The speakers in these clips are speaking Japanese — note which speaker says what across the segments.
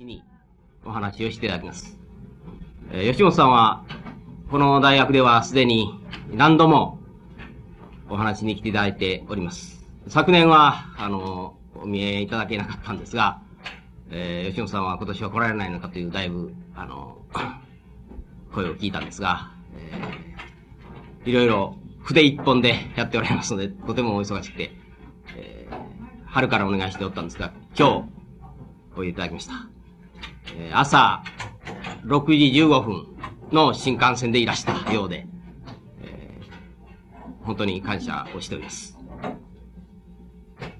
Speaker 1: にお話をしていただきます。え、吉本さんは、この大学ではすでに何度もお話に来ていただいております。昨年は、あの、お見えいただけなかったんですが、えー、吉本さんは今年は来られないのかという、だいぶ、あの、声を聞いたんですが、えー、いろいろ筆一本でやっておられますので、とてもお忙しくて、えー、春からお願いしておったんですが、今日、おいでいただきました。朝、6時15分の新幹線でいらしたようで、えー、本当に感謝をしております。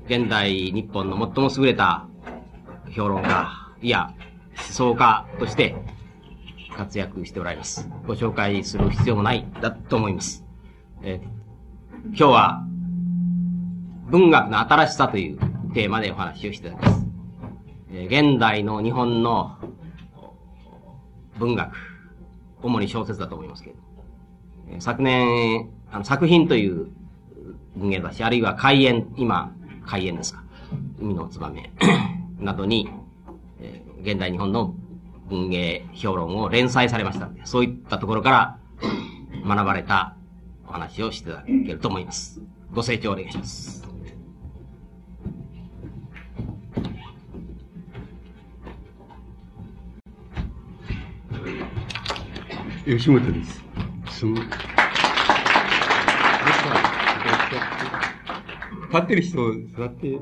Speaker 1: 現代日本の最も優れた評論家、いや、思想家として活躍しておられます。ご紹介する必要もない、だと思います。えー、今日は、文学の新しさというテーマでお話をしていただきます。え、現代の日本の文学、主に小説だと思いますけど、え、昨年、あの作品という文芸雑誌、あるいは開演、今、開演ですか、海のつばめなどに、え、現代日本の文芸評論を連載されましたので、そういったところから学ばれたお話をしていただけると思います。ご清聴お願いします。
Speaker 2: 吉本です。その、立ってる人、座って。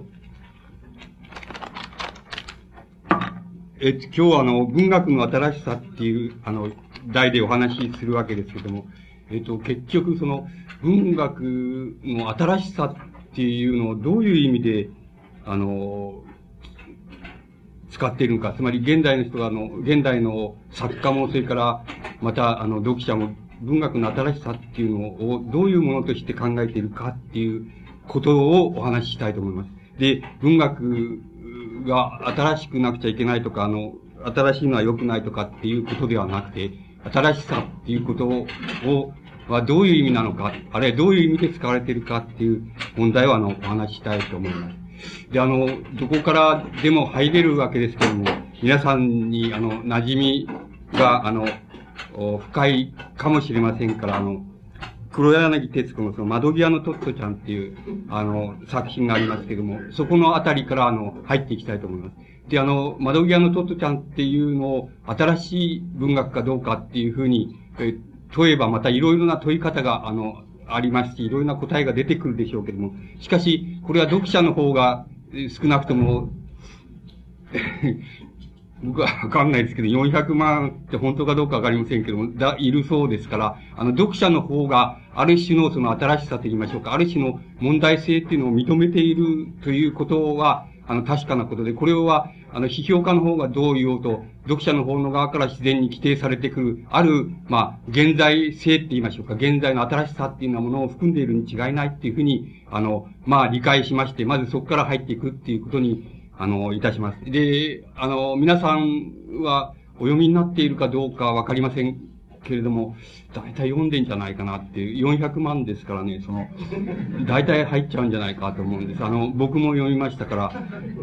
Speaker 2: え今日はあの、文学の新しさっていう、あの、題でお話しするわけですけども、えっと、結局その、文学の新しさっていうのをどういう意味で、あの、使っているのか、つまり現代の人が、あの、現代の作家も、それから、また、あの、読者も、文学の新しさっていうのを、どういうものとして考えているかっていうことをお話ししたいと思います。で、文学が新しくなくちゃいけないとか、あの、新しいのは良くないとかっていうことではなくて、新しさっていうことを、はどういう意味なのか、あるいはどういう意味で使われているかっていう問題をあの、お話ししたいと思います。で、あの、どこからでも入れるわけですけども、皆さんに、あの、馴染みが、あの、深いかもしれませんから、あの、黒柳徹子のその窓際のトットちゃんっていう、あの、作品がありますけども、そこのあたりから、あの、入っていきたいと思います。で、あの、窓際のトットちゃんっていうのを、新しい文学かどうかっていうふうに、え問えば、またいろいろな問い方が、あの、ありますし、いろいろな答えが出てくるでしょうけども、しかし、これは読者の方が、少なくとも 僕はわかんないですけど、400万って本当かどうかわかりませんけども、だ、いるそうですから、あの、読者の方が、ある種のその新しさと言いましょうか、ある種の問題性っていうのを認めているということは、あの、確かなことで、これは、あの、批評家の方がどう言おうと、読者の方の側から自然に規定されてくる、ある、まあ、現在性って言いましょうか、現在の新しさっていうようなものを含んでいるに違いないっていうふうに、あの、まあ、理解しまして、まずそこから入っていくっていうことに、あの、いたします。で、あの、皆さんはお読みになっているかどうかわかりませんけれども、大体読んでんじゃないかなっていう、400万ですからね、その、大体入っちゃうんじゃないかと思うんです。あの、僕も読みましたから、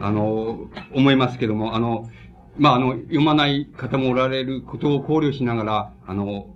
Speaker 2: あの、思いますけども、あの、まあ、あの、読まない方もおられることを考慮しながら、あの、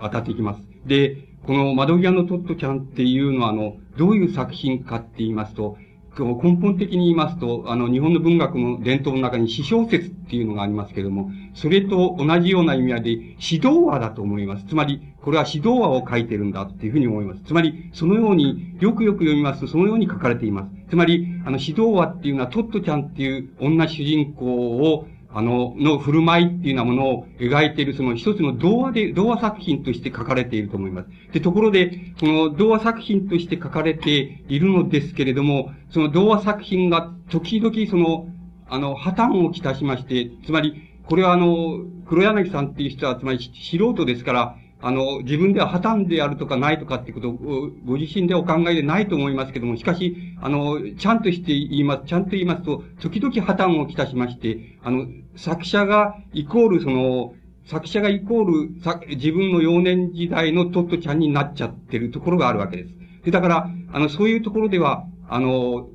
Speaker 2: 当たっていきます。で、この窓際のトットちゃんっていうのは、あの、どういう作品かって言いますと、根本的に言いますと、あの、日本の文学の伝統の中に詩小説っていうのがありますけれども、それと同じような意味合いで、指導話だと思います。つまり、これは指導話を書いてるんだっていうふうに思います。つまり、そのように、よくよく読みますと、そのように書かれています。つまり、あの、指導話っていうのは、トットちゃんっていう女主人公を、あの、の振る舞いっていうようなものを描いているその一つの童話で、童話作品として書かれていると思います。で、ところで、この童話作品として書かれているのですけれども、その童話作品が時々その、あの、破綻をきたしまして、つまり、これはあの、黒柳さんっていう人は、つまり素人ですから、あの、自分では破綻であるとかないとかってことを、ご自身でお考えでないと思いますけども、しかし、あの、ちゃんとして言います、ちゃんと言いますと、時々破綻をきたしまして、あの、作者がイコールその、作者がイコール、自分の幼年時代のトットちゃんになっちゃってるところがあるわけです。で、だから、あの、そういうところでは、あの、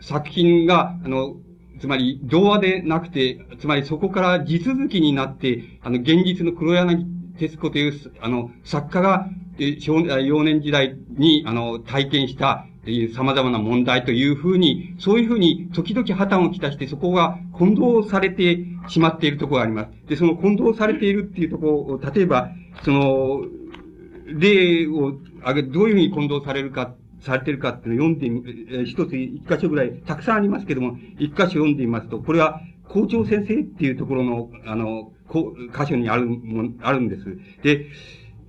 Speaker 2: 作品が、あの、つまり、童話でなくて、つまりそこから地続きになって、あの、現実の黒柳徹子という、あの、作家が、え少幼年時代に、あの、体験した、様々な問題というふうに、そういうふうに時々破綻をきたして、そこが混同されてしまっているところがあります。で、その混同されているっていうところを、例えば、その、例を挙げ、どういうふうに混同されるか、されているかっていうのを読んでみ、え一つ、一箇所ぐらい、たくさんありますけども、一箇所読んでみますと、これは、校長先生っていうところの、あの、箇所にあるも、あるんです。で、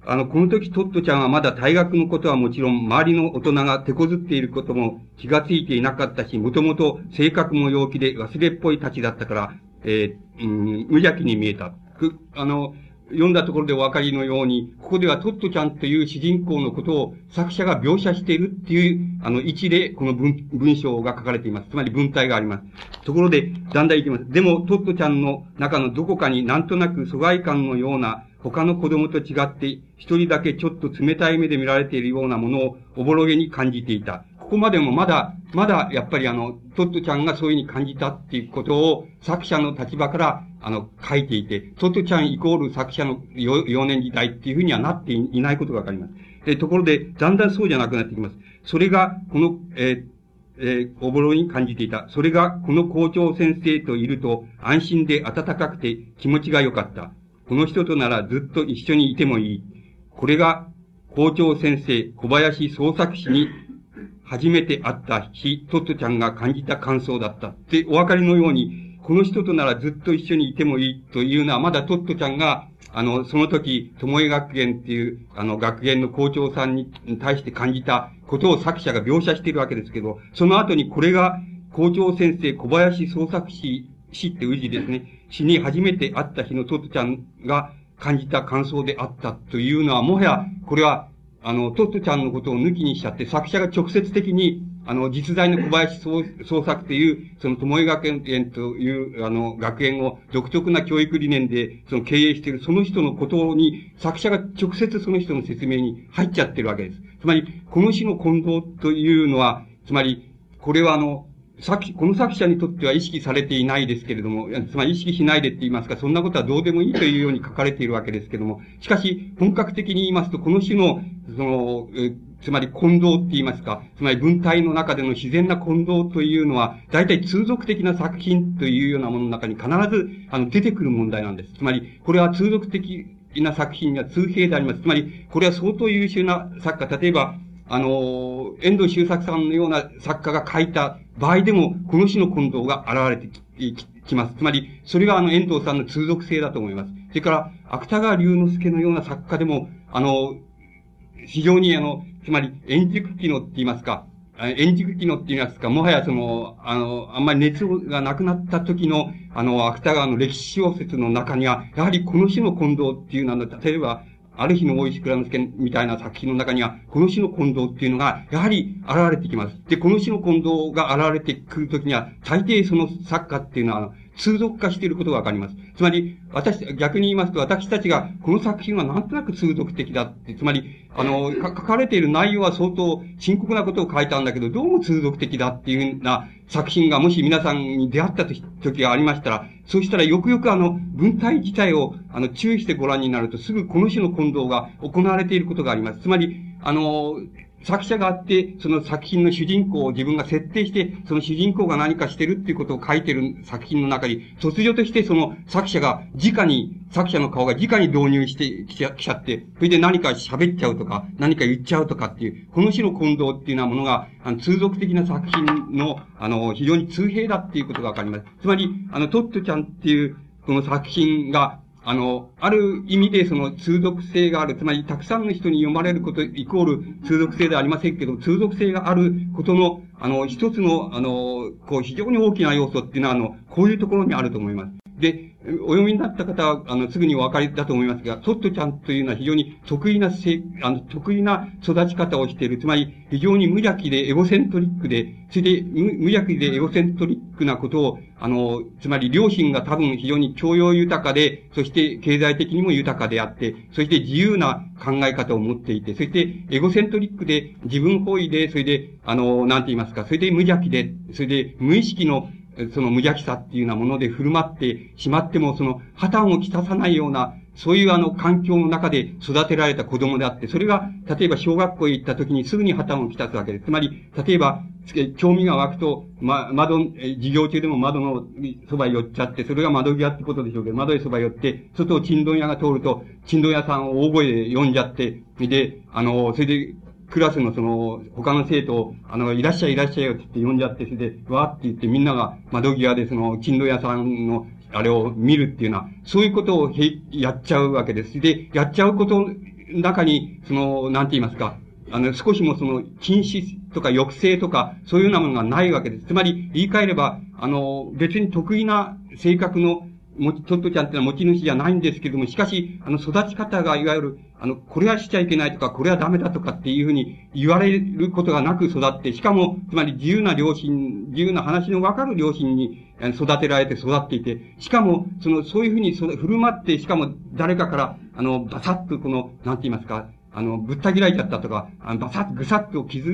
Speaker 2: あの、この時トットちゃんはまだ大学のことはもちろん、周りの大人が手こずっていることも気がついていなかったし、もともと性格も陽気で忘れっぽいたちだったから、えー、うん、無邪気に見えた。あの、読んだところでお分かりのように、ここではトットちゃんという主人公のことを作者が描写しているっていう、あの、位置でこの文、文章が書かれています。つまり文体があります。ところで、だんだんいきます。でも、トットちゃんの中のどこかになんとなく疎外感のような他の子供と違って、一人だけちょっと冷たい目で見られているようなものをおぼろげに感じていた。ここまでもまだ、まだやっぱりあの、トットちゃんがそういうふうに感じたっていうことを作者の立場からあの、書いていて、トットちゃんイコール作者の幼年時代っていうふうにはなっていないことがわかります。え、ところで、だんだんそうじゃなくなってきます。それが、この、えーえー、おぼろに感じていた。それが、この校長先生といると、安心で暖かくて気持ちが良かった。この人とならずっと一緒にいてもいい。これが、校長先生、小林創作士に初めて会った日、トットちゃんが感じた感想だった。ってお分かりのように、この人とならずっと一緒にいてもいいというのは、まだトットちゃんが、あの、その時、友江学園っていう、あの、学園の校長さんに対して感じたことを作者が描写しているわけですけど、その後にこれが、校長先生小林創作士、死って宇治ですね、死に初めて会った日のトットちゃんが感じた感想であったというのは、もはや、これはあの、トットちゃんのことを抜きにしちゃって、作者が直接的に、あの、実在の小林創作という、その、友江学園という、あの、学園を独特な教育理念で、その、経営している、その人のことに、作者が直接その人の説明に入っちゃってるわけです。つまり、この詩の混同というのは、つまり、これはあの、作、この作者にとっては意識されていないですけれども、つまり意識しないでって言いますか、そんなことはどうでもいいというように書かれているわけですけれども、しかし、本格的に言いますと、この種の、その、えつまり混同って言いますか、つまり文体の中での自然な混同というのは、大体通俗的な作品というようなものの中に必ず、あの、出てくる問題なんです。つまり、これは通俗的な作品には通平であります。つまり、これは相当優秀な作家、例えば、あの、遠藤周作さんのような作家が書いた場合でも、この種の混同が現れてきます。つまり、それがあの、遠藤さんの通俗性だと思います。それから、芥川龍之介のような作家でも、あの、非常にあの、つまり、円熟機能って言いますか、円熟機能って言いますか、もはやその、あの、あんまり熱がなくなった時の、あの、芥川の歴史小説の中には、やはりこの種の混同っていうのは、例えば、ある日の大石倉之助みたいな作品の中には、この種の混同っていうのが、やはり現れてきます。で、この種の混同が現れてくるときには、大抵その作家っていうのは、通俗化していることがわかります。つまり、私、逆に言いますと、私たちが、この作品はなんとなく通俗的だって、つまり、あの、書かれている内容は相当深刻なことを書いたんだけど、どうも通俗的だっていうような作品がもし皆さんに出会った時がありましたら、そうしたらよくよくあの、文体自体を、あの、注意してご覧になると、すぐこの種の混同が行われていることがあります。つまり、あの、作者があって、その作品の主人公を自分が設定して、その主人公が何かしてるっていうことを書いてる作品の中に、突如としてその作者が直に、作者の顔が直に導入してきちゃきちゃって、それで何か喋っちゃうとか、何か言っちゃうとかっていう、この種の混同っていうようなものが、あの、通俗的な作品の、あの、非常に通平だっていうことがわかります。つまり、あの、トットちゃんっていう、この作品が、あの、ある意味でその通俗性がある、つまりたくさんの人に読まれることイコール通俗性ではありませんけど、通俗性があることの、あの、一つの、あの、こう、非常に大きな要素っていうのは、あの、こういうところにあると思います。で、お読みになった方は、あの、すぐにお分かりだと思いますが、トットちゃんというのは非常に得意なせ、あの、得意な育ち方をしている。つまり、非常に無邪気でエゴセントリックで、それで無無邪気でエゴセントリックなことを、あの、つまり両親が多分非常に教養豊かで、そして経済的にも豊かであって、そして自由な考え方を持っていて、そしてエゴセントリックで自分本位で、それで、あの、なんて言いますか、それで無邪気で、それで無意識のその無邪気さっていうようなもので振る舞ってしまっても、その破綻をきたさないような、そういうあの環境の中で育てられた子供であって、それが、例えば小学校へ行った時にすぐに破綻をきたすわけです。つまり、例えば、興味が湧くと、ま、窓、授業中でも窓のそば寄っちゃって、それが窓際ってことでしょうけど、窓へそば寄って、外をちんどん屋が通ると、ちんどん屋さんを大声で呼んじゃって、で、あの、それで、クラスのその、他の生徒、あの、いらっしゃいいらっしゃいよってって呼んじゃって、それで、わーって言ってみんなが窓際でその、ちんどん屋さんのあれを見るっていうのは、そういうことをへやっちゃうわけです。で、やっちゃうことの中に、その、なんて言いますか、あの、少しもその、禁止とか抑制とか、そういうようなものがないわけです。つまり、言い換えれば、あの、別に得意な性格のもち、トットちゃんってのは持ち主じゃないんですけども、しかし、あの、育ち方がいわゆる、あの、これはしちゃいけないとか、これはダメだとかっていうふうに言われることがなく育って、しかも、つまり自由な両親、自由な話のわかる両親に育てられて育っていて、しかも、その、そういうふうに振る舞って、しかも誰かから、あの、バサッとこの、なんて言いますか、あの、ぶった切られちゃったとか、あのバサッ、ぐさっと傷、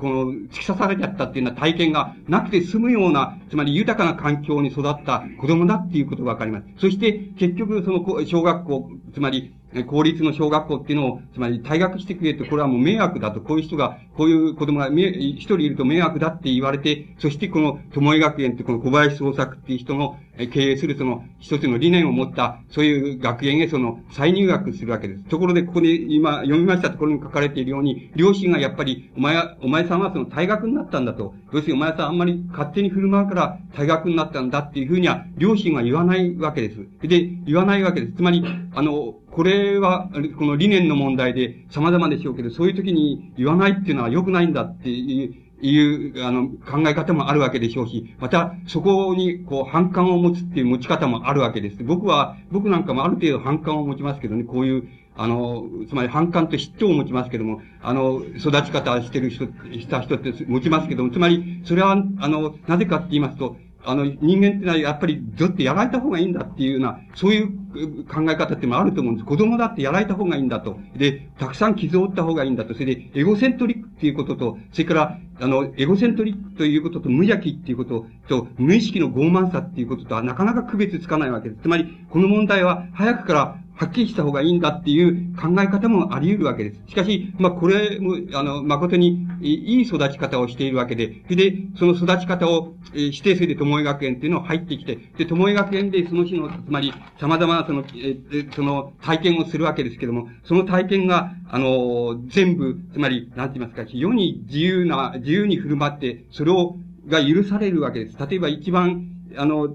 Speaker 2: この、突き刺されちゃったっていうような体験がなくて済むような、つまり豊かな環境に育った子供だっていうことがわかります。そして、結局、その、小学校、つまり、公立の小学校っていうのを、つまり退学してくれと、これはもう迷惑だと、こういう人が、こういう子供が一人いると迷惑だって言われて、そしてこの、友江学園ってこの小林創作っていう人の経営するその一つの理念を持った、そういう学園へその再入学するわけです。ところで、ここで今読みましたところに書かれているように、両親がやっぱり、お前は、お前さんはその退学になったんだと。要するにお前さんあんまり勝手に振る舞うから退学になったんだっていうふうには、両親は言わないわけです。で、言わないわけです。つまり、あの、これは、この理念の問題で様々でしょうけど、そういう時に言わないっていうのは良くないんだっていう、いう、あの、考え方もあるわけでしょうし、また、そこに、こう、反感を持つっていう持ち方もあるわけです。僕は、僕なんかもある程度反感を持ちますけどね、こういう、あの、つまり反感と嫉妬を持ちますけども、あの、育ち方してる人、した人って持ちますけども、つまり、それは、あの、なぜかって言いますと、あの、人間ってのはやっぱりずっとやられた方がいいんだっていうような、そういう考え方ってもあると思うんです。子供だってやられた方がいいんだと。で、たくさん傷を負った方がいいんだと。それで、エゴセントリックっていうことと、それから、あの、エゴセントリックということと、無邪気っていうことと、無意識の傲慢さっていうこととはなかなか区別つかないわけです。つまり、この問題は早くからはっきりした方がいいんだっていう考え方もあり得るわけです。しかし、まあ、これも、あの、誠にいい育ち方をしているわけで、それで、その育ち方を、指定するで、友江学園っていうのを入ってきて、で、友江学園でその日の、つまり、様々なその、え、その体験をするわけですけども、その体験が、あの、全部、つまり、なんて言いますか、非常に自由な、自由に振る舞って、それを、が許されるわけです。例えば一番、あの、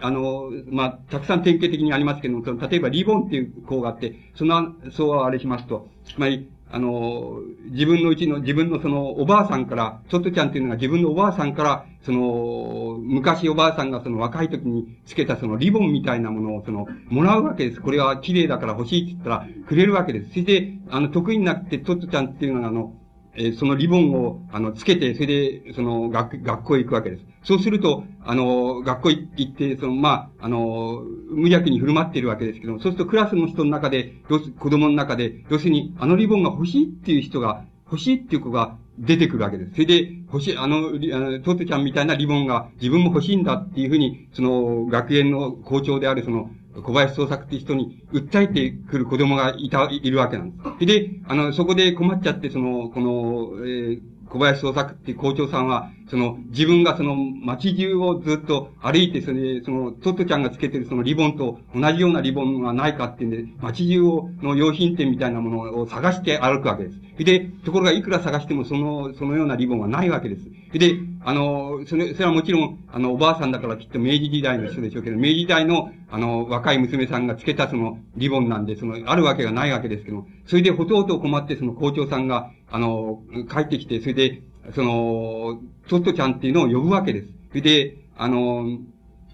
Speaker 2: あの、まあ、たくさん典型的にありますけども、その、例えばリボンっていう項があって、その、そうあれしますと、つまり、あの、自分のうちの、自分のその、おばあさんから、トットちゃんっていうのが自分のおばあさんから、その、昔おばあさんがその若い時につけたそのリボンみたいなものをその、もらうわけです。これは綺麗だから欲しいって言ったら、くれるわけです。そして、あの、得意になってトットちゃんっていうのがあの、えそのリボンを、あの、つけて、それで、その、学、学校へ行くわけです。そうすると、あの、学校行って、その、まあ、あの、無邪気に振る舞っているわけですけども、そうするとクラスの人の中で、子供の中で、要するに、あのリボンが欲しいっていう人が、欲しいっていう子が出てくるわけです。それで、欲しい、あの、トートちゃんみたいなリボンが自分も欲しいんだっていうふうに、その、学園の校長であるその、小林創作って人に訴えてくる子供がいた、いるわけなんです。で、あの、そこで困っちゃって、その、この、えー、小林創作っていう校長さんは、その、自分がその街中をずっと歩いて、それで、その、トットちゃんがつけてるそのリボンと同じようなリボンがないかっていうんで、街中を、の用品店みたいなものを探して歩くわけです。で、ところがいくら探してもその、そのようなリボンはないわけです。で、あの、それ、それはもちろん、あの、おばあさんだからきっと明治時代の人でしょうけど、明治時代の、あの、若い娘さんがつけたその、リボンなんで、その、あるわけがないわけですけど、それでほとんど困ってその校長さんが、あの、帰ってきて、それで、その、トットちゃんっていうのを呼ぶわけです。それで、あの、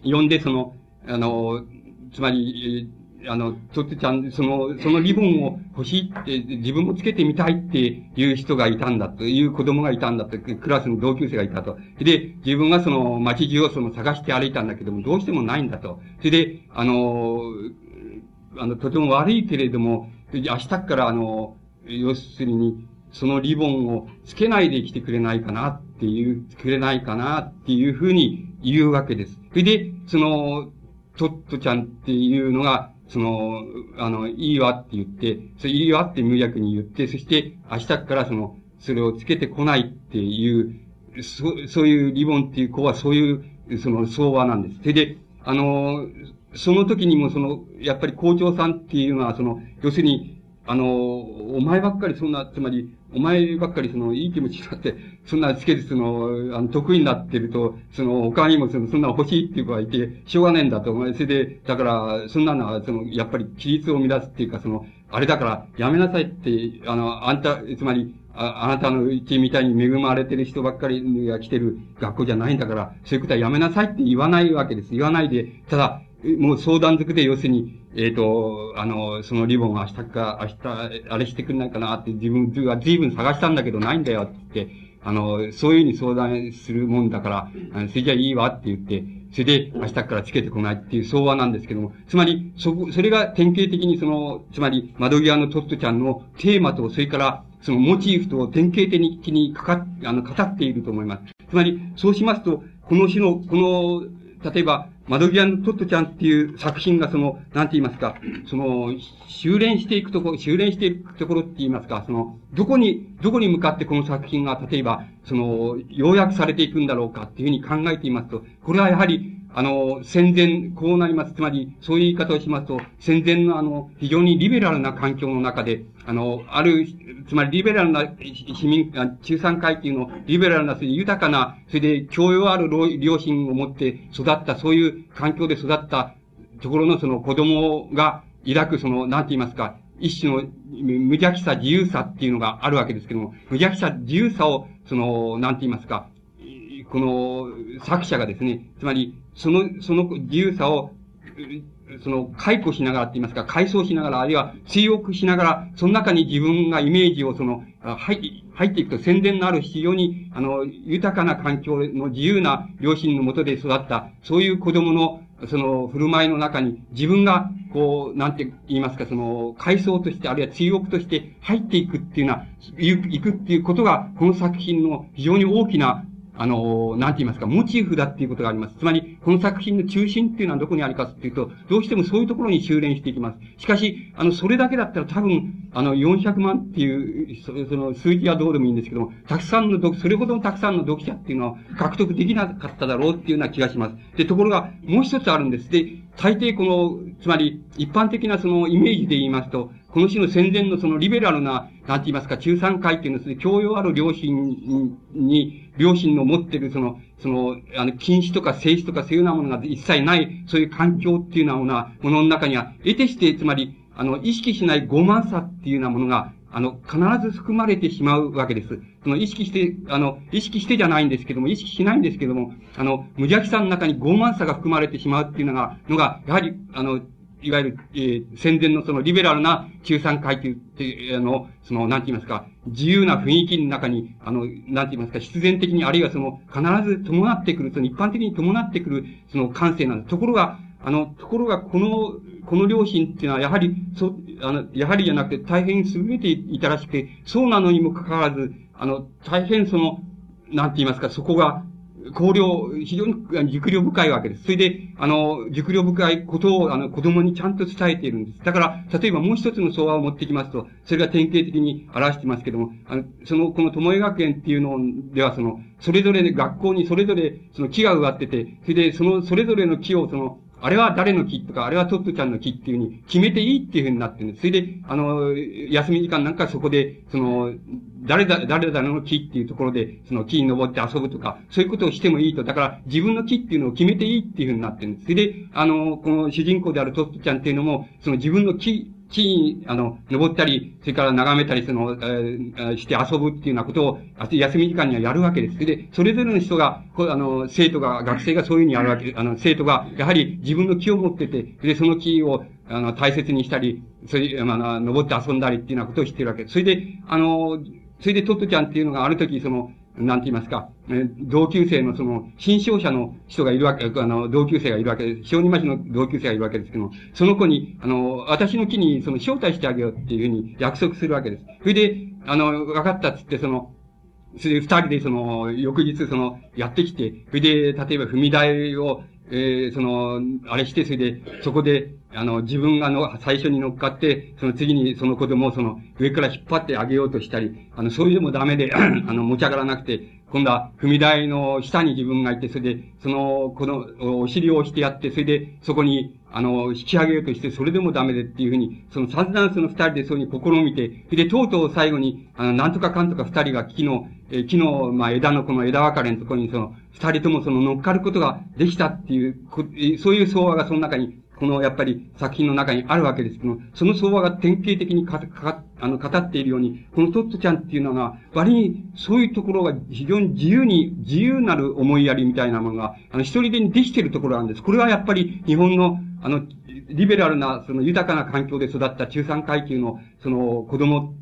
Speaker 2: 呼んで、その、あの、つまり、あの、トットちゃん、その、そのリボンを欲しいって、自分もつけてみたいっていう人がいたんだという子供がいたんだと、クラスの同級生がいたと。で、自分がその街中をその探して歩いたんだけども、どうしてもないんだと。それで、あの、あの、とても悪いけれども、明日からあの、要するに、そのリボンをつけないで来てくれないかなっていう、くれないかなっていうふうに言うわけです。それで、その、トットちゃんっていうのが、その、あの、いいわって言って、それいいわって無理に言って、そして明日からその、それをつけてこないっていう、そそういうリボンっていう子はそういう、その、相和なんです。それで、あの、その時にもその、やっぱり校長さんっていうのは、その、要するに、あの、お前ばっかりそんな、つまり、お前ばっかりその、いい気持ちになって、そんなつけてその、あの、得意になってると、その、他にもその、そんな欲しいっていう子がいて、しょうがねえんだと。それで、だから、そんなのは、その、やっぱり、規律を乱すっていうか、その、あれだから、やめなさいって、あの、あんた、つまり、ああなたのうちみたいに恵まれてる人ばっかりが来てる学校じゃないんだから、そういうことはやめなさいって言わないわけです。言わないで、ただ、もう相談づくで、要するに、えっ、ー、と、あの、そのリボン明日か、明日、あれしてくれないかなって自分は随分探したんだけどないんだよって、あの、そういうふうに相談するもんだから、あのそれじゃいいわって言って、それで明日からつけてこないっていう相話なんですけども、つまり、そこ、それが典型的にその、つまり、窓際のトットちゃんのテーマと、それから、そのモチーフと典型的にかか、あの、語っていると思います。つまり、そうしますと、この種の、この、例えば、窓際のトットちゃんっていう作品がその、なんて言いますか、その、修練していくところ、修練していくところって言いますか、その、どこに、どこに向かってこの作品が、例えば、その、要約されていくんだろうかっていうふうに考えていますと、これはやはり、あの、戦前、こうなります。つまり、そういう言い方をしますと、戦前のあの、非常にリベラルな環境の中で、あの、ある、つまりリベラルな市民、中産階級のリベラルな、豊かな、それで教養ある両親を持って育った、そういう環境で育ったところのその子供が抱くその、なんて言いますか、一種の無邪気さ、自由さっていうのがあるわけですけども、無邪気さ、自由さを、その、なんて言いますか、この作者がですね、つまり、その、その自由さを、その、解雇しながらって言いますか、回想しながら、あるいは追憶しながら、その中に自分がイメージをその、入入っていくと宣伝のある非常に、あの、豊かな環境の自由な両親のもとで育った、そういう子供の、その、振る舞いの中に、自分が、こう、なんて言いますか、その、階層として、あるいは追憶として入っていくっていうのは、行くっていうことが、この作品の非常に大きなあの、なんて言いますか、モチーフだっていうことがあります。つまり、この作品の中心っていうのはどこにありかっていうと、どうしてもそういうところに修練していきます。しかし、あの、それだけだったら多分、あの、400万っていう、その数字はどうでもいいんですけども、たくさんの読、それほどのたくさんの読者っていうのは獲得できなかっただろうっていうような気がします。で、ところが、もう一つあるんです。で、大抵この、つまり、一般的なそのイメージで言いますと、この種の戦前のそのリベラルな、なんて言いますか、中産階級のですね、教養ある両親に、両親の持ってるその、その、あの、禁止とか静止とかそういうようなものが一切ない、そういう環境っていうようなものの中には、得てして、つまり、あの、意識しない傲慢さっていうようなものが、あの、必ず含まれてしまうわけです。その意識して、あの、意識してじゃないんですけども、意識しないんですけども、あの、無邪気さの中に傲慢さが含まれてしまうっていうのが、のが、やはり、あの、いわゆる、えー、戦前のそのリベラルな中産階級って、あの、その、なんて言いますか、自由な雰囲気の中に、あの、なんて言いますか、必然的に、あるいはその、必ず伴ってくる、その一般的に伴ってくる、その感性なんです。ところが、あの、ところが、この、この両親っていうのは、やはり、そう、あの、やはりじゃなくて、大変優れていたらしくて、そうなのにもかかわらず、あの、大変その、なんて言いますか、そこが、考慮、非常に熟慮深いわけです。それで、あの、熟慮深いことを、あの、子供にちゃんと伝えているんです。だから、例えばもう一つの相和を持ってきますと、それが典型的に表してますけども、あの、その、この友江学園っていうのでは、その、それぞれ学校にそれぞれ、その木が植わってて、それで、その、それぞれの木を、その、あれは誰の木とか、あれはトットちゃんの木っていうふうに決めていいっていうふうになってるんです。それで、あの、休み時間なんかそこで、その、誰だ、誰だの木っていうところで、その木に登って遊ぶとか、そういうことをしてもいいと。だから、自分の木っていうのを決めていいっていうふうになってるんです。それで、あの、この主人公であるトットちゃんっていうのも、その自分の木、木に、あの、登ったり、それから眺めたり、その、えー、して遊ぶっていうようなことを、休み時間にはやるわけです。で、それぞれの人が、こあの、生徒が、学生がそういうふうにやるわけ。あの、生徒が、やはり自分の木を持ってて、で、その木を、あの、大切にしたり、それ、まあ、登って遊んだりっていうようなことをしてるわけです。それで、あの、それでトットちゃんっていうのがある時、その、なんて言いますか、え同級生のその、新商者の人がいるわけ、あの、同級生がいるわけです。小児町の同級生がいるわけですけども、その子に、あの、私の木にその招待してあげようっていうふうに約束するわけです。それで、あの、分かったっつって、その、それで二人でその、翌日その、やってきて、それで、例えば踏み台を、えー、その、あれして、それで、そこで、あの、自分がの、最初に乗っかって、その次にその子供をその、上から引っ張ってあげようとしたり、あの、そういうのもダメで、あの、持ち上がらなくて、今度は踏み台の下に自分がいて、それで、その、この、お尻を押してやって、それで、そこに、あの、引き上げようとして、それでもダメでっていうふうに、その散々その二人でそういうふうに試みて、で、とうとう最後に、あの、なんとかかんとか二人が木の、え木の、まあ、枝のこの枝分かれのところに、その、二人ともその乗っかることができたっていう、そういう相話がその中にこのやっぱり作品の中にあるわけですけども、その相場が典型的にかか、あの、語っているように、このトットちゃんっていうのは、割にそういうところが非常に自由に、自由なる思いやりみたいなものが、あの、一人でにできているところなんです。これはやっぱり日本の、あの、リベラルな、その豊かな環境で育った中産階級の、その子供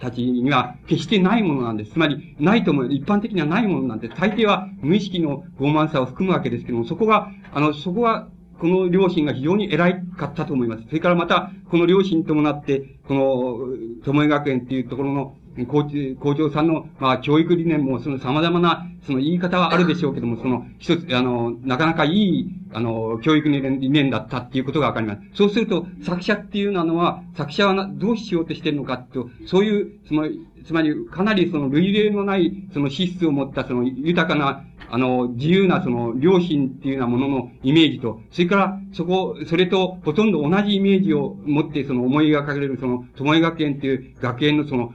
Speaker 2: たちには決してないものなんです。つまり、ないとも、一般的にはないものなんです。大抵は無意識の傲慢さを含むわけですけども、そこが、あの、そこは、この両親が非常に偉かったと思います。それからまた、この両親に伴って、この、友江学園っていうところの、校校長さんの、まあ、教育理念も、その様々な、その言い方はあるでしょうけども、その、一つ、あの、なかなかいい、あの、教育理念だったっていうことがわかります。そうすると、作者っていうのは、作者はどうしようとしてるのかと、そういう、その、つまり、かなりその類例のない、その資質を持ったその豊かな、あの、自由なその良心っていうようなもののイメージと、それからそこ、それとほとんど同じイメージを持ってその思い描かれるその、友江学園っていう学園のその、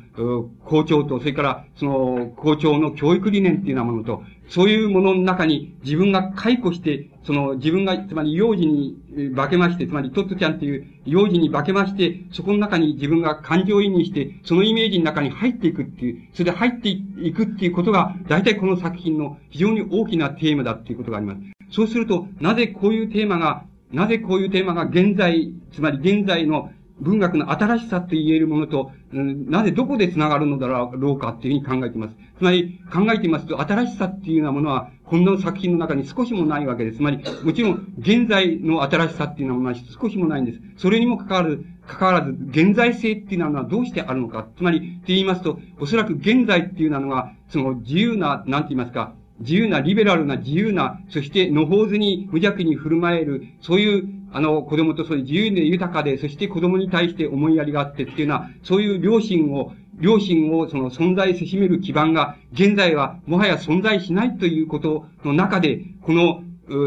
Speaker 2: 校長と、それからその校長の教育理念っていうようなものと、そういうものの中に自分が解雇して、その自分が、つまり幼児に化けまして、つまりトットちゃんっていう幼児に化けまして、そこの中に自分が感情移入して、そのイメージの中に入っていくっていう、それで入っていくっていうことが、大体この作品の非常に大きなテーマだっていうことがあります。そうすると、なぜこういうテーマが、なぜこういうテーマが現在、つまり現在の文学の新しさと言えるものと、うん、なぜどこで繋がるのだろうかっていうふうに考えています。つまり、考えていますと、新しさっていうようなものは、こんな作品の中に少しもないわけです。つまり、もちろん、現在の新しさっていうのは少しもないんです。それにもかかわらず、かわらず、現在性っていうのはどうしてあるのか。つまり、って言いますと、おそらく現在っていうのは、その自由な、なんて言いますか、自由な、リベラルな、自由な、そして、のほうずに無邪気に振る舞える、そういうあの、子供とそういう自由で豊かで、そして子供に対して思いやりがあってっていうのは、そういう両親を、両親をその存在せしめる基盤が、現在はもはや存在しないということの中で、この、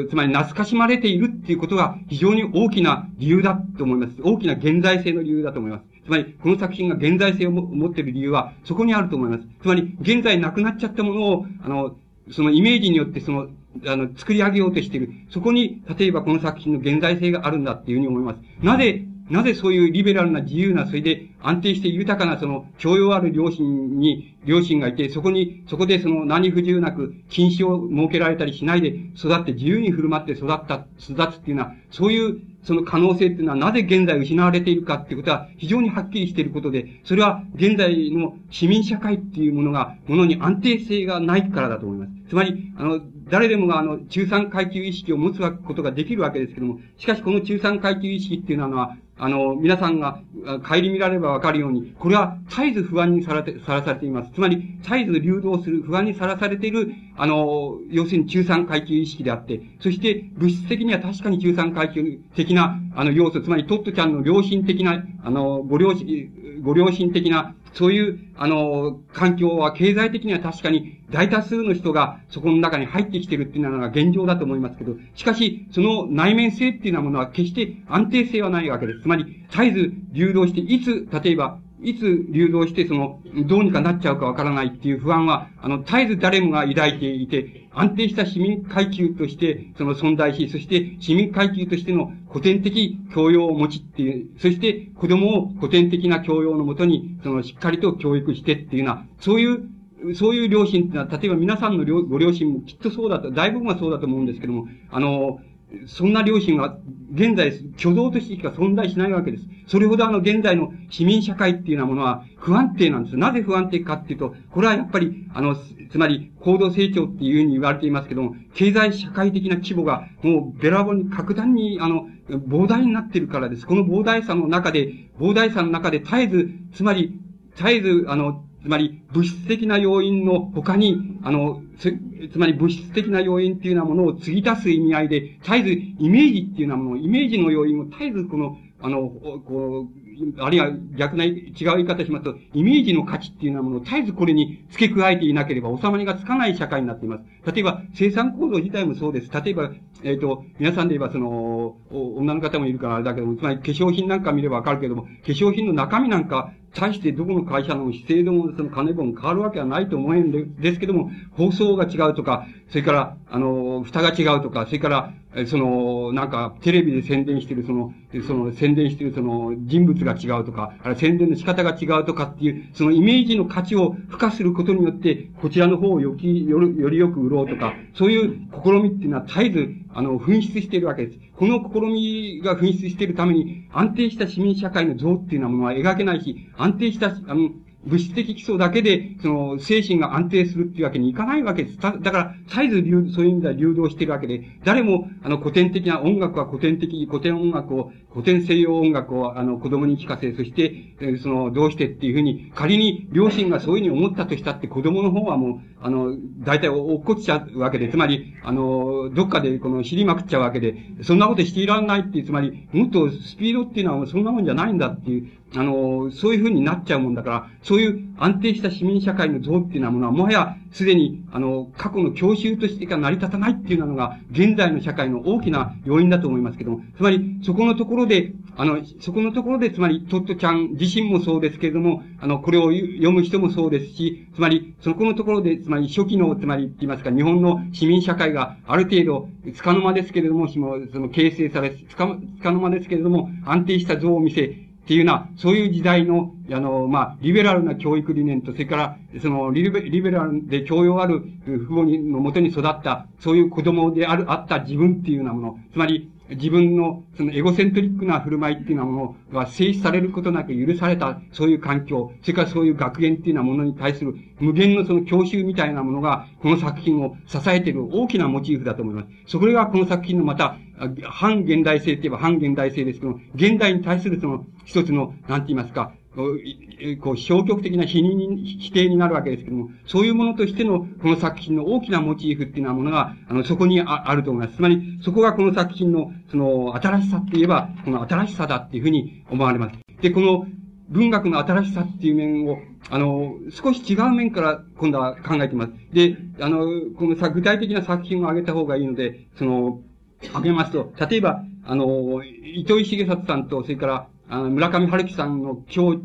Speaker 2: つまり懐かしまれているっていうことが非常に大きな理由だと思います。大きな現在性の理由だと思います。つまり、この作品が現在性を持っている理由は、そこにあると思います。つまり、現在なくなっちゃったものを、あの、そのイメージによってその、あの、作り上げようとしている。そこに、例えばこの作品の現在性があるんだっていうふうに思います。なぜ、なぜそういうリベラルな自由な、それで安定して豊かなその教養ある両親に、両親がいて、そこに、そこでその何不自由なく禁止を設けられたりしないで育って自由に振る舞って育った、育つっていうのは、そういうその可能性っていうのはなぜ現在失われているかっていうことは非常にはっきりしていることで、それは現在の市民社会っていうものが、ものに安定性がないからだと思います。つまり、あの、誰でもがあの、中産階級意識を持つことができるわけですけども、しかしこの中産階級意識っていうのは、あの、皆さんが帰り見られればわかるように、これは絶えず不安にさらて、さらされています。つまり、絶えず流動する、不安にさらされている、あの、要するに中産階級意識であって、そして物質的には確かに中産階級的な、あの、要素、つまりトットちゃんの良心的な、あの、ご両親、ご良心的な、そういう、あの、環境は経済的には確かに大多数の人がそこの中に入ってきてるっていうのが現状だと思いますけど、しかし、その内面性っていうようなものは決して安定性はないわけです。つまり、絶えず流動して、いつ、例えば、いつ流動して、その、どうにかなっちゃうかわからないっていう不安は、あの、絶えず誰もが抱いていて、安定した市民階級として、その存在し、そして市民階級としての古典的教養を持ちっていう、そして子供を古典的な教養のもとに、その、しっかりと教育してっていうような、そういうそういう両親っていうのは、例えば皆さんのご両親もきっとそうだと、大部分はそうだと思うんですけども、あの、そんな両親が現在挙動としてしか存在しないわけです。それほどあの現在の市民社会っていうようなものは不安定なんです。なぜ不安定かっていうと、これはやっぱり、あの、つまり高度成長っていうふうに言われていますけども、経済社会的な規模がもうべらぼうに格段にあの、膨大になっているからです。この膨大さの中で、膨大さの中で絶えず、つまり、絶えず、あの、つまり物質的な要因の他に、あの、つ、つまり物質的な要因っていうようなものを継ぎ足す意味合いで、絶えずイメージっていうようなもの、イメージの要因を絶えずこの、あの、こう、あるいは逆な、違う言い方しますと、イメージの価値っていうようなものを絶えずこれに付け加えていなければ収まりがつかない社会になっています。例えば、生産構造自体もそうです。例えば、えっ、ー、と、皆さんで言えば、その、女の方もいるからあれだけども、つまり化粧品なんか見ればわかるけども、化粧品の中身なんか、対してどこの会社の資生堂もその金分変わるわけはないと思うんでですけども、放送が違うとか、それから、あの、蓋が違うとか、それから、その、なんか、テレビで宣伝してる、その、その、宣伝してる、その、人物が違うとか、あれ宣伝の仕方が違うとかっていう、そのイメージの価値を付加することによって、こちらの方をよき、より、よりよく売ろうとか、そういう試みっていうのは絶えず、あの、紛失しているわけです。この試みが紛失しているために、安定した市民社会の像っていうようなものは描けないし、安定した、あの、物質的基礎だけで、その、精神が安定するっていうわけにいかないわけです。だから、絶えず流、そういう意味では流動してるわけで、誰も、あの、古典的な音楽は古典的、古典音楽を、古典西洋音楽を、あの、子供に聞かせ、そして、えその、どうしてっていうふうに、仮に両親がそういうふうに思ったとしたって、子供の方はもう、あの、大体落っこっちゃうわけで、つまり、あの、どっかでこの知りまくっちゃうわけで、そんなことしていられないっていう、つまり、もっとスピードっていうのはそんなもんじゃないんだっていう、あの、そういうふうになっちゃうもんだから、そういう安定した市民社会の像っていうのは、もはやすでに、あの、過去の教習としてか成り立たないっていうのが、現在の社会の大きな要因だと思いますけども、つまり、そこのところで、あの、そこのところで、つまり、トットちゃん自身もそうですけれども、あの、これを読む人もそうですし、つまり、そこのところで、つまり、初期の、つまり、言いますか、日本の市民社会がある程度、つかの間ですけれども、その、形成され、つか、つかの間ですけれども、安定した像を見せ、っていうような、そういう時代の、あの、まあ、リベラルな教育理念と、それから、そのリベ、リベラルで教養ある父母のもとに育った、そういう子供である、あった自分っていうようなもの、つまり、自分のそのエゴセントリックな振る舞いっていうようなものは制止されることなく許された、そういう環境、それからそういう学園っていうようなものに対する無限のその教習みたいなものが、この作品を支えている大きなモチーフだと思います。そこがこの作品のまた、反現代性って言えば反現代性ですけど、現代に対するその一つの、なんて言いますか、こう、消極的な否認、否定になるわけですけども、そういうものとしての、この作品の大きなモチーフっていうようなものが、あの、そこにああると思います。つまり、そこがこの作品の、その、新しさって言えば、この新しさだっていうふうに思われます。で、この、文学の新しさっていう面を、あの、少し違う面から今度は考えています。で、あの、このさ、具体的な作品を挙げた方がいいので、その、挙げますと、例えば、あの、糸井重里さんと、それから、あの、村上春樹さんの共、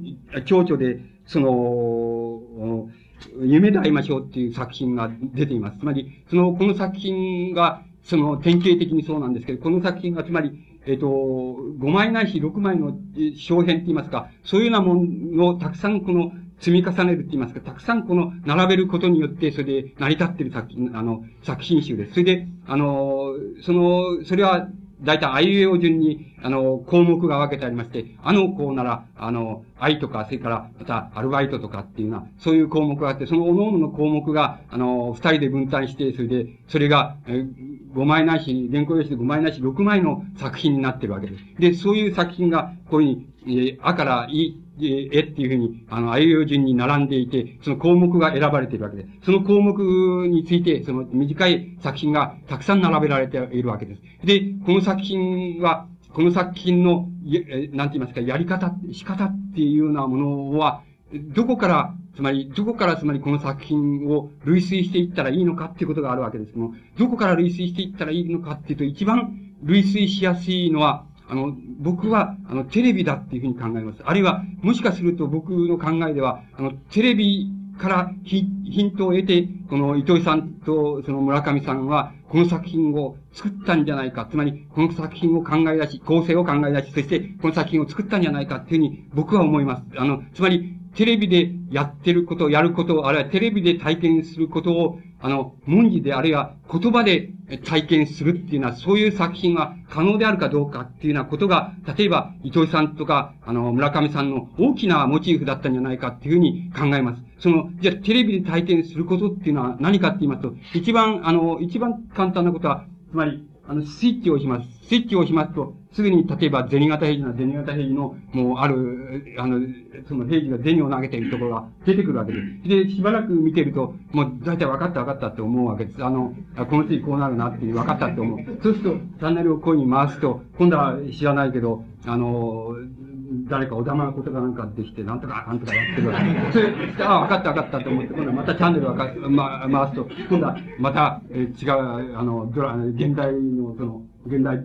Speaker 2: 共著で、その、夢で会いましょうっていう作品が出ています。つまり、その、この作品が、その、典型的にそうなんですけど、この作品が、つまり、えっ、と、5枚ないし6枚の小編って言いますか、そういうようなものをたくさんこの積み重ねるって言いますか、たくさんこの並べることによって、それで成り立ってる作品、あの、作品集です。それで、あの、その、それは大体、あいうえお順に、あの、項目が分けてありまして、あの項なら、あの、愛とか、それから、また、アルバイトとかっていうような、そういう項目があって、その各々の項目が、あの、二人で分担して、それで、それが、え5枚ないし、原稿用紙で5枚ないし、6枚の作品になってるわけです。で、そういう作品が、こういうふうに、えー、あからい、えっていうふうに、あの、あいう順に並んでいて、その項目が選ばれているわけです。その項目について、その短い作品がたくさん並べられているわけです。で、この作品は、この作品の、なんて言いますか、やり方、仕方っていうようなものは、どこから、つまり、どこからつまりこの作品を類推していったらいいのかっていうことがあるわけですけども、どこから類推していったらいいのかっていうと、一番類推しやすいのは、あの、僕は、あの、テレビだっていうふうに考えます。あるいは、もしかすると僕の考えでは、あの、テレビからヒントを得て、この糸井さんとその村上さんは、この作品を作ったんじゃないか。つまり、この作品を考え出し、構成を考え出し、そしてこの作品を作ったんじゃないかっていうふうに僕は思います。あの、つまり、テレビでやってること、やること、あるいはテレビで体験することを、あの、文字で、あるいは言葉で体験するっていうのは、そういう作品が可能であるかどうかっていうようなことが、例えば、伊藤さんとか、あの、村上さんの大きなモチーフだったんじゃないかっていうふうに考えます。その、じゃあ、テレビで体験することっていうのは何かって言いますと、一番、あの、一番簡単なことは、つまり、あの、スイッチを押します。スイッチを押しますと、すぐに、例えば、銭形平次な銭形平次の、もう、ある、あの、その平次が銭を投げているところが出てくるわけです。で、しばらく見てると、もう、大体分かった分かったって思うわけです。あの、この次こうなるなって分かったって思う。そうすると、チャンネルをこういうに回すと、今度は知らないけど、あの、誰かお玉のことがなんかできて、なんとか、なんとかやってるわけ。それ、ああ、分かった分かったと思って、今度はまたチャンネルをか、ま、回すと、今度はまた、え違う、あの、ドラ、現代の、その、現代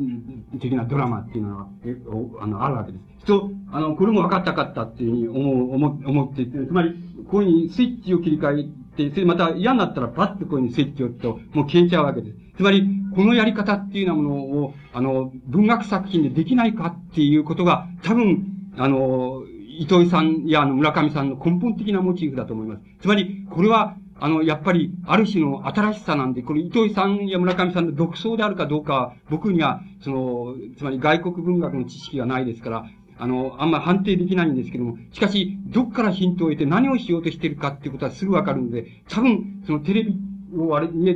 Speaker 2: 的なドラマっていうのは、え、あの、あるわけです。と、あの、これも分かったかったっていうふうに思う、思、思って、つまり、こういうふうにスイッチを切り替えて、それまた嫌になったらパッとこういうふうにスイッチを押すと、もう消えちゃうわけです。つまり、このやり方っていうようなものを、あの、文学作品でできないかっていうことが、多分、あの、糸井さんやあの村上さんの根本的なモチーフだと思います。つまり、これは、あの、やっぱり、ある種の新しさなんで、これ、糸井さんや村上さんの独創であるかどうか、僕には、その、つまり外国文学の知識がないですから、あの、あんま判定できないんですけども、しかし、どっからヒントを得て何をしようとしているかっていうことはすぐわかるので、多分、そのテレビ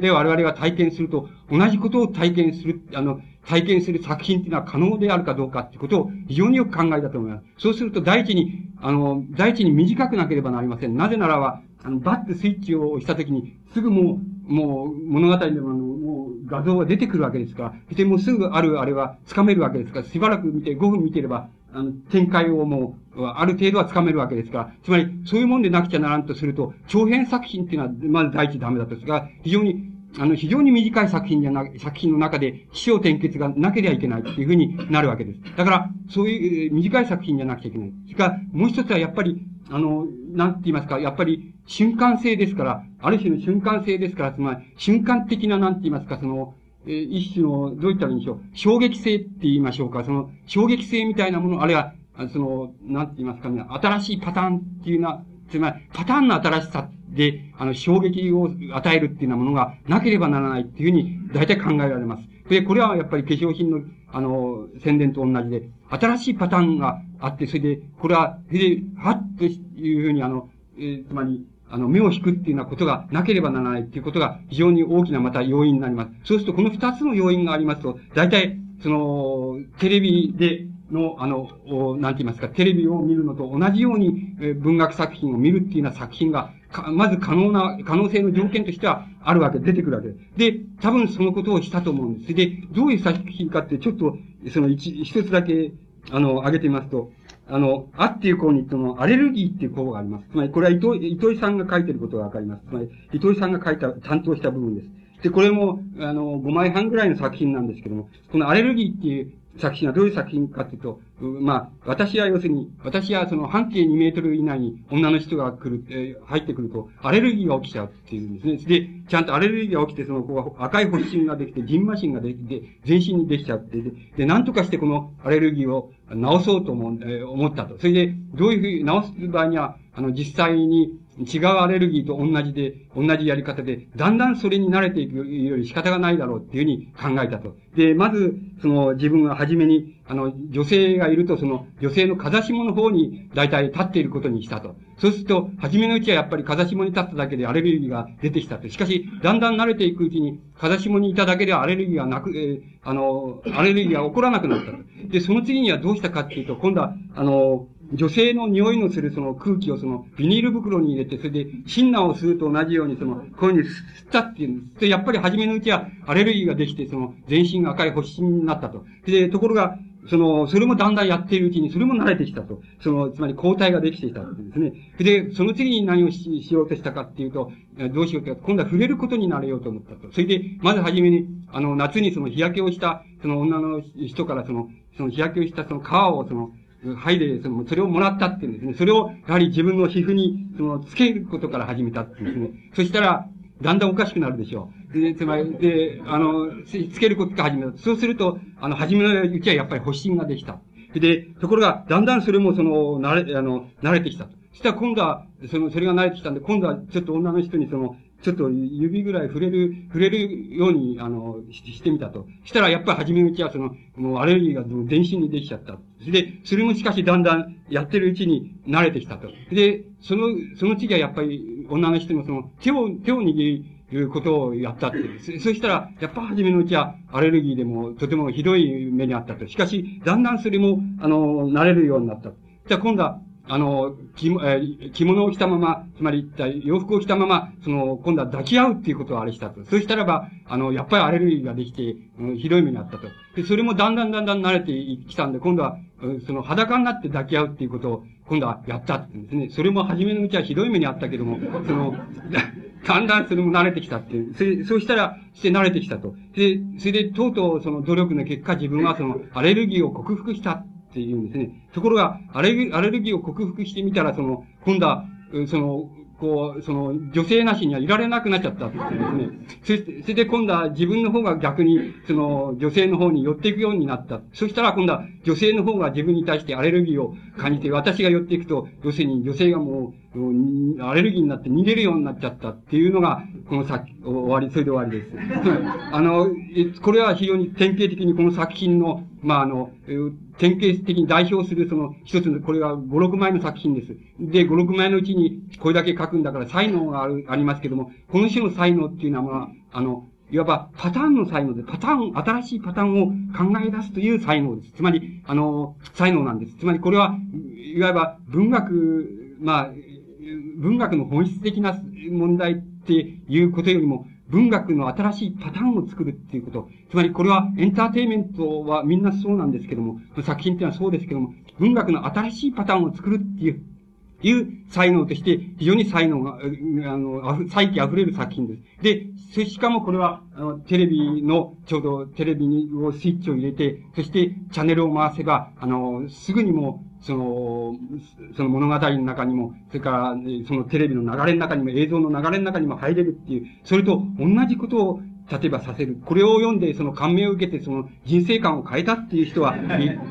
Speaker 2: で我々が体験すると、同じことを体験する、あの、体験する作品っていうのは可能であるかどうかってことを非常によく考えたと思います。そうすると、第一に、あの、第一に短くなければなりません。なぜならば、あの、バッてスイッチを押したときに、すぐもう、もう、物語でも、もう、画像が出てくるわけですから、そしてもすぐあるあれは掴めるわけですから、しばらく見て、5分見てれば、あの、展開をもう、ある程度は掴めるわけですから、つまり、そういうもんでなくちゃならんとすると、長編作品っていうのは、まず第一ダメだとすが、非常に、あの、非常に短い作品じゃな、作品の中で、起承転結がなければいけないっていうふうになるわけです。だから、そういう短い作品じゃなくちゃいけない。それか、もう一つはやっぱり、あの、なんて言いますか、やっぱり、瞬間性ですから、ある種の瞬間性ですから、つまり、瞬間的な、なんて言いますか、その、えー、一種の、どういったらいいんでしょう、衝撃性って言いましょうか、その、衝撃性みたいなもの、あるいは、その、なんて言いますかね、新しいパターンっていうな、つまり、パターンの新しさで、あの、衝撃を与えるっていうようなものがなければならないっていうふうに、大体考えられます。で、これはやっぱり化粧品の、あの、宣伝と同じで、新しいパターンがあって、それで、これは、で、はっというふうに、あの、えー、つまり、あの、目を引くっていうようなことがなければならないっていうことが非常に大きなまた要因になります。そうすると、この二つの要因がありますと、大体、その、テレビで、の、あの、なんて言いますか、テレビを見るのと同じように、え文学作品を見るっていうような作品が、まず可能な、可能性の条件としてはあるわけ、出てくるわけです。で、多分そのことをしたと思うんです。で、どういう作品かって、ちょっと、その一、一つだけ、あの、挙げてみますと、あの、あっていう項に、その、アレルギーっていう項があります。つまり、これは糸井、糸井さんが書いてることがわかります。つまり、糸井さんが書いた、担当した部分です。で、これも、あの、5枚半ぐらいの作品なんですけども、このアレルギーっていう作品はどういう作品かというと、まあ、私は要するに、私はその半径2メートル以内に女の人が来る、えー、入ってくると、アレルギーが起きちゃうっていうんですね。で、ちゃんとアレルギーが起きて、その、こう、赤い発疹ができて、ジンマシンができて、全身にできちゃって、で、で、なんとかしてこのアレルギーを治そうと思,、えー、思ったと。それで、どういうふうに治す場合には、あの、実際に、違うアレルギーと同じで、同じやり方で、だんだんそれに慣れていくより仕方がないだろうっていうふうに考えたと。で、まず、その自分が初めに、あの、女性がいると、その女性の風下の方に大体立っていることにしたと。そうすると、初めのうちはやっぱり風下に立っただけでアレルギーが出てきたと。しかし、だんだん慣れていくうちに、風下にいただけでアレルギーがなく、えー、あの、アレルギーが起こらなくなったと。で、その次にはどうしたかっていうと、今度は、あの、女性の匂いのするその空気をそのビニール袋に入れて、それでシンナーを吸うと同じようにその、こういうふうに吸ったっていうんです。で、やっぱり初めのうちはアレルギーができて、その全身が赤い発疹になったと。で、ところが、その、それもだんだんやっているうちに、それも慣れてきたと。その、つまり抗体ができていたってですね。で、その次に何をしようとしたかっていうと、どうしようと今度は触れることになれようと思ったと。それで、まずはじめに、あの、夏にその日焼けをした、その女の人からその、その日焼けをしたその皮をその、はいで、その、それをもらったっていうんですね。それを、やはり自分の皮膚に、その、つけることから始めたっていうんですね。そしたら、だんだんおかしくなるでしょう。で、つまり、で、あの、つけることから始めた。そうすると、あの、初めのうちはやっぱり発疹ができた。で、ところが、だんだんそれもその、慣れ、あの、慣れてきた。そしたら今度は、その、それが慣れてきたんで、今度はちょっと女の人にその、ちょっと指ぐらい触れる、触れるように、あの、してみたと。したらやっぱり初めのうちはその、もうアレルギーが全身にできちゃった。で、それもしかしだんだんやってるうちに慣れてきたと。で、その、その次はやっぱり女の人のその、手を、手を握り、いうことをやったって。そそしたら、やっぱ初めのうちはアレルギーでもとてもひどい目にあったと。しかし、だんだんそれも、あの、慣れるようになった。じゃあ今度は、あの、着物を着たまま、つまり洋服を着たまま、その、今度は抱き合うっていうことをあれしたと。そうしたらば、あの、やっぱりアレルギーができて、うん、ひどい目にあったと。で、それもだんだんだんだん慣れてきたんで、今度は、うその裸になって抱き合うっていうことを、今度はやったって言うんですね。それも初めのうちはひどい目にあったけども、その、だんだんそれも慣れてきたっていう。そ、そうしたら、して慣れてきたと。で、それで、とうとうその努力の結果、自分はその、アレルギーを克服したっていうんですね。ところが、アレルアレルギーを克服してみたら、その、今度は、その、こう、その、女性なしにはいられなくなっちゃったっていうですね。そして、それで今度は自分の方が逆に、その、女性の方に寄っていくようになった。そしたら今度は女性の方が自分に対してアレルギーを感じて、私が寄っていくと、要するに女性がもう、アレルギーになって逃げるようになっちゃったっていうのが、この作、終わり、それで終わりです。あの、これは非常に典型的にこの作品の、まあ、あの、典型的に代表するその一つの、これは5、6枚の作品です。で、5、6枚のうちにこれだけ書くんだから才能がある、ありますけども、この種の才能っていうのは、あの、いわばパターンの才能で、パターン、新しいパターンを考え出すという才能です。つまり、あの、才能なんです。つまりこれは、いわば文学、まあ、文学の本質的な問題っていうことよりも、文学の新しいパターンを作るっていうこと。つまりこれはエンターテイメントはみんなそうなんですけども、作品っていうのはそうですけども、文学の新しいパターンを作るっていう、いう才能として、非常に才能が、あの、再起溢れる作品です。で、しかもこれは、あの、テレビの、ちょうどテレビに、をスイッチを入れて、そしてチャンネルを回せば、あの、すぐにもその、その物語の中にも、それから、そのテレビの流れの中にも、映像の流れの中にも入れるっていう、それと同じことを、例えばさせる。これを読んで、その感銘を受けて、その人生観を変えたっていう人は、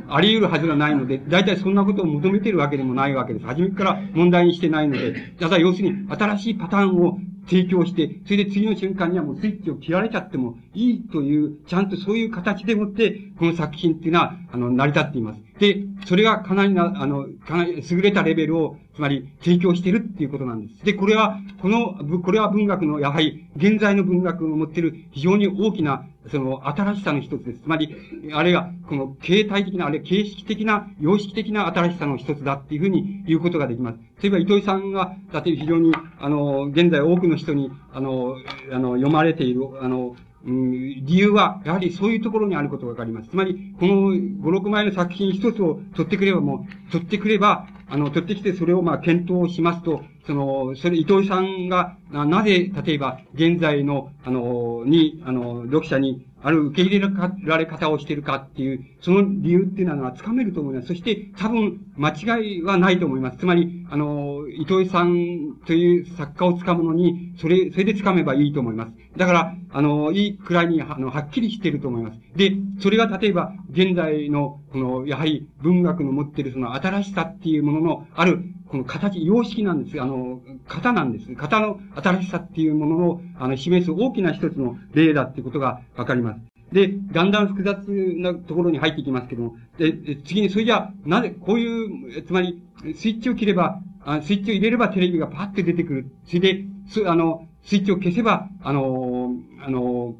Speaker 2: あり得るはずがないので、大体そんなことを求めてるわけでもないわけです。初めから問題にしてないので、ただ要するに、新しいパターンを提供して、それで次の瞬間にはもうスイッチを切られちゃってもいいという、ちゃんとそういう形でもって、この作品っていうのは、あの、成り立っています。で、それがかなりな、あの、かなり優れたレベルを、つまり提供しているっていうことなんです。で、これは、この、これは文学の、やはり、現在の文学の持っている非常に大きな、その、新しさの一つです。つまり、あれが、この、形態的な、あれ、形式的な、様式的な新しさの一つだっていうふうに言うことができます。例えば、糸井さんが、例えば非常に、あの、現在多くの人に、あの、あの、読まれている、あの、理由は、やはりそういうところにあることがわかります。つまり、この5、6枚の作品一つを取ってくればもう、取ってくれば、あの、取ってきてそれをまあ検討しますと、その、それ、伊藤さんが、なぜ、例えば、現在の、あの、に、あの、読者に、ある受け入れられ方をしてるかっていう、その理由っていうのはつかめると思います。そして、多分、間違いはないと思います。つまり、あの、伊藤さんという作家をつかむのに、それ、それでつかめばいいと思います。だから、あの、いいくらいに、あの、はっきりしてると思います。で、それが例えば、現在の、この、やはり文学の持っているその新しさっていうものの、ある、この形、様式なんです。あの、型なんです。型の新しさっていうものを、あの、示す大きな一つの例だっていうことがわかります。で、だんだん複雑なところに入っていきますけども、で、次に、それじゃあなぜ、こういう、つまり、スイッチを切れば、あスイッチを入れればテレビがパッと出てくる。それで、す、あの、スイッチを消せば、あの、あの、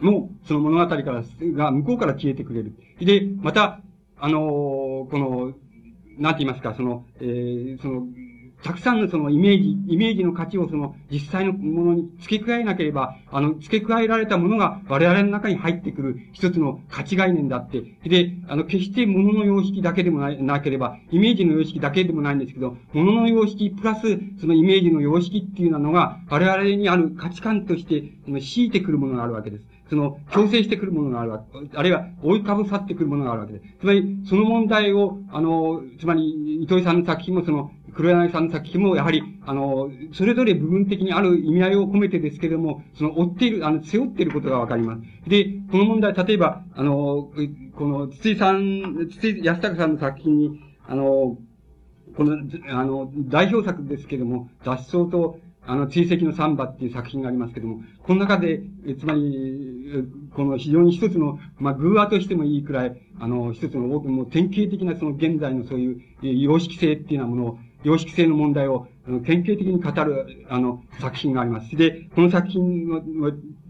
Speaker 2: もう、その物語から、が向こうから消えてくれる。で、また、あの、この、なんて言いますか、その、えー、その、たくさんのそのイメージ、イメージの価値をその実際のものに付け加えなければ、あの、付け加えられたものが我々の中に入ってくる一つの価値概念だって。で、あの、決して物の様式だけでもなければ、イメージの様式だけでもないんですけど、物の様式プラスそのイメージの様式っていうのが我々にある価値観として、強いてくるものがあるわけです。その、強制してくるものがあるわけ、あるいは追いかぶさってくるものがあるわけです。つまり、その問題を、あの、つまり、糸井さんの作品も、その、黒柳さんの作品も、やはり、あの、それぞれ部分的にある意味合いを込めてですけれども、その、追っている、あの、背負っていることがわかります。で、この問題、例えば、あの、この、筒井さん、筒井康隆さんの作品に、あの、この、あの、代表作ですけれども、脱走と、あの、追跡のサンバっていう作品がありますけども、この中で、つまり、この非常に一つの、まあ、偶話としてもいいくらい、あの、一つの、もう典型的なその現在のそういう様式性っていうようなものを、様式性の問題を、あの典型的に語る、あの、作品があります。で、この作品を、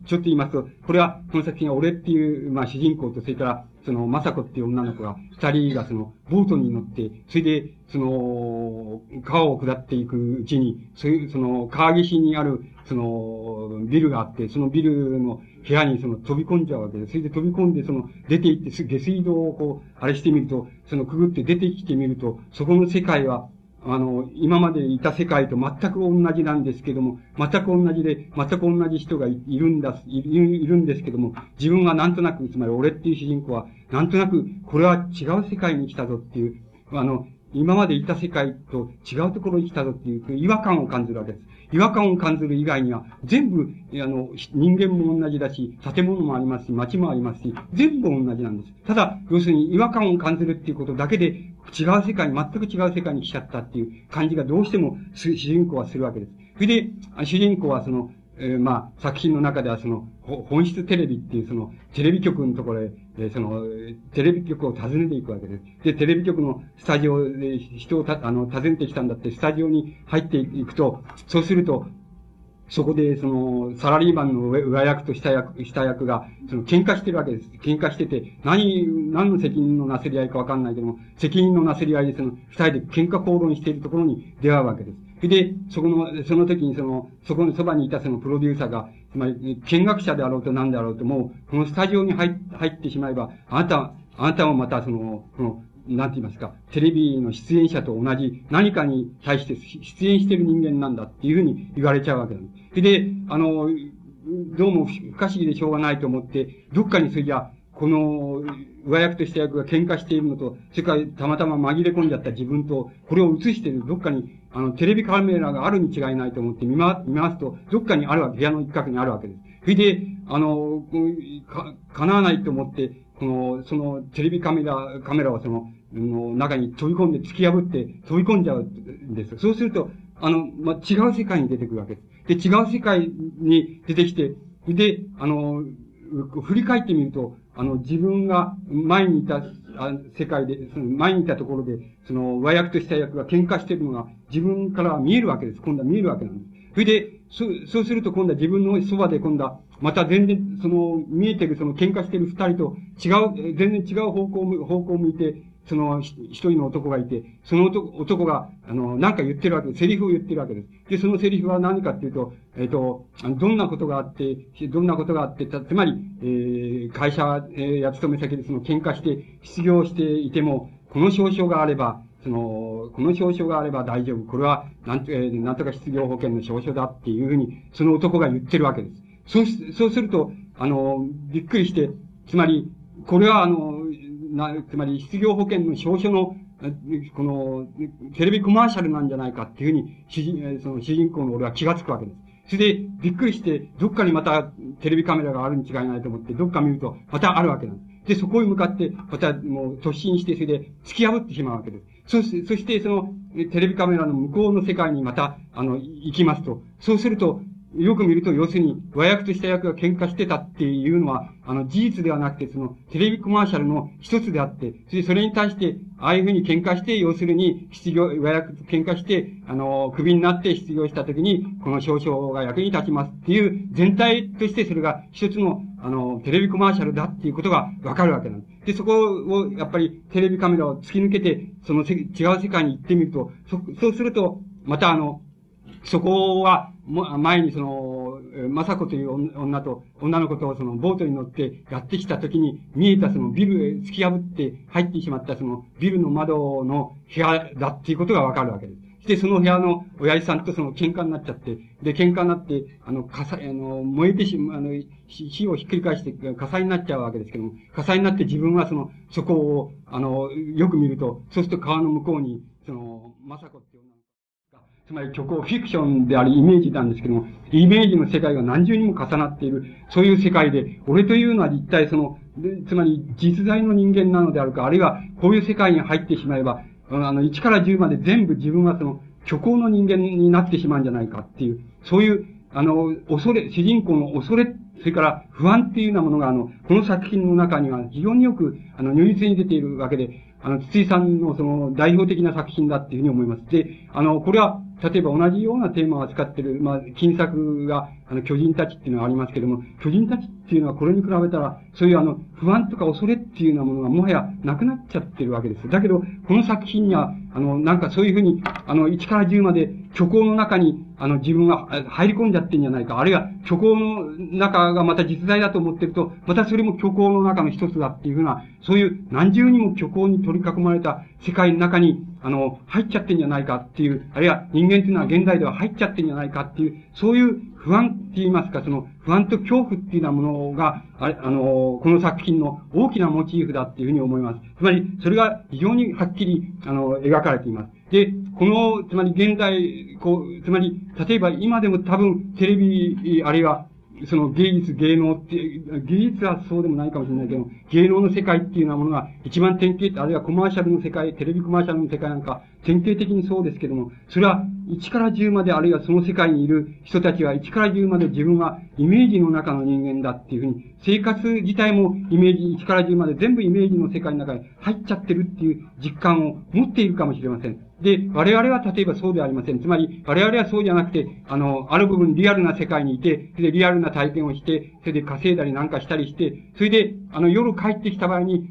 Speaker 2: ちょっと言いますと、これは、この作品は俺っていう、まあ、主人公と、それから、その、まさこっていう女の子が、二人がその、ボートに乗って、それで、その、川を下っていくうちに、そういう、その、川岸にある、その、ビルがあって、そのビルの部屋にその飛び込んじゃうわけです。それで飛び込んで、その、出て行って、下水道をこう、あれしてみると、そのくぐって出てきてみると、そこの世界は、あの、今までいた世界と全く同じなんですけども、全く同じで、全く同じ人がいるんだ、いるんですけども、自分はなんとなく、つまり俺っていう主人公は、なんとなく、これは違う世界に来たぞっていう、あの、今までいた世界と違うところに来たぞっていう違和感を感じるわけです。違和感を感じる以外には、全部、あの、人間も同じだし、建物もありますし、街もありますし、全部同じなんです。ただ、要するに違和感を感じるっていうことだけで、違う世界に、全く違う世界に来ちゃったっていう感じがどうしても主人公はするわけです。それで、主人公はその、えー、まあ、作品の中ではその、本質テレビっていうその、テレビ局のところへ、え、その、テレビ局を訪ねていくわけです。で、テレビ局のスタジオで人をた、あの、訪ねてきたんだって、スタジオに入っていくと、そうすると、そこで、その、サラリーマンの上上役と下役、下役が、その、喧嘩してるわけです。喧嘩してて、何、何の責任のなせり合いかわかんないけども、責任のなせり合いで、その、二人で喧嘩口論しているところに出会うわけです。で、そこの、その時にその、そこのそばにいたそのプロデューサーが、つまり、見学者であろうと何であろうと、もう、このスタジオに入入ってしまえば、あなた、あなたもまたその、この、なんて言いますか、テレビの出演者と同じ何かに対して出演してる人間なんだっていうふうに言われちゃうわけなんです。で、あの、どうも不可思議でしょうがないと思って、どっかにそれじゃ、この、上役と下役が喧嘩しているのと、それからたまたま紛れ込んじゃった自分と、これを映しているどっかに、あの、テレビカメラがあるに違いないと思って見ま、見ますと、どっかにあるわけ、部屋の一角にあるわけです。それで、あの、か、叶わないと思って、この、その、テレビカメラ、カメラをその、の中に飛び込んで突き破って飛び込んじゃうんです。そうすると、あの、まあ、違う世界に出てくるわけです。で、違う世界に出てきて、で、あの、振り返ってみると、あの、自分が前にいた世界で、その前にいたところで、その、和役とした役が喧嘩してるのが自分から見えるわけです。今度は見えるわけなんです。それで、そそうすると今度は自分のそばで今度は、また全然、その、見えてるその喧嘩してる二人と違う、全然違う方向、方向を向いて、その一人の男がいて、その男が、あの、何か言ってるわけです。セリフを言ってるわけです。で、そのセリフは何かっていうと、えっ、ー、と、どんなことがあって、どんなことがあって、つまり、えー、会社、えー、や勤め先でその喧嘩して、失業していても、この証書があれば、その、この証書があれば大丈夫。これは、なんと、えー、なんとか失業保険の証書だっていうふうに、その男が言ってるわけです。そうし、そうすると、あの、びっくりして、つまり、これはあの、な、つまり失業保険の証書の、この、テレビコマーシャルなんじゃないかっていうふうに、主人、その主人公の俺は気がつくわけです。それで、びっくりして、どっかにまたテレビカメラがあるに違いないと思って、どっか見ると、またあるわけなんです。で、そこへ向かって、またもう突進して、それで突き破ってしまうわけです。そし、そして、その、テレビカメラの向こうの世界にまた、あの、行きますと、そうすると、よく見ると、要するに、和役と下役が喧嘩してたっていうのは、あの、事実ではなくて、その、テレビコマーシャルの一つであって、それそれに対して、ああいうふうに喧嘩して、要するに、失業、和役と喧嘩して、あの、クビになって失業した時に、この少々が役に立ちますっていう全体としてそれが一つの、あの、テレビコマーシャルだっていうことがわかるわけなんです。で、そこを、やっぱり、テレビカメラを突き抜けて、そのせ違う世界に行ってみると、そ、そうすると、またあの、そこは、前にその、まさこという女と、女の子とそのボートに乗ってやってきた時に見えたそのビルへ突き破って入ってしまったそのビルの窓の部屋だっていうことがわかるわけです。で、その部屋の親父さんとその喧嘩になっちゃって、で、喧嘩になって、あの、火災、あの、燃えてしまう、あの、火をひっくり返して火災になっちゃうわけですけども、火災になって自分はその、そこを、あの、よく見ると、そうすると川の向こうに、その、まさこつまり虚構、フィクションでありイメージなんですけども、イメージの世界が何重にも重なっている、そういう世界で、俺というのは一体その、つまり実在の人間なのであるか、あるいはこういう世界に入ってしまえば、あの、1から10まで全部自分はその、虚構の人間になってしまうんじゃないかっていう、そういう、あの、恐れ、主人公の恐れ、それから不安っていうようなものが、あの、この作品の中には非常によく、あの、如実に出ているわけで、あの、筒井さんのその代表的な作品だっていうふうに思います。で、あの、これは例えば同じようなテーマを扱ってる、まあ、金作が、あの、巨人たちっていうのがありますけども、巨人たちっていうのはこれに比べたら、そういうあの、不安とか恐れっていうようなものがもはやなくなっちゃってるわけです。だけど、この作品には、あの、なんかそういうふうに、あの、1から10まで虚構の中に、あの、自分が入り込んじゃってんじゃないか。あるいは、虚構の中がまた実在だと思ってると、またそれも虚構の中の一つだっていうふうな、そういう何重にも虚構に取り囲まれた世界の中に、あの、入っちゃってんじゃないかっていう、あるいは人間っていうのは現代では入っちゃってんじゃないかっていう、そういう不安って言いますか、その不安と恐怖っていうようなものが、ああの、この作品の大きなモチーフだっていうふうに思います。つまり、それが非常にはっきり、あの、描かれています。で、この、つまり現在、こう、つまり、例えば今でも多分テレビ、あるいはその芸術、芸能って、芸術はそうでもないかもしれないけど、芸能の世界っていうようなものが一番典型、あるいはコマーシャルの世界、テレビコマーシャルの世界なんか、典型的にそうですけども、それは1から10まであるいはその世界にいる人たちは1から10まで自分はイメージの中の人間だっていうふうに、生活自体もイメージ1から10まで全部イメージの世界の中に入っちゃってるっていう実感を持っているかもしれません。で、我々は例えばそうではありません。つまり、我々はそうじゃなくて、あの、ある部分リアルな世界にいて、それでリアルな体験をして、それで稼いだりなんかしたりして、それで、あの、夜帰ってきた場合に、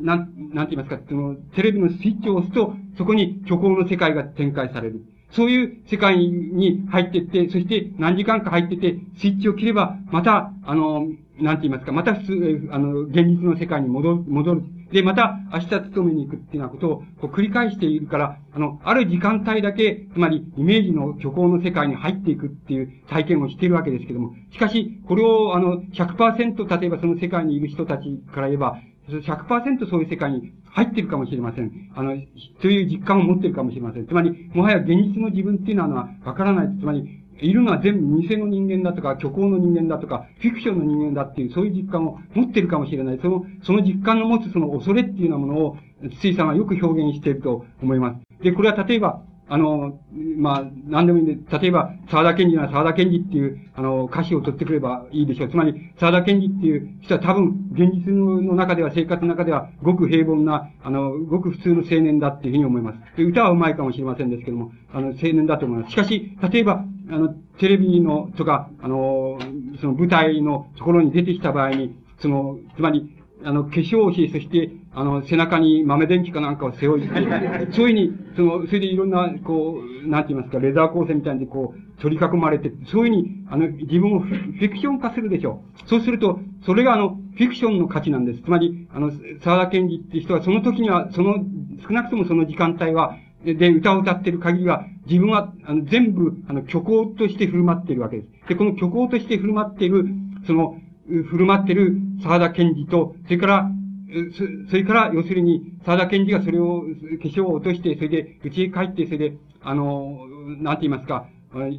Speaker 2: なん、なんて言いますか、その、テレビのスイッチを押すと、そこに虚構の世界が展開される。そういう世界に入っていって、そして何時間か入ってて、スイッチを切れば、また、あの、なんて言いますか、また普通、あの、現実の世界に戻る、戻る。で、また明日勤めに行くっていうようなことをこう繰り返しているから、あの、ある時間帯だけ、つまりイメージの虚構の世界に入っていくっていう体験をしているわけですけども、しかし、これをあの、100%例えばその世界にいる人たちから言えば、100%そういう世界に入ってるかもしれません。あの、そういう実感を持ってるかもしれません。つまり、もはや現実の自分っていうのはわからない。つまり、いるのは全部偽の人間だとか、虚構の人間だとか、フィクションの人間だっていう、そういう実感を持ってるかもしれない。その、その実感の持つその恐れっていうようなものを、筒井さんはよく表現していると思います。で、これは例えば、あの、まあ、何でもいいんで、例えば、沢田健二なら沢田健二っていう、あの、歌詞を取ってくればいいでしょう。つまり、沢田健二っていう人は多分、現実の中では、生活の中では、ごく平凡な、あの、ごく普通の青年だっていうふうに思います。で歌は上手いかもしれませんですけども、あの、青年だと思います。しかし、例えば、あの、テレビの、とか、あの、その舞台のところに出てきた場合に、その、つまり、あの、化粧をし、そして、あの、背中に豆電気かなんかを背負い、そういうふうに、その、それでいろんな、こう、なんて言いますか、レザー光線みたいにこう、取り囲まれて、そういうふうに、あの、自分をフィクション化するでしょう。そうすると、それがあの、フィクションの価値なんです。つまり、あの、沢田健二っていう人は、その時には、その、少なくともその時間帯は、で、歌を歌ってる限りは、自分は、あの、全部、あの、虚構として振る舞っているわけです。で、この虚構として振る舞っている、その、振る舞っている沢田健二と、それから、それから、要するに、沢田健二がそれを、化粧を落として、それで、家へ帰って、それで、あの、なんて言いますか、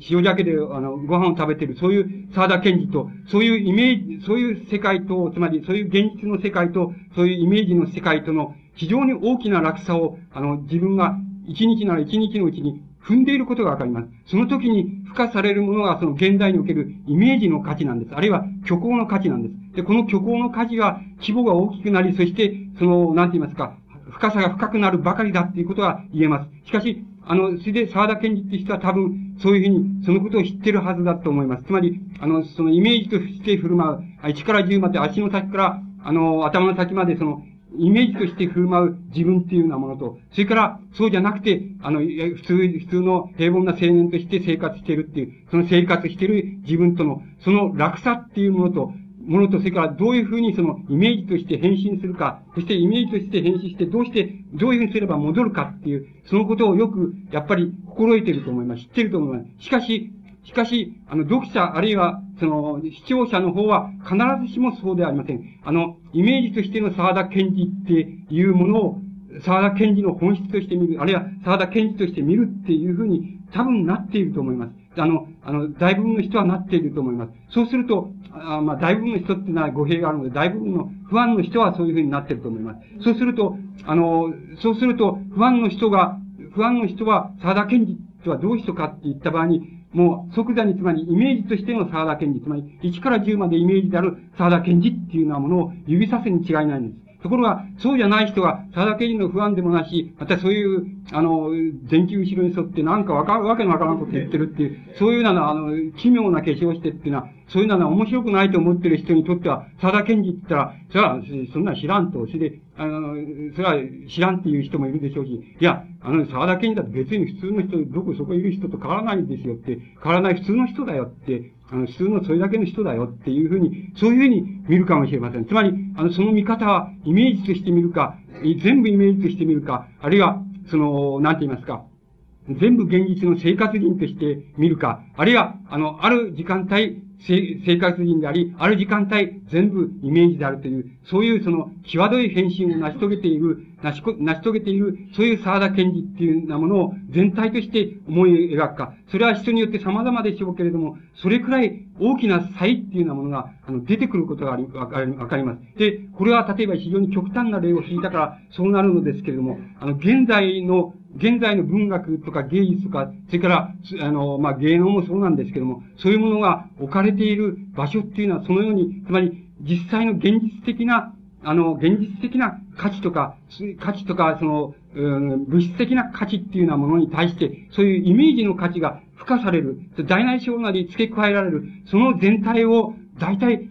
Speaker 2: 塩鮭で、あの、ご飯を食べてる、そういう沢田健二と、そういうイメージ、そういう世界と、つまり、そういう現実の世界と、そういうイメージの世界との、非常に大きな落差を、あの、自分が、一日なら一日のうちに踏んでいることがわかります。その時に付加されるものがその現代におけるイメージの価値なんです。あるいは虚構の価値なんです。で、この虚構の価値が規模が大きくなり、そして、その、なんて言いますか、深さが深くなるばかりだっていうことが言えます。しかし、あの、それで沢田健二って人は多分、そういうふうに、そのことを知ってるはずだと思います。つまり、あの、そのイメージとして振る舞う、1から10まで足の先から、あの、頭の先までその、イメージとして振る舞う自分っていうようなものと、それから、そうじゃなくて、あの、普通、普通の平凡な青年として生活してるっていう、その生活してる自分との、その落差っていうものと、ものと、それからどういうふうにそのイメージとして変身するか、そしてイメージとして変身してどうして、どういうふうにすれば戻るかっていう、そのことをよく、やっぱり心得てると思います。知ってると思います。しかし、しかし、あの、読者、あるいは、その、視聴者の方は必ずしもそうではありません。あの、イメージとしての沢田健二っていうものを、沢田健二の本質として見る、あるいは沢田健二として見るっていうふうに多分なっていると思います。あの、あの、大部分の人はなっていると思います。そうすると、あまあ、大部分の人っていうのは語弊があるので、大部分の不安の人はそういうふうになっていると思います。そうすると、あの、そうすると、不安の人が、不安の人は、沢田健二とはどういう人かって言った場合に、もう即座につまりイメージとしての沢田健二、つまり1から10までイメージである沢田健二っていうようなものを指さすに違いないんです。ところが、そうじゃない人は、ただけりの不安でもなし、またそういう、あの、電球後ろに沿ってなんかわか、わけのわからんこと言ってるっていう、そういうような、あの、奇妙な化粧してっていうのは、そういうのは面白くないと思ってる人にとっては、沢田研二って言ったら、それは、そんな知らんと、それで、あの、それは知らんっていう人もいるでしょうし、いや、あの、沢田研二だと別に普通の人、どこそこいる人と変わらないんですよって、変わらない普通の人だよって、あの、普通のそれだけの人だよっていうふうに、そういうふうに見るかもしれません。つまり、あの、その見方はイメージとして見るか、全部イメージとして見るか、あるいは、その、なんて言いますか、全部現実の生活人として見るか、あるいは、あの、ある時間帯、生活人であり、ある時間帯、全部イメージであるという、そういうその、際どい変身を成し遂げている、成し成し遂げている、そういう沢田賢治っていうようなものを全体として思い描くか。それは人によって様々でしょうけれども、それくらい大きな差異っていうようなものが、あの、出てくることがあり、わかりわかります。で、これは例えば非常に極端な例を引いたから、そうなるのですけれども、あの、現在の現在の文学とか芸術とか、それから、あの、まあ、芸能もそうなんですけども、そういうものが置かれている場所っていうのは、そのように、つまり、実際の現実的な、あの、現実的な価値とか、価値とか、その、うん、物質的な価値っていうようなものに対して、そういうイメージの価値が付加される、大内小なり付け加えられる、その全体を、大体、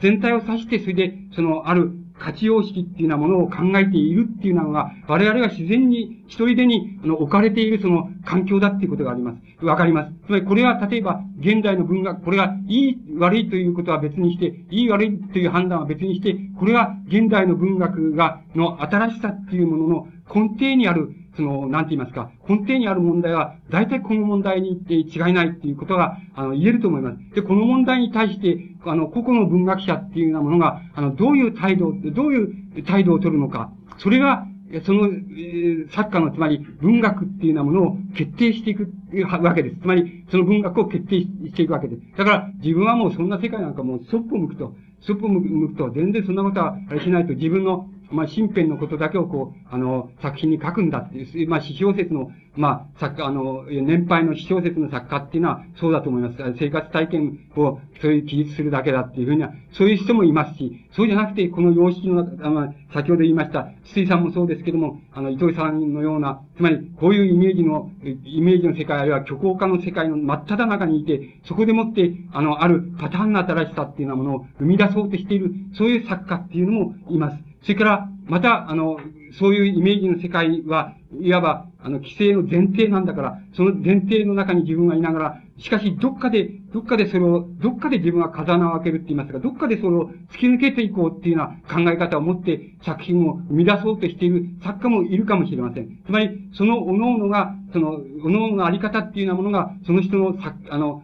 Speaker 2: 全体を指して、それで、その、ある価値様式っていうようなものを考えているっていうのが、我々が自然に一人でに、あの、置かれているその環境だっていうことがあります。わかります。つまりこれは例えば、現代の文学、これがいい、悪いということは別にして、いい悪いという判断は別にして、これは現代の文学が、の新しさっていうものの根底にあるその、なんて言いますか、根底にある問題は、大体この問題に違いないっていうことが、あの、言えると思います。で、この問題に対して、あの、個々の文学者っていうようなものが、あの、どういう態度、どういう態度を取るのか、それが、その、えー、作家の、つまり文学っていうようなものを決定していくわけです。つまり、その文学を決定していくわけです。だから、自分はもうそんな世界なんかもうそっぽ向くと、そっぽ向くと、全然そんなことはしないと、自分のまあ、身辺のことだけをこう、あの、作品に書くんだっていう、まあ、詩小説の、まあ、作家、あの、年配の詩小説の作家っていうのはそうだと思います。生活体験を、そういう記述するだけだっていうふうには、そういう人もいますし、そうじゃなくて、この様式の、あの、先ほど言いました、筒井さんもそうですけども、あの、糸井さんのような、つまり、こういうイメージの、イメージの世界、あるいは虚構化の世界の真っ只中にいて、そこでもって、あの、あるパターンの新しさっていうようなものを生み出そうとしている、そういう作家っていうのもいます。それから、また、あの、そういうイメージの世界は、いわば、あの、規制の前提なんだから、その前提の中に自分がいながら、しかし、どっかで、どっかでそれを、どっかで自分は風穴を開けるって言いますか、どっかでそれを突き抜けていこうっていうような考え方を持って作品を生み出そうとしている作家もいるかもしれません。つまり、その各々が、その、各々のあり方っていうようなものが、その人の作、あの、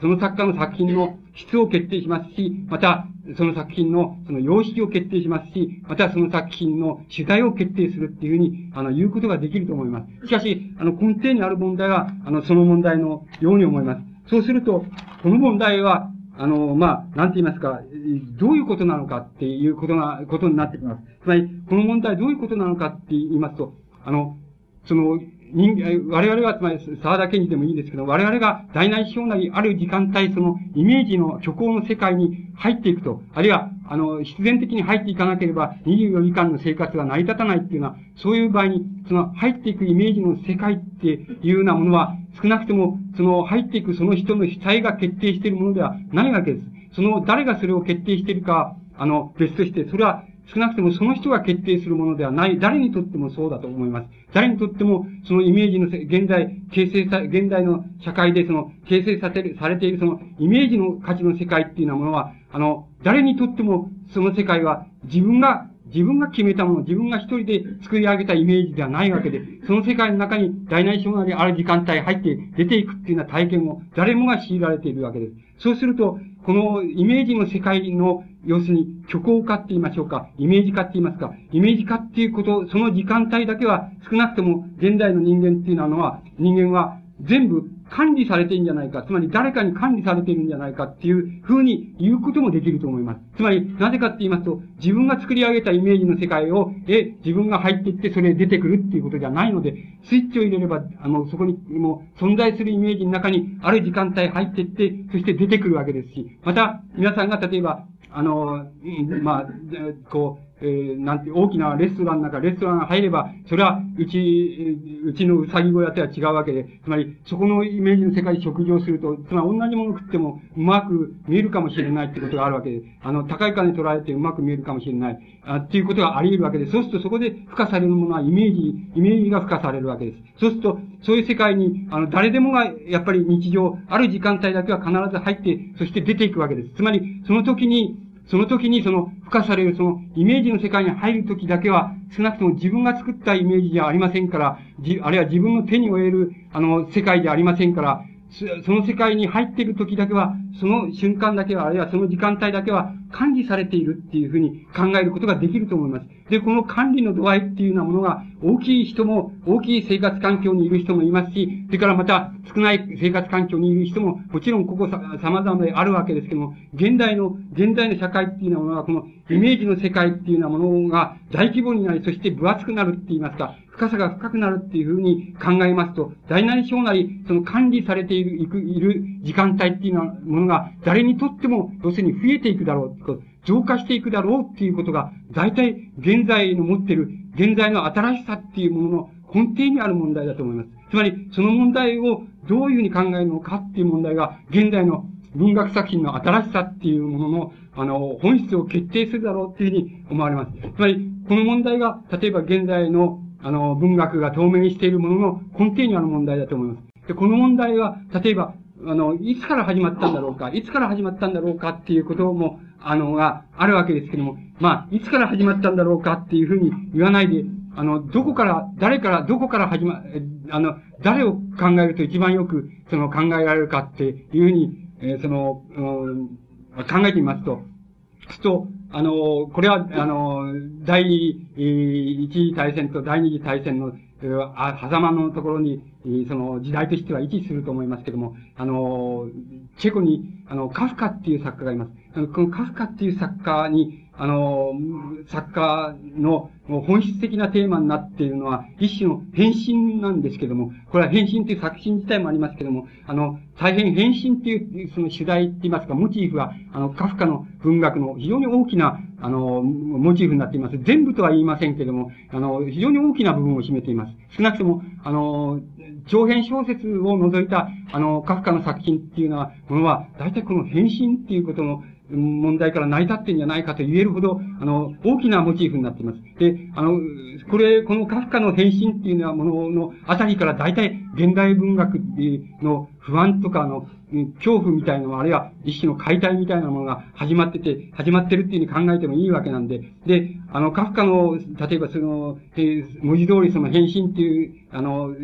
Speaker 2: その作家の作品の質を決定しますし、また、その作品の、その様式を決定しますし、またその作品の主題を決定するっていうふうに、あの、言うことができると思います。しかし、あの、根底にある問題は、あの、その問題のように思います。そうすると、この問題は、あの、まあ、なんて言いますか、どういうことなのかっていうことが、ことになってきます。つまり、この問題どういうことなのかって言いますと、あの、その、人我々は、つまり、沢田健二でもいいんですけど、我々が大内小なりある時間帯、そのイメージの虚構の世界に入っていくと、あるいは、あの、必然的に入っていかなければ24時間の生活が成り立たないっていうのは、そういう場合に、その入っていくイメージの世界っていうようなものは、少なくとも、その入っていくその人の主体が決定しているものではないわけです。その誰がそれを決定しているか、あの、別として、それは少なくともその人が決定するものではない、誰にとってもそうだと思います。誰にとっても、そのイメージの、現在、形成さ、現代の社会でその、形成されされているその、イメージの価値の世界っていうようなものは、あの、誰にとっても、その世界は、自分が、自分が決めたもの、自分が一人で作り上げたイメージではないわけで、その世界の中に大内小なりある時間帯入って出ていくっていうような体験を誰もが強いられているわけです。そうすると、このイメージの世界の要するに、虚構化って言いましょうか、イメージ化って言いますか、イメージ化っていうこと、その時間帯だけは、少なくとも現代の人間っていうのは、人間は全部管理されてるんじゃないか、つまり誰かに管理されてるんじゃないかっていう風に言うこともできると思います。つまり、なぜかって言いますと、自分が作り上げたイメージの世界を、え、自分が入っていってそれ出てくるっていうことじゃないので、スイッチを入れれば、あの、そこにもう存在するイメージの中にある時間帯入っていって、そして出てくるわけですし、また、皆さんが例えば、あの、まあ、こうえー、なんて、大きなレストランの中、レストラン入れば、それは、うち、うちのうさぎ小屋とは違うわけで、つまり、そこのイメージの世界で食事をすると、つまり同じもの食っても、うまく見えるかもしれないってことがあるわけで、あの、高い金捉えてうまく見えるかもしれない、あっていうことがあり得るわけで、そうするとそこで付加されるものはイメージ、イメージが付加されるわけです。そうすると、そういう世界に、あの、誰でもが、やっぱり日常、ある時間帯だけは必ず入って、そして出ていくわけです。つまり、その時に、その時にその付加されるそのイメージの世界に入る時だけは、少なくとも自分が作ったイメージじゃありませんから、あるいは自分の手に負える、あの、世界でありませんから、その世界に入っている時だけは、その瞬間だけは、あるいはその時間帯だけは管理されているっていうふうに考えることができると思います。で、この管理の度合いっていうようなものが大きい人も、大きい生活環境にいる人もいますし、それからまた少ない生活環境にいる人も、もちろんここさ様々であるわけですけども、現代の、現代の社会っていうようなものは、このイメージの世界っていうようなものが大規模になり、そして分厚くなるって言いますか、深さが深くなるっていうふうに考えますと、大なり小なり、その管理されている、いく、いる時間帯っていうものが、誰にとっても、要するに増えていくだろう、増加していくだろうっていうことが、大体、現在の持っている、現在の新しさっていうものの根底にある問題だと思います。つまり、その問題をどういうふうに考えるのかっていう問題が、現代の文学作品の新しさっていうものの、あの、本質を決定するだろうっていうふうに思われます。つまり、この問題が、例えば現在のあの、文学が透明しているものの根底にある問題だと思います。で、この問題は、例えば、あの、いつから始まったんだろうか、いつから始まったんだろうかっていうことも、あの、があるわけですけども、まあ、いつから始まったんだろうかっていうふうに言わないで、あの、どこから、誰から、どこから始ま、あの、誰を考えると一番よく、その、考えられるかっていうふうに、えー、その、うん、考えてみますと、すと、あの、これは、あの、第一次大戦と第二次大戦の、あ、狭間のところに、その時代としては位置すると思いますけども、あの、チェコに、あの、カフカっていう作家がいます。このカフカっていう作家に、あの、作家の本質的なテーマになっているのは、一種の変身なんですけども、これは変身という作品自体もありますけども、あの、大変変身っていう、その主題って言いますか、モチーフは、あの、カフカの文学の非常に大きな、あの、モチーフになっています。全部とは言いませんけれども、あの、非常に大きな部分を占めています。少なくとも、あの、長編小説を除いた、あの、カフカの作品っていうのは、ものは、大体この変身っていうことの、問題から成り立ってんじゃないかと言えるほど、あの、大きなモチーフになっています。で、あの、これ、このカフカの変身っていうようなもののあたりから大体現代文学の不安とかの恐怖みたいなの、あるいは一種の解体みたいなものが始まってて、始まってるっていうふうに考えてもいいわけなんで、で、あの、カフカの、例えばその、文字通りその変身っていう、あの、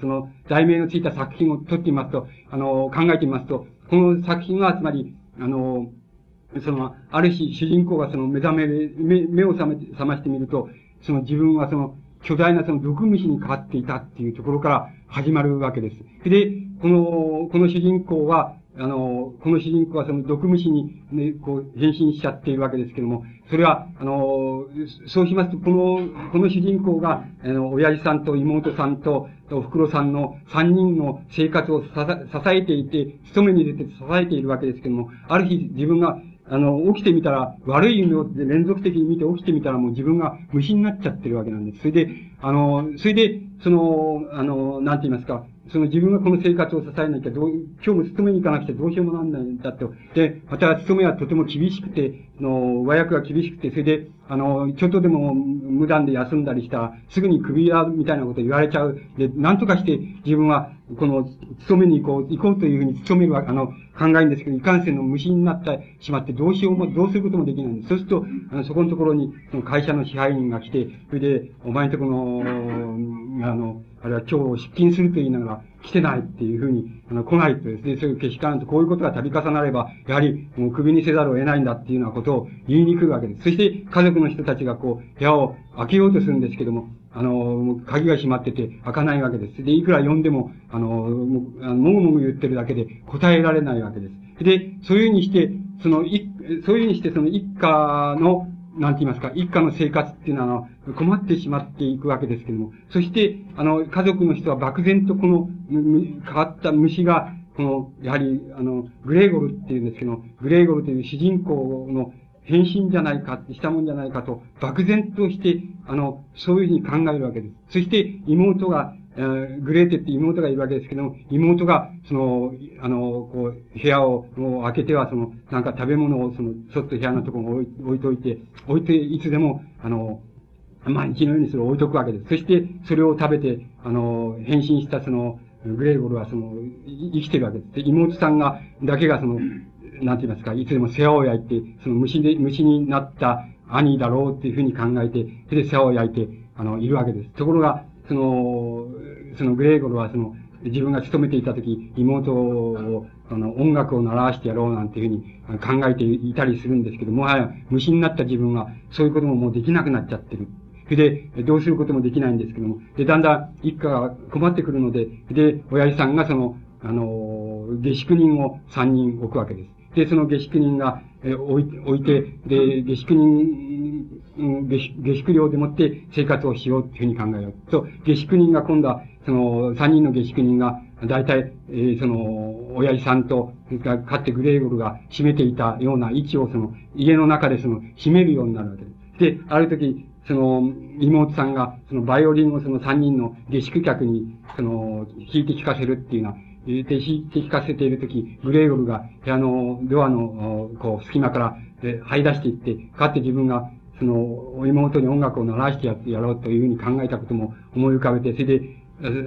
Speaker 2: その、題名のついた作品を撮ってみますと、あの、考えてみますと、この作品はつまり、あの、その、ある日、主人公がその目覚め、目目を覚め、覚ましてみると、その自分はその、巨大なその毒虫に変わっていたっていうところから始まるわけです。で、この、この主人公は、あの、この主人公はその毒虫にね、こう、変身しちゃっているわけですけども、それは、あの、そうしますと、この、この主人公が、あの、親父さんと妹さんと、お袋さんの三人の生活を支えていて、勤めに出て支えているわけですけども、ある日自分があの、起きてみたら、悪い夢を連続的に見て起きてみたらもう自分が虫になっちゃってるわけなんです。それで、あの、それで、その、あの、なんて言いますか、その自分がこの生活を支えなきゃどう、今日も勤めに行かなくてどうしようもなんないんだと。で、また勤めはとても厳しくて、あの、和訳が厳しくて、それで、あの、ちょっとでも無断で休んだりしたら、すぐに首や、みたいなこと言われちゃう。で、なんとかして自分は、この、勤めに行こう、行こうというふうに勤めるわ、あの、考えるんですけど、いかんせんの虫になってしまって、どうしようも、どうすることもできないんです。そうすると、あのそこのところに、その会社の支配人が来て、それで、お前んとこの、あの、あれは今日出勤すると言いながら、来てないっていうふうに、あの、来ないとですね、そういうけしからんと、こういうことが度重なれば、やはり、もう首にせざるを得ないんだっていうようなことを言いに来るわけです。そして、家族の人たちがこう、部屋を開けようとするんですけども、あの、鍵が閉まってて開かないわけです。で、いくら呼んでも、あの、もぐもぐ言ってるだけで答えられないわけです。で、そういうふうにして、その、そういうふうにして、その一家の、なんて言いますか、一家の生活っていうのは、困ってしまっていくわけですけども、そして、あの、家族の人は漠然とこの、変わった虫が、この、やはり、あの、グレーゴルっていうんですけど、グレーゴルという主人公の変身じゃないか、したもんじゃないかと、漠然として、あの、そういうふうに考えるわけです。そして妹が、グレーテって妹がいるわけですけども、妹が、その、あの、こう、部屋をを開けては、その、なんか食べ物を、その、ちょっと部屋のところに置い置いといて、置いて、いつでも、あの、毎日のようにそれを置いとくわけです。そして、それを食べて、あの、変身したその、グレーゴルはその、生きてるわけです。で、妹さんが、だけがその、なんて言いますか、いつでも世話を焼いて、その虫で、虫になった兄だろうっていうふうに考えて、それで世話を焼いて、あの、いるわけです。ところが、その、そのグレーゴルはその、自分が勤めていた時、妹を、あの、音楽を習わしてやろうなんていうふうに考えていたりするんですけども、はや虫になった自分は、そういうことももうできなくなっちゃってる。それで、どうすることもできないんですけども、で、だんだん一家が困ってくるので、で、親父さんがその、あの、下宿人を三人置くわけです。で、その下宿人が、え置いて、で、下宿人、下宿下宿料でもって生活をしようっていうふうに考えよう。と、下宿人が今度は、その、三人の下宿人が、大体、えー、その、親父さんと、から、かってグレーゴルが占めていたような位置を、その、家の中でその、占めるようになるわけです。で、ある時、その、妹さんが、その、バイオリンをその三人の下宿客に、その、弾いて聴かせるっていうような、で、弾いて聞かせているとき、グレーゴルが部屋のドアの、こう、隙間から、で、這い出していって、かって自分が、その、妹に音楽を鳴らしてやってやろうというふうに考えたことも思い浮かべて、それで、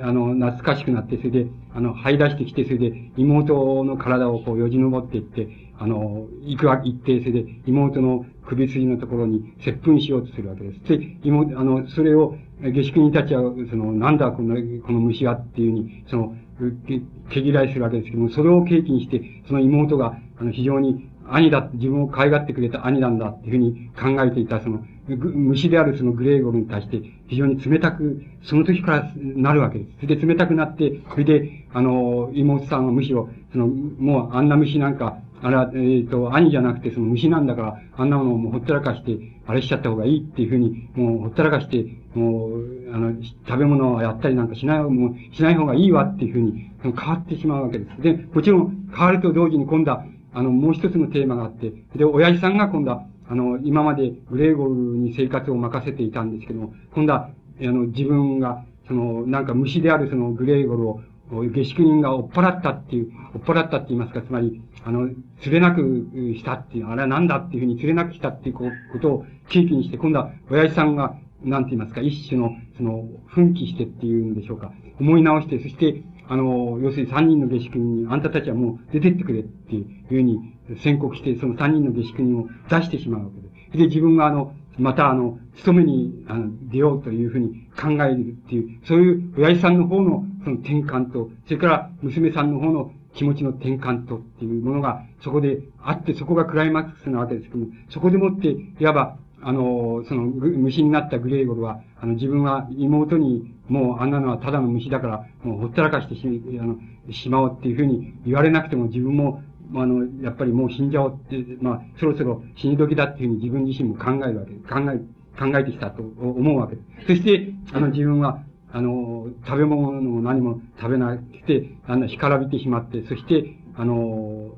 Speaker 2: あの、懐かしくなって、それで、あの、這い出してきて、それで、妹の体をこう、よじ登っていって、あの、行くわ、行って、それで、妹の首筋のところに接吻しようとするわけです。で、妹、あの、それを、下宿人たちは、その、なんだ、この、この虫はっていうふうに、その、毛嫌いするわけですけども、それを契機にして、その妹が、あの、非常に兄だ、自分を可愛がってくれた兄なんだっていうふうに考えていた、その、虫であるそのグレーゴルに対して、非常に冷たく、その時からなるわけです。それで冷たくなって、それで、あの、妹さんはむしろ、その、もうあんな虫なんか、あれは、えっ、ー、と、兄じゃなくてその虫なんだから、あんなものをもうほったらかして、あれしちゃった方がいいっていうふうに、もうほったらかして、もう、あの、食べ物をやったりなんかしない、もう、しない方がいいわっていうふうに、変わってしまうわけです。で、もちろん、変わると同時に今度は、あの、もう一つのテーマがあって、で、親父さんが今度は、あの、今までグレーゴルに生活を任せていたんですけども、今度は、あの、自分が、その、なんか虫であるそのグレーゴルを、下宿人が追っ払ったっていう、追っ払ったって言いますか、つまり、あの、釣れなくしたっていう、あれは何だっていうふうに釣れなくしたっていうことを契機にして、今度は親父さんが、なんて言いますか、一種の、その、奮起してっていうんでしょうか。思い直して、そして、あの、要するに三人の下宿人に、あんたたちはもう出てってくれっていうふうに宣告して、その三人の下宿人を出してしまうわけです。で、自分があの、またあの、勤めにあの出ようというふうに考えるっていう、そういう親父さんの方のその転換と、それから娘さんの方の気持ちの転換とっていうものがそこであって、そこがクライマックスなわけですけども、そこでもって、いわば、あの、その、虫になったグレーゴルは、あの、自分は妹に、もうあんなのはただの虫だから、もうほったらかしてし、あの、しまおうっていうふうに言われなくても自分も、あの、やっぱりもう死んじゃおうって、まあ、そろそろ死に時だっていうふうに自分自身も考えるわけです。考え、考えてきたと思うわけです。そして、あの、自分は、あの、食べ物も何も食べなくて、あの、干からびてしまって、そして、あの、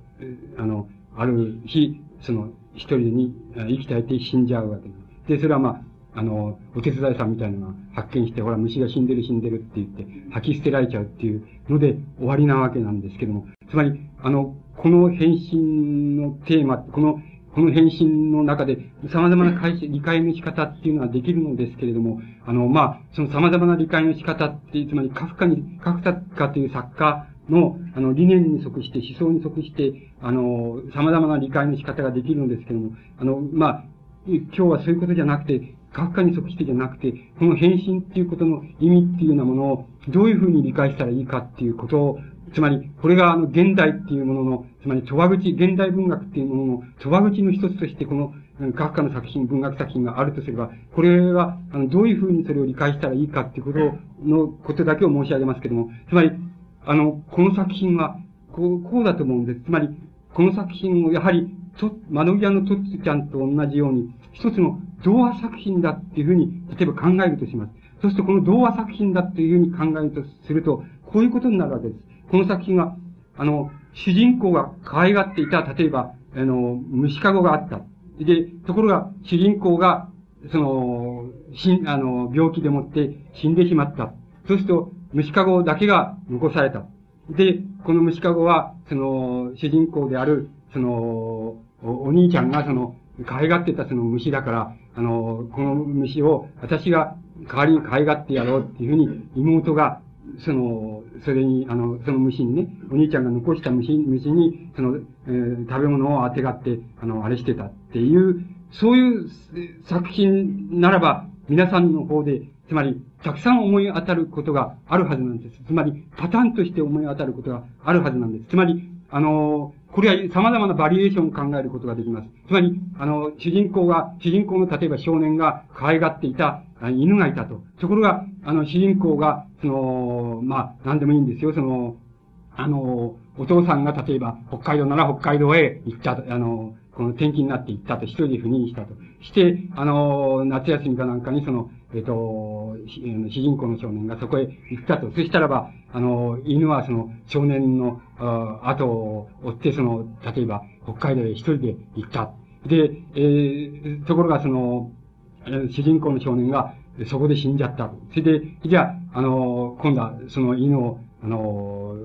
Speaker 2: あの、ある日、その、一人に生き絶えて死んじゃうわけです。で、それはまあ、あの、お手伝いさんみたいなのが発見して、ほら、虫が死んでる死んでるって言って、吐き捨てられちゃうっていうので終わりなわけなんですけども、つまり、あの、この変身のテーマ、この、この変身の中で様々な解理解の仕方っていうのはできるのですけれども、あの、まあ、その様々な理解の仕方って、つまりカフカに、カフカという作家の、あの、理念に即して、思想に即して、あの、様々な理解の仕方ができるのですけども、あの、まあ、今日はそういうことじゃなくて、カフカに即してじゃなくて、この変身っていうことの意味っていうようなものをどういうふうに理解したらいいかっていうことを、つまり、これがあの、現代っていうものの、つまり、戸話口、現代文学っていうものの戸話口の一つとして、この、カフカの作品、文学作品があるとすれば、これは、あの、どういうふうにそれを理解したらいいかっていうことの、ことだけを申し上げますけども、つまり、あの、この作品は、こう、こうだと思うんです。つまり、この作品を、やはり、と、窓際のトッツちゃんと同じように、一つの童話作品だっていうふうに、例えば考えるとします。そうすると、この童話作品だっていうふうに考えるとすると、こういうことになるわけです。この作品は、あの、主人公が可愛がっていた、例えば、あの、虫かごがあった。で、ところが、主人公が、その、死ん、あの、病気でもって死んでしまった。そうすると、虫かごだけが残された。で、この虫かごは、その、主人公である、その、お兄ちゃんがその、可愛がってたその虫だから、あの、この虫を私が代わりに可愛がってやろうっていうふうに妹が、その、それに、あの、その虫にね、お兄ちゃんが残した虫、虫に、その、えー、食べ物をあてがって、あの、あれしてたっていう、そういう作品ならば、皆さんの方で、つまり、たくさん思い当たることがあるはずなんです。つまり、パターンとして思い当たることがあるはずなんです。つまり、あの、これは様々なバリエーションを考えることができます。つまり、あの、主人公が、主人公の例えば少年が可愛がっていた犬がいたと。ところが、あの、主人公が、その、まあ、なんでもいいんですよ。その、あの、お父さんが例えば、北海道なら北海道へ行った、あの、この転勤になって行ったと、一人で赴任したと。して、あの、夏休みかなんかにその、えっ、ー、と、主人公の少年がそこへ行ったと。そしたらば、あの、犬はその少年の後を追って、その、例えば、北海道へ一人で行った。で、えー、ところがその、主人公の少年がそこで死んじゃった。それで、じゃあ、あの、今度はその犬を、あの、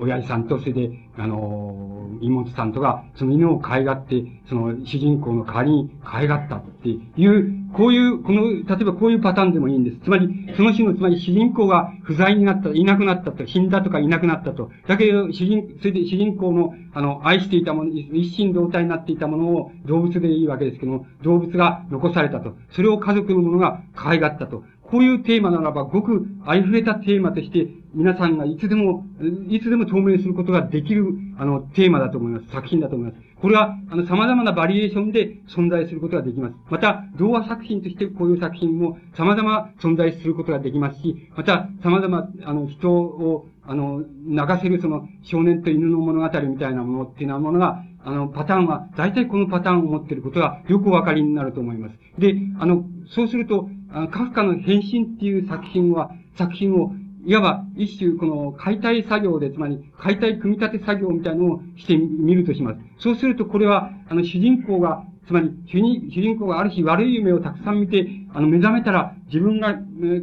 Speaker 2: 親父さんと、それで、あの、妹さんとか、その犬を可愛がって、その主人公の代わりに可愛がったっていう、こういう、この、例えばこういうパターンでもいいんです。つまり、その種の、つまり主人公が不在になった、いなくなったと、死んだとかいなくなったと。だけど、主人、それで主人公の、あの、愛していたもの、一心同体になっていたものを動物でいいわけですけども、動物が残されたと。それを家族の者が可愛がったと。こういうテーマならば、ごくありふれたテーマとして、皆さんがいつでも、いつでも透明することができる、あの、テーマだと思います。作品だと思います。これは、あの、様々なバリエーションで存在することができます。また、童話作品としてこういう作品も様々存在することができますし、また、様々、あの、人を、あの、泣かせるその、少年と犬の物語みたいなものっていうようなものが、あの、パターンは、大体このパターンを持っていることがよくお分かりになると思います。で、あの、そうすると、あのカフカの変身っていう作品は、作品をいわば一種この解体作業で、つまり解体組み立て作業みたいのをしてみるとします。そうするとこれは、あの主人公が、つまり主人主人公がある日悪い夢をたくさん見て、あの目覚めたら自分が、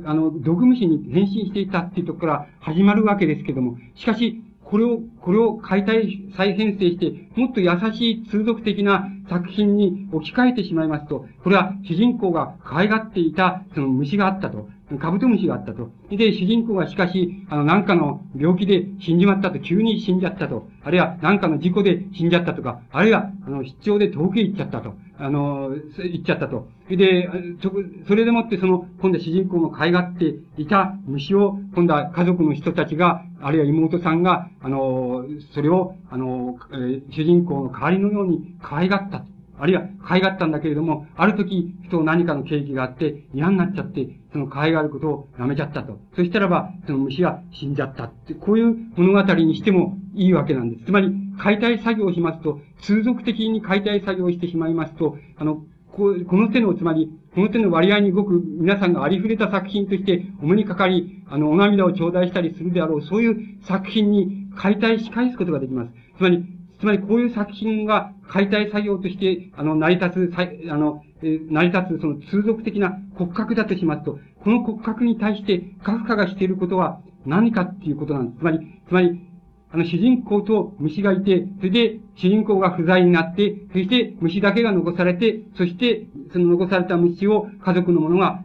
Speaker 2: あの、毒虫に変身していたっていうところから始まるわけですけども、しかし、これを、これを解体、再編成して、もっと優しい通俗的な作品に置き換えてしまいますと、これは主人公が可愛がっていた、その虫があったと。カブトムシがあったと。で、主人公がしかし、あの、なんかの病気で死んじまったと、急に死んじゃったと。あるいは、なんかの事故で死んじゃったとか、あるいは、あの、出張で遠くへ行っちゃったと。あの、行っちゃったと。で、それでもってその、今度は主人公の可愛がっていた虫を、今度は家族の人たちが、あるいは妹さんが、あの、それを、あの、主人公の代わりのように可愛がったと。あるいは可愛がったんだけれども、ある時、ふと何かの契機があって、嫌になっちゃって、その可愛がることをやめちゃったと。そしたらば、その虫は死んじゃったって、こういう物語にしてもいいわけなんです。つまり、解体作業をしますと、通俗的に解体作業をしてしまいますと、あの、ここの手の、つまり、この手の割合にごく皆さんがありふれた作品としてお目にかかり、あの、お涙を頂戴したりするであろう、そういう作品に解体し返すことができます。つまり、つまりこういう作品が解体作業として、あの、成り立つ、あの、成り立つその通俗的な骨格だとしますと、この骨格に対してカフカがしていることは何かっていうことなんです。つまり、つまり、あの、主人公と虫がいて、それで、主人公が不在になって、そして虫だけが残されて、そして、その残された虫を家族の者が、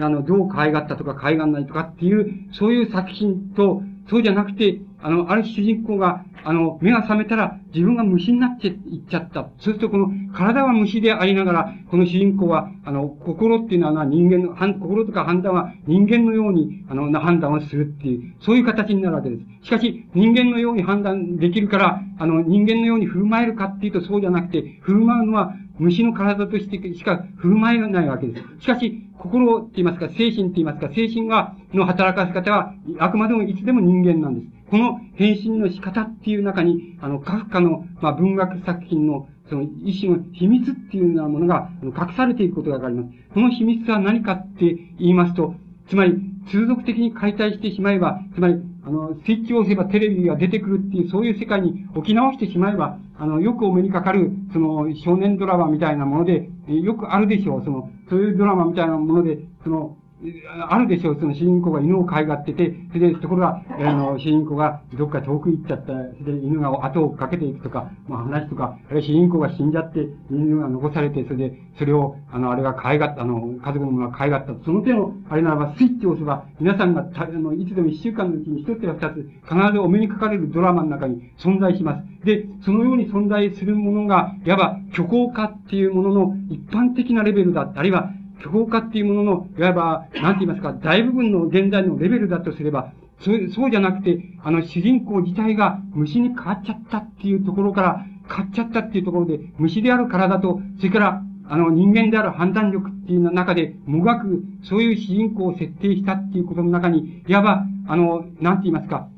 Speaker 2: あの、どう可愛がったとか可愛がんないとかっていう、そういう作品と、そうじゃなくて、あの、ある主人公が、あの、目が覚めたら自分が虫になっていっちゃった。そうするとこの体は虫でありながら、この主人公は、あの、心っていうのは人間の、心とか判断は人間のように、あの、判断をするっていう、そういう形になるわけです。しかし、人間のように判断できるから、あの、人間のように振る舞えるかっていうとそうじゃなくて、振る舞うのは虫の体としてしか振る舞えないわけです。しかし、心って言いますか、精神って言いますか、精神は、の働かせ方は、あくまでもいつでも人間なんです。この変身の仕方っていう中に、あの、カフカの、まあ、文学作品の、その一種の秘密っていうようなものが隠されていることがわかります。この秘密は何かって言いますと、つまり、通俗的に解体してしまえば、つまり、あの、スイッチを押せばテレビが出てくるっていう、そういう世界に置き直してしまえば、あの、よくお目にかかる、その、少年ドラマみたいなもので、よくあるでしょう。その、そういうドラマみたいなもので、その、あるでしょう。その主人公が犬を飼いがってて、それで、ところが、あの、主人公がどっか遠く行っちゃった、それで犬が後をかけていくとか、まあ話とか、あるいは主人公が死んじゃって、犬が残されて、それで、それを、あの、あれが飼いがった、あの、家族の者が飼いがった。その手の、あれならば、スイッチを押せば、皆さんが、あの、いつでも一週間のうちに一つや二つ、必ずお目にかかれるドラマの中に存在します。で、そのように存在するものが、いわば、虚構化っていうものの一般的なレベルだ。あるいは、虚構化っていうものの、いわば、なんて言いますか、大部分の現在のレベルだとすれば、そう、そうじゃなくて、あの、主人公自体が虫に変わっちゃったっていうところから、変わっちゃったっていうところで、虫である体と、それから、あの、人間である判断力っていう中で、もがく、そういう主人公を設定したっていうことの中に、いわば、あの、なんて言いますか、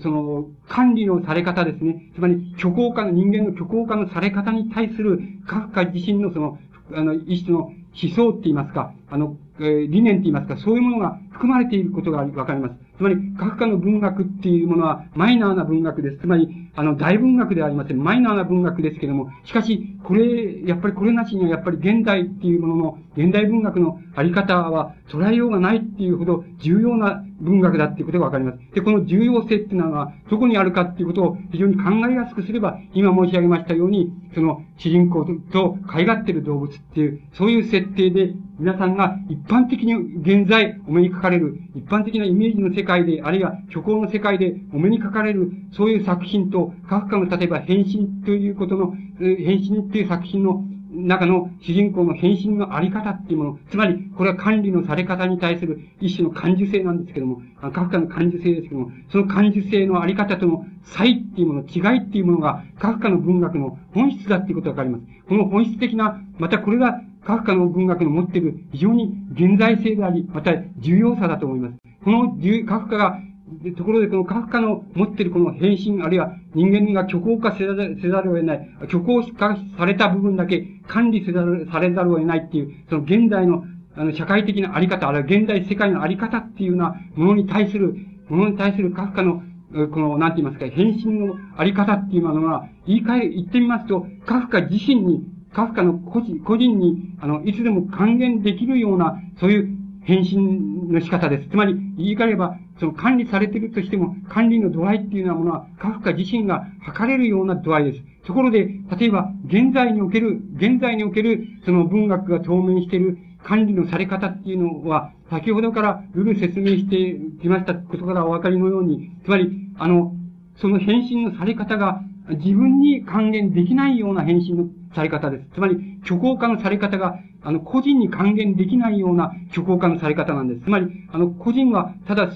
Speaker 2: その、管理のされ方ですね。つまり、虚構化の、人間の虚構化のされ方に対する、カフカ自身のその、あの、一種の思想って言いますか、あの、えー、理念って言いますか、そういうものが含まれていることがわかります。つまり、学科の文学っていうものはマイナーな文学です。つまり、あの、大文学ではありません。マイナーな文学ですけども、しかし、これ、やっぱりこれなしにはやっぱり現代っていうものの、現代文学のあり方は捉えようがないっていうほど重要な文学だっていうことがわかります。で、この重要性っていうのは、どこにあるかっていうことを非常に考えやすくすれば、今申し上げましたように、その主人公と飼いがってる動物っていう、そういう設定で、皆さんが一般的に現在お目にかかれる、一般的なイメージの世界で、あるいは虚構の世界でお目にかかれる、そういう作品と、カフカの例えば変身ということの、変身っていう作品の中の主人公の変身のあり方っていうもの、つまり、これは管理のされ方に対する一種の感受性なんですけども、カフカの感受性ですけども、その感受性のあり方との差異っていうもの、違いっていうものが、カフカの文学の本質だっていうことがわかります。この本質的な、またこれがカフカの文学の持っている非常に現在性であり、また重要さだと思います。このカフカがでところで、このカフカの持っているこの変身、あるいは人間が虚構化せざるを得ない、虚構化された部分だけ管理せざる、されざるを得ないっていう、その現代の、あの、社会的なあり方、あるいは現代世界のあり方っていうようなものに対する、ものに対するカフカの、この、なんて言いますか、変身のあり方っていうのは、言い換え、言ってみますと、カフカ自身に、カフカの個人、個人に、あの、いつでも還元できるような、そういう変身の仕方です。つまり、言い換えれば、その管理されているとしても、管理の度合いっていうようなものは、カフカ自身が測れるような度合いです。ところで、例えば、現在における、現在における、その文学が当面している管理のされ方っていうのは、先ほどからルール説明してきましたことからお分かりのように、つまり、あの、その返信のされ方が自分に還元できないような返信のされ方です。つまり、虚構化のされ方があの、個人に還元できないような虚構化のされ方なんです。つまり、あの、個人は、ただ、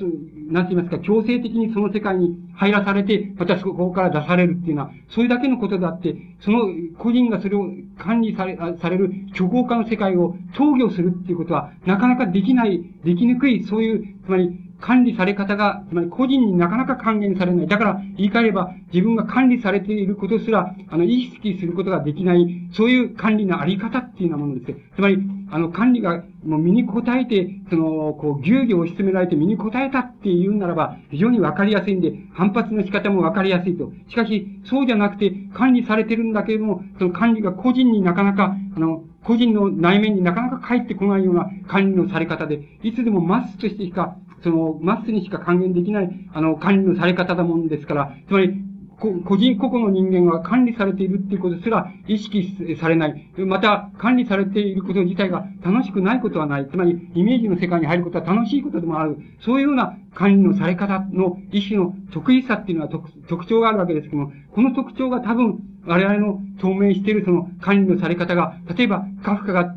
Speaker 2: なんて言いますか、強制的にその世界に入らされて、またそこから出されるっていうのは、それだけのことであって、その個人がそれを管理され、される虚構化の世界を投与するっていうことは、なかなかできない、できにくい、そういう、つまり、管理され方が、つまり個人になかなか還元されない。だから、言い換えれば、自分が管理されていることすら、あの、意識することができない、そういう管理のあり方っていうようなものです。つまり、あの、管理が、もう身に応えて、その、こう、牛義を押し詰められて身に応えたっていうならば、非常にわかりやすいんで、反発の仕方もわかりやすいと。しかし、そうじゃなくて、管理されてるんだけれども、その管理が個人になかなか、あの、個人の内面になかなか返ってこないような管理のされ方で、いつでもマスとしてしかその、マスにしか還元できない、あの、管理のされ方だもんですから、つまり、個人個々の人間は管理されているっていうことすら意識されない。また、管理されていること自体が楽しくないことはない。つまり、イメージの世界に入ることは楽しいことでもある。そういうような管理のされ方の一種の得意さっていうのは特徴があるわけですけども、この特徴が多分、我々の透明しているその管理のされ方が、例えば、カフカが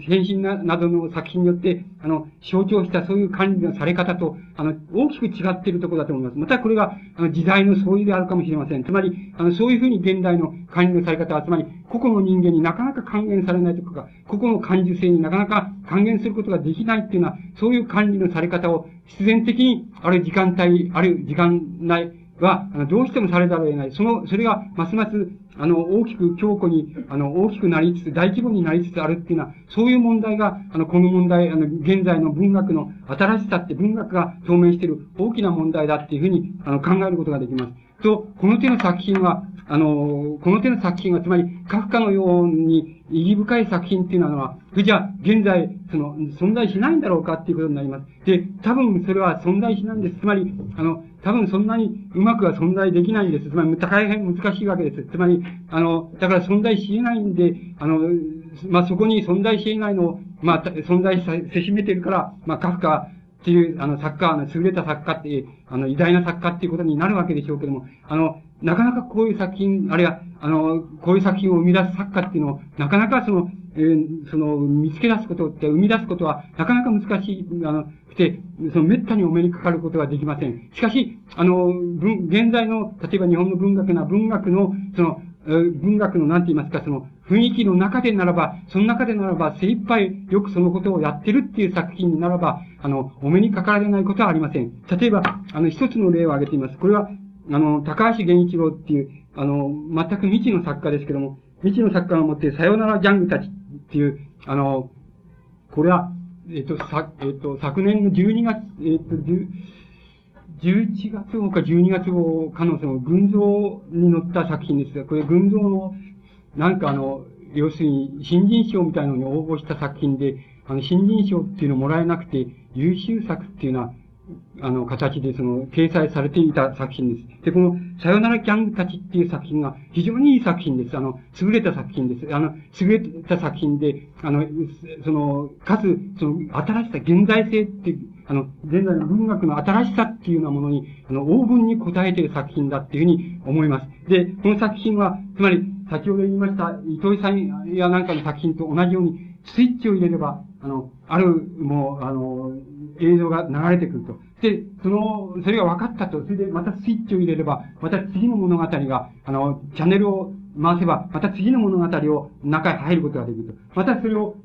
Speaker 2: 変身ななどの作品によって、あの、象徴したそういう管理のされ方と、あの、大きく違っているところだと思います。またこれが、あの、時代の相違であるかもしれません。つまり、あの、そういうふうに現代の管理のされ方は、つまり、個々の人間になかなか還元されないとか、個々の感受性になかなか還元することができないっていうのは、そういう管理のされ方を必然的に、ある時間帯、ある時間内、は、どうしてもされざるを得ない。その、それが、ますます、あの、大きく強固に、あの、大きくなりつつ、大規模になりつつあるっていうのは、そういう問題が、あの、この問題、あの、現在の文学の新しさって文学が表明している大きな問題だっていうふうに、あの、考えることができます。と、この手の作品は、あの、この手の作品は、つまり、カフカのように意義深い作品っていうのは、じゃあ、現在、その、存在しないんだろうかっていうことになります。で、多分それは存在しないんです。つまり、あの、多分そんなにうまくは存在できないんです。つまり、大変難しいわけです。つまり、あの、だから存在し得ないんで、あの、まあ、そこに存在し得ないのを、まあ、存在せしめてるから、まあ、カフカっていう、あの、作家、あの、優れた作家っていう、あの、偉大な作家っていうことになるわけでしょうけども、あの、なかなかこういう作品、あるいは、あの、こういう作品を生み出す作家っていうのを、なかなかその、えー、その、見つけ出すことって、生み出すことは、なかなか難しい、あの、して、その、滅多にお目にかかることができません。しかし、あの、文、現在の、例えば日本の文学な文学の、その、文学の何て言いますか、その雰囲気の中でならば、その中でならば精一杯よくそのことをやってるっていう作品ならば、あの、お目にかかられないことはありません。例えば、あの、一つの例を挙げています。これは、あの、高橋源一郎っていう、あの、全く未知の作家ですけども、未知の作家が持っているさよならギャングたちっていう、あの、これは、えっ、と、さ、えっ、と、昨年の12月、えっ、と、11月号か12月号かのその群像に載った作品ですが、これ群像の、なんかあの、要するに新人賞みたいなのに応募した作品で、あの、新人賞っていうのもらえなくて、優秀作っていうのは、あの、形でその、掲載されていた作品です。で、この、さよならギャングたちっていう作品が非常にいい作品です。あの、優れた作品です。あの、優れた作品で、あの、その、かつ、その、新しさ、現代性っていう、あの、現在の文学の新しさっていうようなものに、あの、黄金に応えている作品だっていうふうに思います。で、この作品は、つまり、先ほど言いました、糸井さんやなんかの作品と同じように、スイッチを入れれば、あの、ある、もう、あの、映像が流れてくると。で、その、それが分かったと。それでまたスイッチを入れれば、また次の物語が、あの、チャンネルを回せば、また次の物語を中へ入ることができると。またそれを、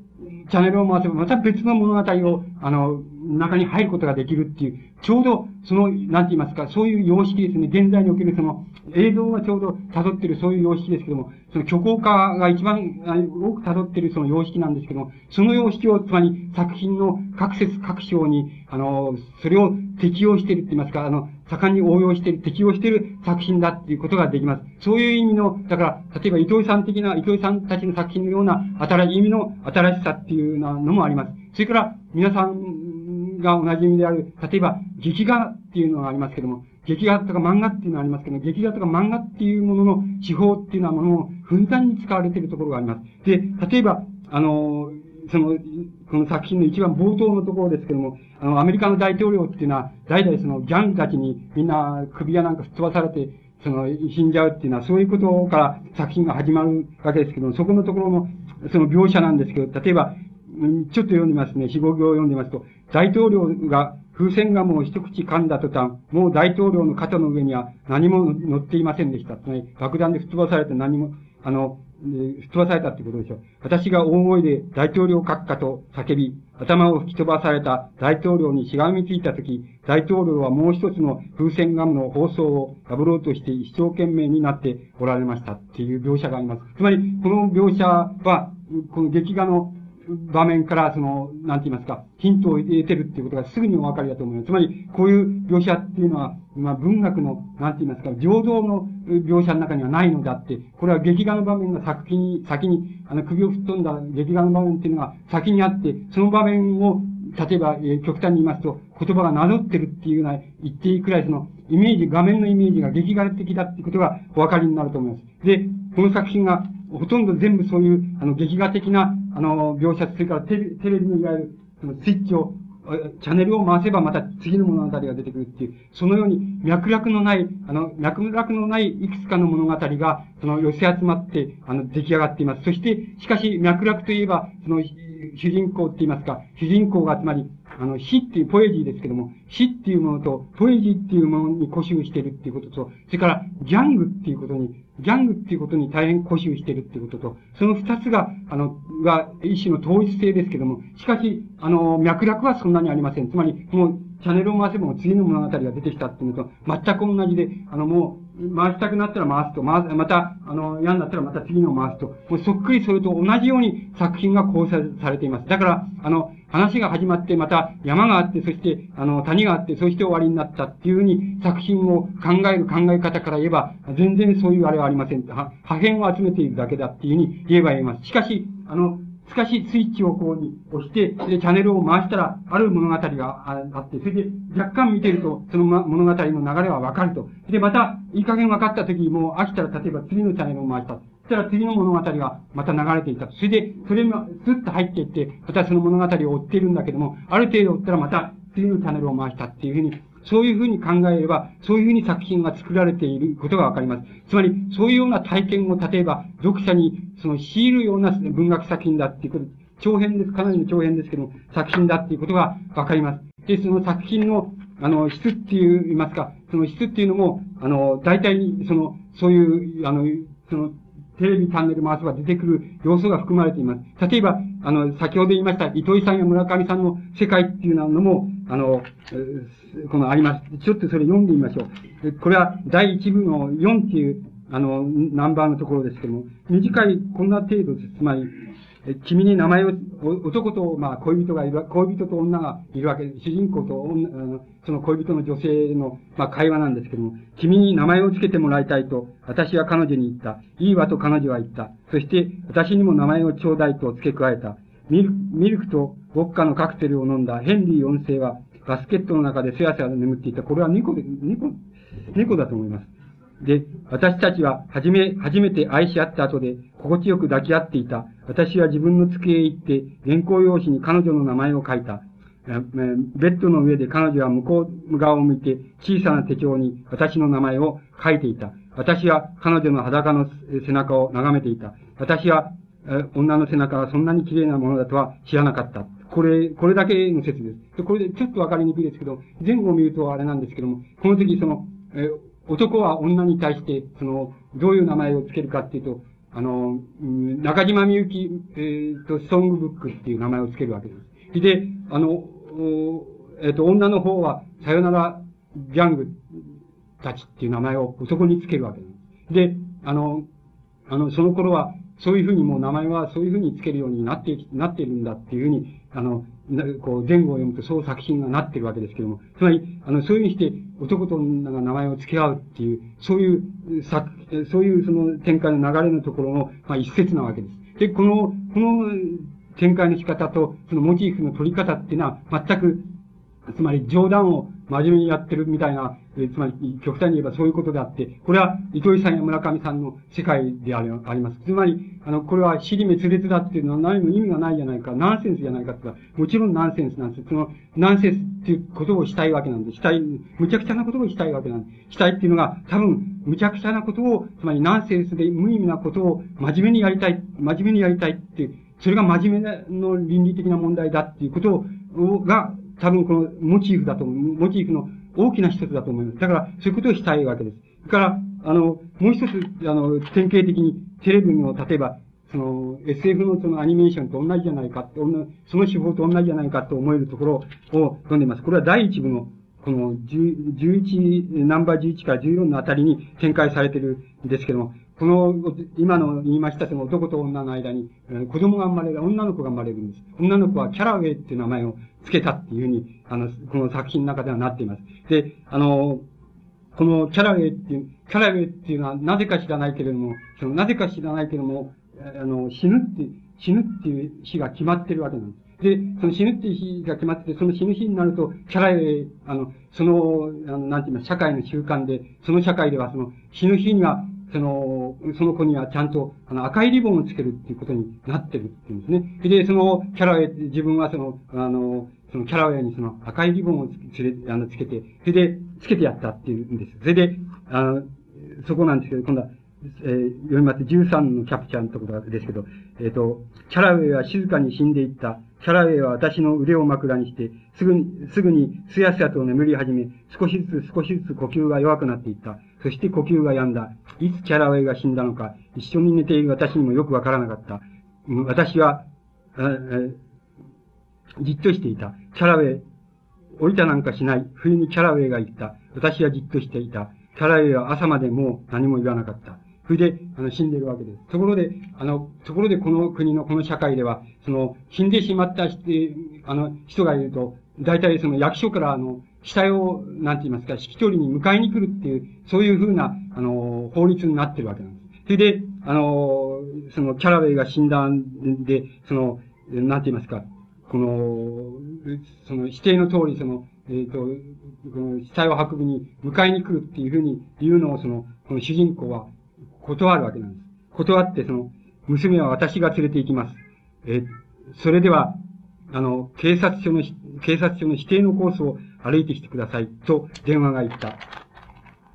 Speaker 2: チャンネルを回せば、また別の物語を、あの、中に入ることができるっていう、ちょうど、その、なんて言いますか、そういう様式ですね。現在におけるその、映像がちょうど辿ってるそういう様式ですけども、その虚構化が一番多く辿ってるその様式なんですけども、その様式を、つまり作品の各節各章に、あの、それを適用してるって言いますか、あの、盛んに応用してる、適用してる作品だっていうことができます。そういう意味の、だから、例えば伊藤さん的な、伊藤さんたちの作品のような新しい意味の新しさっていうようなのもあります。それから、皆さんが同じ意味である、例えば、劇画っていうのがありますけども、劇画とか漫画っていうのがありますけど、劇画とか漫画っていうものの手法っていうようなものをふんだんに使われているところがあります。で、例えば、あの、その、この作品の一番冒頭のところですけども、あの、アメリカの大統領っていうのは、代々そのギャングたちにみんな首やなんか吹っ飛ばされて、その、死んじゃうっていうのは、そういうことから作品が始まるわけですけども、そこのところの、その描写なんですけど、例えば、ちょっと読んでますね、四五行を読んでますと、大統領が風船ガムを一口噛んだ途端、もう大統領の肩の上には何も乗っていませんでした。つまり、爆弾で吹っ飛ばされて何も、あの、吹っ飛ばされたってことでしょう。私が大声で大統領閣下と叫び、頭を吹き飛ばされた大統領にしがみついたとき、大統領はもう一つの風船ガムの放送を破ろうとして一生懸命になっておられましたっていう描写があります。つまり、この描写は、この劇画の場面から、その、なんて言いますか、ヒントを得てるっていうことがすぐにお分かりだと思います。つまり、こういう描写っていうのは、まあ、文学の、なんて言いますか、情動の描写の中にはないのであって、これは劇画の場面が先に、先に、あの、首を吹っ飛んだ劇画の場面っていうのが先にあって、その場面を、例えば、えー、極端に言いますと、言葉がなぞってるっていうような、言っていいくらいその、イメージ、画面のイメージが劇画的だっていうことがお分かりになると思います。で、この作品が、ほとんど全部そういう、あの、劇画的な、あの、描写、それからテレテレビのいわゆる、そのスイッチを、チャンネルを回せばまた次の物語が出てくるっていう、そのように脈絡のない、あの、脈絡のないいくつかの物語が、その寄せ集まって、あの、出来上がっています。そして、しかし脈絡といえば、その、主人公って言いますか、主人公がつまり、あの、詩っていうポエジーですけども、詩っていうものと、ポエジーっていうものに固執しているっていうことと、それから、ギャングっていうことに、ギャングっていうことに大変固執してるっていうことと、その二つが、あの、が、一種の統一性ですけども、しかし、あの、脈絡はそんなにありません。つまり、もう、チャンネルを回せば次の物語が出てきたっていうのと、全く同じで、あの、もう、回したくなったら回すと、回す、また、あの、嫌になったらまた次の回すと、もうそっくりそれと同じように作品が構成されています。だから、あの、話が始まって、また山があって、そして、あの、谷があって、そして終わりになったっていうふうに作品を考える考え方から言えば、全然そういうあれはありません。破片を集めているだけだっていうふうに言えば言えます。しかし、あの、しかし、スイッチをこうに押して、で、チャンネルを回したら、ある物語があって、それで、若干見てると、その物語の流れはわかると。で、また、いい加減分かった時に、もう飽きたら、例えば次のチャンネルを回した。そしたら次の物語がまた流れていた。それで、それがスッと入っていって、またその物語を追っているんだけども、ある程度追ったらまた次のチャンネルを回したっていうふうに、そういうふうに考えれば、そういうふうに作品が作られていることがわかります。つまり、そういうような体験を、例えば、読者に、その、強いるような文学作品だっていうこと、長編です。かなりの長編ですけども、作品だっていうことがわかります。で、その作品の、あの、質っていう、言いますか、その質っていうのも、あの、大体、その、そういう、あの、その、テレビチャンネル回せば出てくる要素が含まれています。例えば、あの、先ほど言いました、糸井さんや村上さんの世界っていうのも、あの、このあります。ちょっとそれ読んでみましょう。これは第1部の4っていう、あの、ナンバーのところですけども、短いこんな程度です。つまり、君に名前を、男と、まあ、恋人がいる、恋人と女がいるわけで、主人公と女、その恋人の女性の、まあ、会話なんですけども、君に名前を付けてもらいたいと、私は彼女に言った。いいわと彼女は言った。そして、私にも名前をちょうだいと付け加えた。ミルク、ミルクとウォッカのカクテルを飲んだヘンリー四世は、バスケットの中ですやすやと眠っていた。これは猫で、猫、猫だと思います。で、私たちは、はじめ、初めて愛し合った後で、心地よく抱き合っていた。私は自分の机へ行って、原稿用紙に彼女の名前を書いた。ベッドの上で彼女は向こう側を向いて、小さな手帳に私の名前を書いていた。私は彼女の裸の背中を眺めていた。私は、女の背中がそんなに綺麗なものだとは知らなかった。これ、これだけの説です。でこれでちょっとわかりにくいですけど、前後を見るとあれなんですけども、この時その、え男は女に対して、その、どういう名前を付けるかっていうと、あの、中島みゆき、えー、と、ソングブックっていう名前を付けるわけです。で、あの、えっ、ー、と、女の方は、さよならギャングたちっていう名前を男に付けるわけです。で、あの、あの、その頃は、そういうふうにもう名前はそういうふうに付けるようになって、なっているんだっていうふうに、あの、こう、前後を読むとそう作品がなってるわけですけども、つまり、あの、そういうふうにして男と女が名前を付け合うっていう、そういう作、そういうその展開の流れのところの、まあ、一節なわけです。で、この、この展開の仕方と、そのモチーフの取り方っていうのは、全く、つまり冗談を真面目にやってるみたいな、えつまり、極端に言えばそういうことであって、これは、糸井さんや村上さんの世界でありあります。つまり、あの、これは死に滅裂だっていうのは何も意味がないじゃないか、ナンセンスじゃないかってもちろんナンセンスなんです。その、ナンセンスっていうことをしたいわけなんです、したい、むちゃくちゃなことをしたいわけなんです、したいっていうのが、多分、むちゃくちゃなことを、つまりナンセンスで無意味なことを真面目にやりたい、真面目にやりたいっていう、それが真面目なの倫理的な問題だっていうことを、が、多分このモチーフだと思う。モチーフの大きな一つだと思います。だから、そういうことをしたいわけです。それから、あの、もう一つ、あの、典型的にテレビの、例えば、その、SF のそのアニメーションと同じじゃないか、その手法と同じじゃないかと思えるところを読んでいます。これは第一部の、この11、ナンバー11から14のあたりに展開されているんですけども、この、今の言いましたその男と女の間に、子供が生まれる、女の子が生まれるんです。女の子はキャラウェイっていう名前を付けたっていうふうに、あの、この作品の中ではなっています。で、あの、このキャラウェイっていう、キャラウェイっていうのはなぜか知らないけれども、そのなぜか知らないけれども、あの、死ぬって、死ぬっていう日が決まってるわけなんです。で、その死ぬっていう日が決まってて、その死ぬ日になると、キャラウェイ、あの、その、あのなんていうの、社会の習慣で、その社会ではその、死ぬ日には、その、その子にはちゃんと、あの、赤いリボンをつけるっていうことになってるっていうんですね。で、その、キャラウェイ、自分はその、あの、そのキャラウェイにその赤いリボンをつれ、あの、つけて、それで、つけてやったっていうんです。それで、あの、そこなんですけど、今度は、えー、読みます。13のキャプチャーのところですけど、えっ、ー、と、キャラウェイは静かに死んでいった。キャラウェイは私の腕を枕にして、すぐに、すぐにすやすやと眠り始め、少しずつ少しずつ呼吸が弱くなっていった。そして呼吸が止んだ。いつキャラウェイが死んだのか、一緒に寝ている私にもよくわからなかった。私は、じっとしていた。キャラウェイ、降りたなんかしない。冬にキャラウェイが言った。私はじっとしていた。キャラウェイは朝までもう何も言わなかった。それで、あの、死んでるわけです。ところで、あの、ところでこの国のこの社会では、その、死んでしまったあの、人がいると、大体その役所からあの、死体を、なんて言いますか、引き取りに迎えに来るっていう、そういうふうな、あの、法律になってるわけなんです。それで、あの、その、キャラウェイが死んだんで、その、なんて言いますか、この、その、指定の通り、その、えっ、ー、と、この死体を運ぶに迎えに来るっていうふうに言うのを、その、この主人公は断るわけなんです。断って、その、娘は私が連れて行きます。えー、それでは、あの、警察署の、警察署の指定のコースを歩いてきてください、と電話が言った。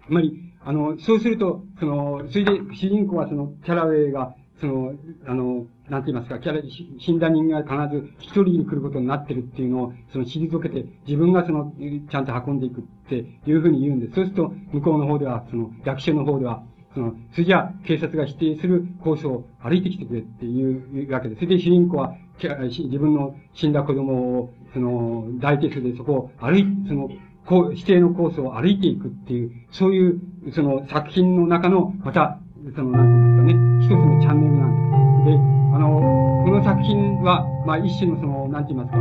Speaker 2: つまり、あの、そうすると、その、それで主人公はその、キャラウェイが、その、あの、なんて言いますか、キャラ、死んだ人間が必ず一人に来ることになってるっていうのを、その退けて、自分がその、ちゃんと運んでいくっていうふうに言うんです。そうすると、向こうの方では、その、役所の方では、その、それじゃ警察が指定するコースを歩いてきてくれっていうわけです。それで主人公は、自分の死んだ子供を、その、大手数でそこを歩い、その、こう、指定のコースを歩いていくっていう、そういう、その作品の中の、また、その、なんていうんですかね、一つのチャンネルなんです。で、あの、この作品は、まあ、一種のその、なんて言いますか、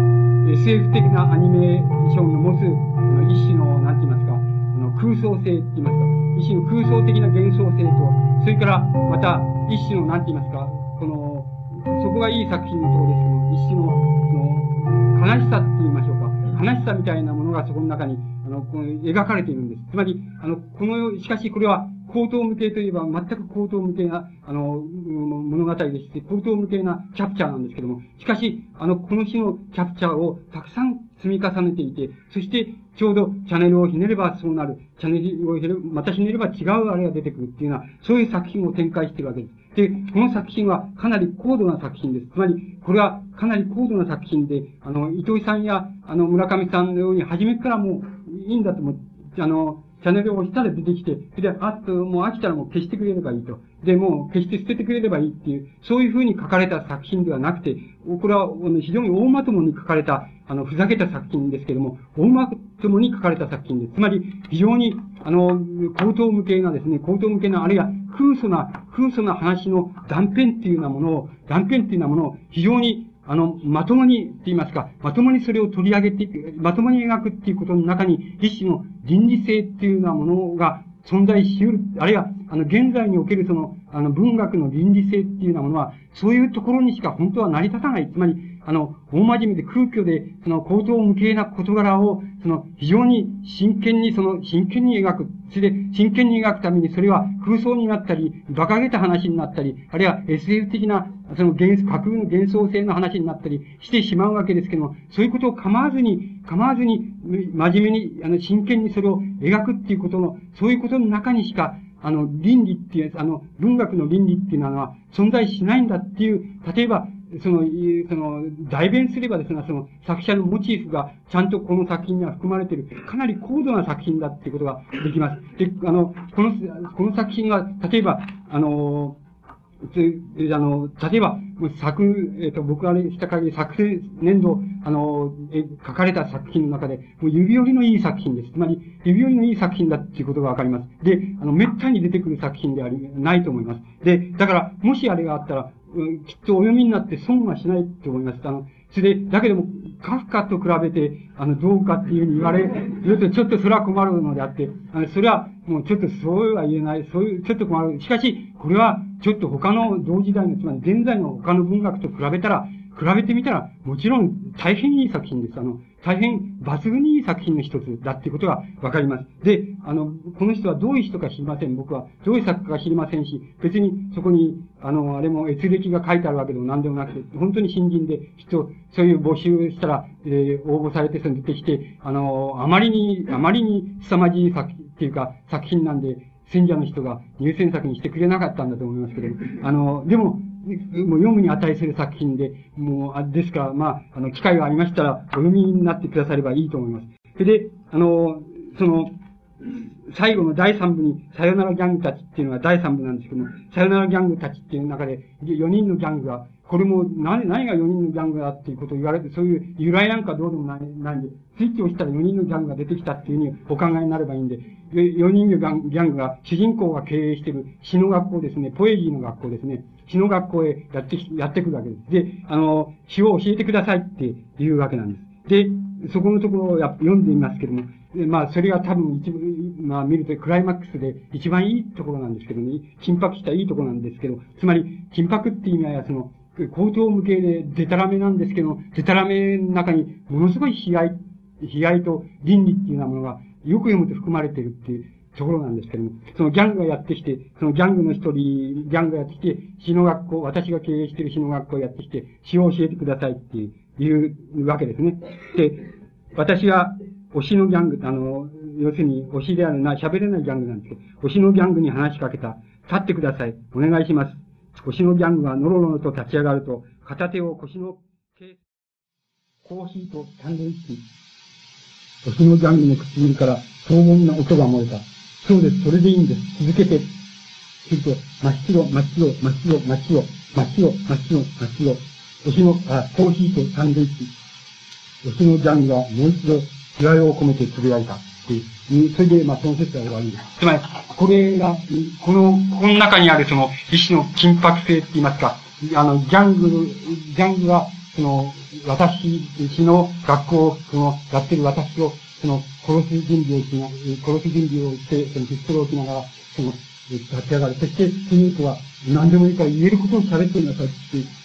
Speaker 2: SF 的なアニメーションの持つ、の一種の、なんて言いますか、あの空想性って言いますか、一種の空想的な幻想性と、それから、また、一種の、なんて言いますか、この、そこがいい作品のところですけど、一種の、その、悲しさって言いましょうか、悲しさみたいなものがそこの中に、あの、この描かれているんです。つまり、あの、この、しかしこれは、口頭向けといえば全く口頭向けな、あの、物語でして、口頭向けなキャプチャーなんですけども、しかし、あの、この種のキャプチャーをたくさん積み重ねていて、そして、ちょうどチャネルをひねればそうなる、チャネルをひねれまたひねれば違うあれが出てくるっていうような、そういう作品を展開しているわけです。で、この作品はかなり高度な作品です。つまり、これはかなり高度な作品で、あの、糸井さんや、あの、村上さんのように、初めからもう、いいんだと思って。あの、チャンネルを押したら出てきて、で、あっと、もう飽きたらもう消してくれればいいと。で、もう消して捨ててくれればいいっていう、そういうふうに書かれた作品ではなくて、これは非常に大まともに書かれた、あの、ふざけた作品ですけども、大まともに書かれた作品です。つまり、非常に、あの、高等無形なですね、高等無形な、あるいは空想な、空想な話の断片っていうようなものを、断片っていうようなものを非常にあの、まともに、って言いますか、まともにそれを取り上げていく、まともに描くっていうことの中に、一種の倫理性っていうようなものが存在しうる、あるいは、あの、現在におけるその、あの、文学の倫理性っていうようなものは、そういうところにしか本当は成り立たない。つまり、あの、大真面目で空虚で、その、高等無形な事柄を、その、非常に真剣に、その、真剣に描く。それで、真剣に描くために、それは空想になったり、馬鹿げた話になったり、あるいは SF 的な、その、幻、架空の幻想性の話になったりしてしまうわけですけども、そういうことを構わずに、構わずに、真面目に、あの、真剣にそれを描くっていうことの、そういうことの中にしか、あの、倫理っていう、あの、文学の倫理っていうのは存在しないんだっていう、例えば、その、その、代弁すればですね、その、作者のモチーフが、ちゃんとこの作品には含まれている、かなり高度な作品だっていうことができます。で、あの、この、この作品は、例えば、あの、つあの、例えば、昨、えっ、ー、と、僕がした限り、昨年度、あの、え、書かれた作品の中で、もう指折りのいい作品です。つまり、指折りのいい作品だっていうことがわかります。で、あの、滅多に出てくる作品であり、ないと思います。で、だから、もしあれがあったら、うん、きっとお読みになって損はしないと思います。あの、それで、だけども、カフカと比べて、あの、どうかっていうふうに言われると、ちょっとそれは困るのであって、あの、それは、もうちょっとそうは言えない、そういう、ちょっと困る。しかし、これは、ちょっと他の同時代の、つまり現在の他の文学と比べたら、比べてみたら、もちろん大変いい作品です。あの、大変抜群にいい作品の一つだっていうことがわかります。で、あの、この人はどういう人か知りません。僕はどういう作家か知りませんし、別にそこに、あの、あれも閲歴が書いてあるわけでも何でもなくて、本当に新人で、きっとそういう募集したら、えー、応募されてそれ出てきて、あの、あまりに、あまりに凄まじい作品っていうか、作品なんで、選者の人が入選作にしてくれなかったんだと思いますけど、あの、でも、もう読むに値する作品で、もう、あですから、まあ、あの、機会がありましたら、お読みになってくださればいいと思います。それで、あの、その、最後の第3部に、さよならギャングたちっていうのが第3部なんですけども、さよならギャングたちっていう中で、4人のギャングが、これも何、何が4人のギャングだっていうことを言われて、そういう由来なんかどうでもないないんで、スイッチを押したら4人のギャングが出てきたっていうふうにお考えになればいいんで、4人のギャギャングが、主人公が経営している詩の学校ですね、ポエジーの学校ですね、詩の学校へやって、やってくるわけです。で、あの、詩を教えてくださいっていうわけなんです。で、そこのところを読んでみますけども、まあ、それが多分一部、まあ、見るとクライマックスで一番いいところなんですけどね、緊迫したいいところなんですけど、つまり、緊迫っていう意味は、その、口頭向けでデタラメなんですけど、デタラメの中にものすごい悲哀、悲哀と倫理っていうようなものがよく読むと含まれているっていうところなんですけども、そのギャングがやってきて、そのギャングの一人、ギャングがやってきて、詩の学校、私が経営している詩の学校をやってきて、詩を教えてくださいっていう、わけですね。で、私は、推しのギャング、あの、要するに、推しであるな、喋れないギャングなんですけど、推しのギャングに話しかけた。立ってください。お願いします。推しのギャングがノロノロと立ち上がると、片手を腰の、コーヒーとサンドイッチ。推しのギャングの唇から荘厳な音が漏れた。そうです、それでいいんです。続けて。すると、真っ白、真っ白、真っ白、真っ白、真っ白、真っ白、真っ白。推の、あ、コーヒーとサンドイッチ。吉野ジャンがもう一度気合を込めてつぶやいたっていう、それで、まあ、その説は終わりです。つまり、これが、この、この中にあるその、意志の緊迫性って言いますか、あの、ジャングル、ジャングが、その、私、死の学校、その、やってる私を、その、殺す準備をしな、殺す準備をして、その、ピストルを置きながら、その、立ち上がる。そして、主人公は、何でもいいから言えることを喋ってみなさいって、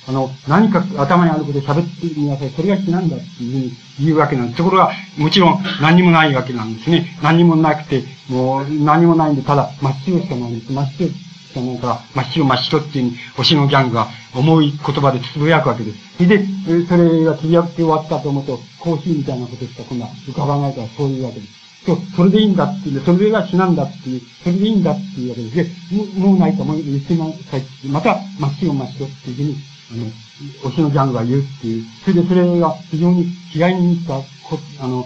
Speaker 2: あの、何か頭にあることを喋ってみなさい。それが死なんだっていうふうに言うわけなんです。ところが、もちろん何にもないわけなんですね。何もなくて、もう何もないんで、ただ真っ白しかないんです。真っ白しかないか、真っ白真っ白っていう星のギャングが重い言葉でつぶやくわけです。それで、それがつぶやって終わったと思うと、コーヒーみたいなことしか今度は浮かばないからそういうわけです。そう、それでいいんだっていう、それが死なんだっていう、それでいいんだっていうわけです。で、もうもうないともう言ってなさい、また、真っ白真っ白っていうふうに、あの、推しのギャングが言うっていう、それでそれが非常に気合に満ちた、こあの、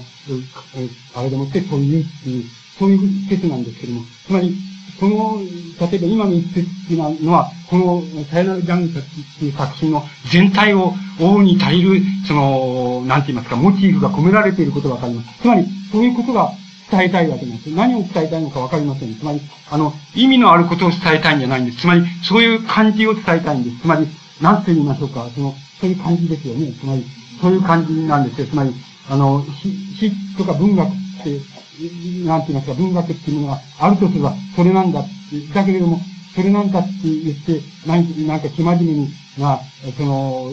Speaker 2: あれでもってそういうっていう、そういう説なんですけども、つまり、この、例えば今の一節っていうのは、この、さよならギャングたちっていう作品の全体を大に足りる、その、なんて言いますか、モチーフが込められていることがわかります。つまり、そういうことが伝えたいわけなんです。何を伝えたいのかわかりません。つまり、あの、意味のあることを伝えたいんじゃないんです。つまり、そういう感じを伝えたいんです。つまり、何て言いましょうか。その、そういう感じですよね。つまり、そういう感じなんですよ。つまり、あの、詩とか文学って、なんて言いますか、文学っていうものがあるとすれば、それなんだって。だけれども、それなんかって言って、なんか、生真面目に、な、その、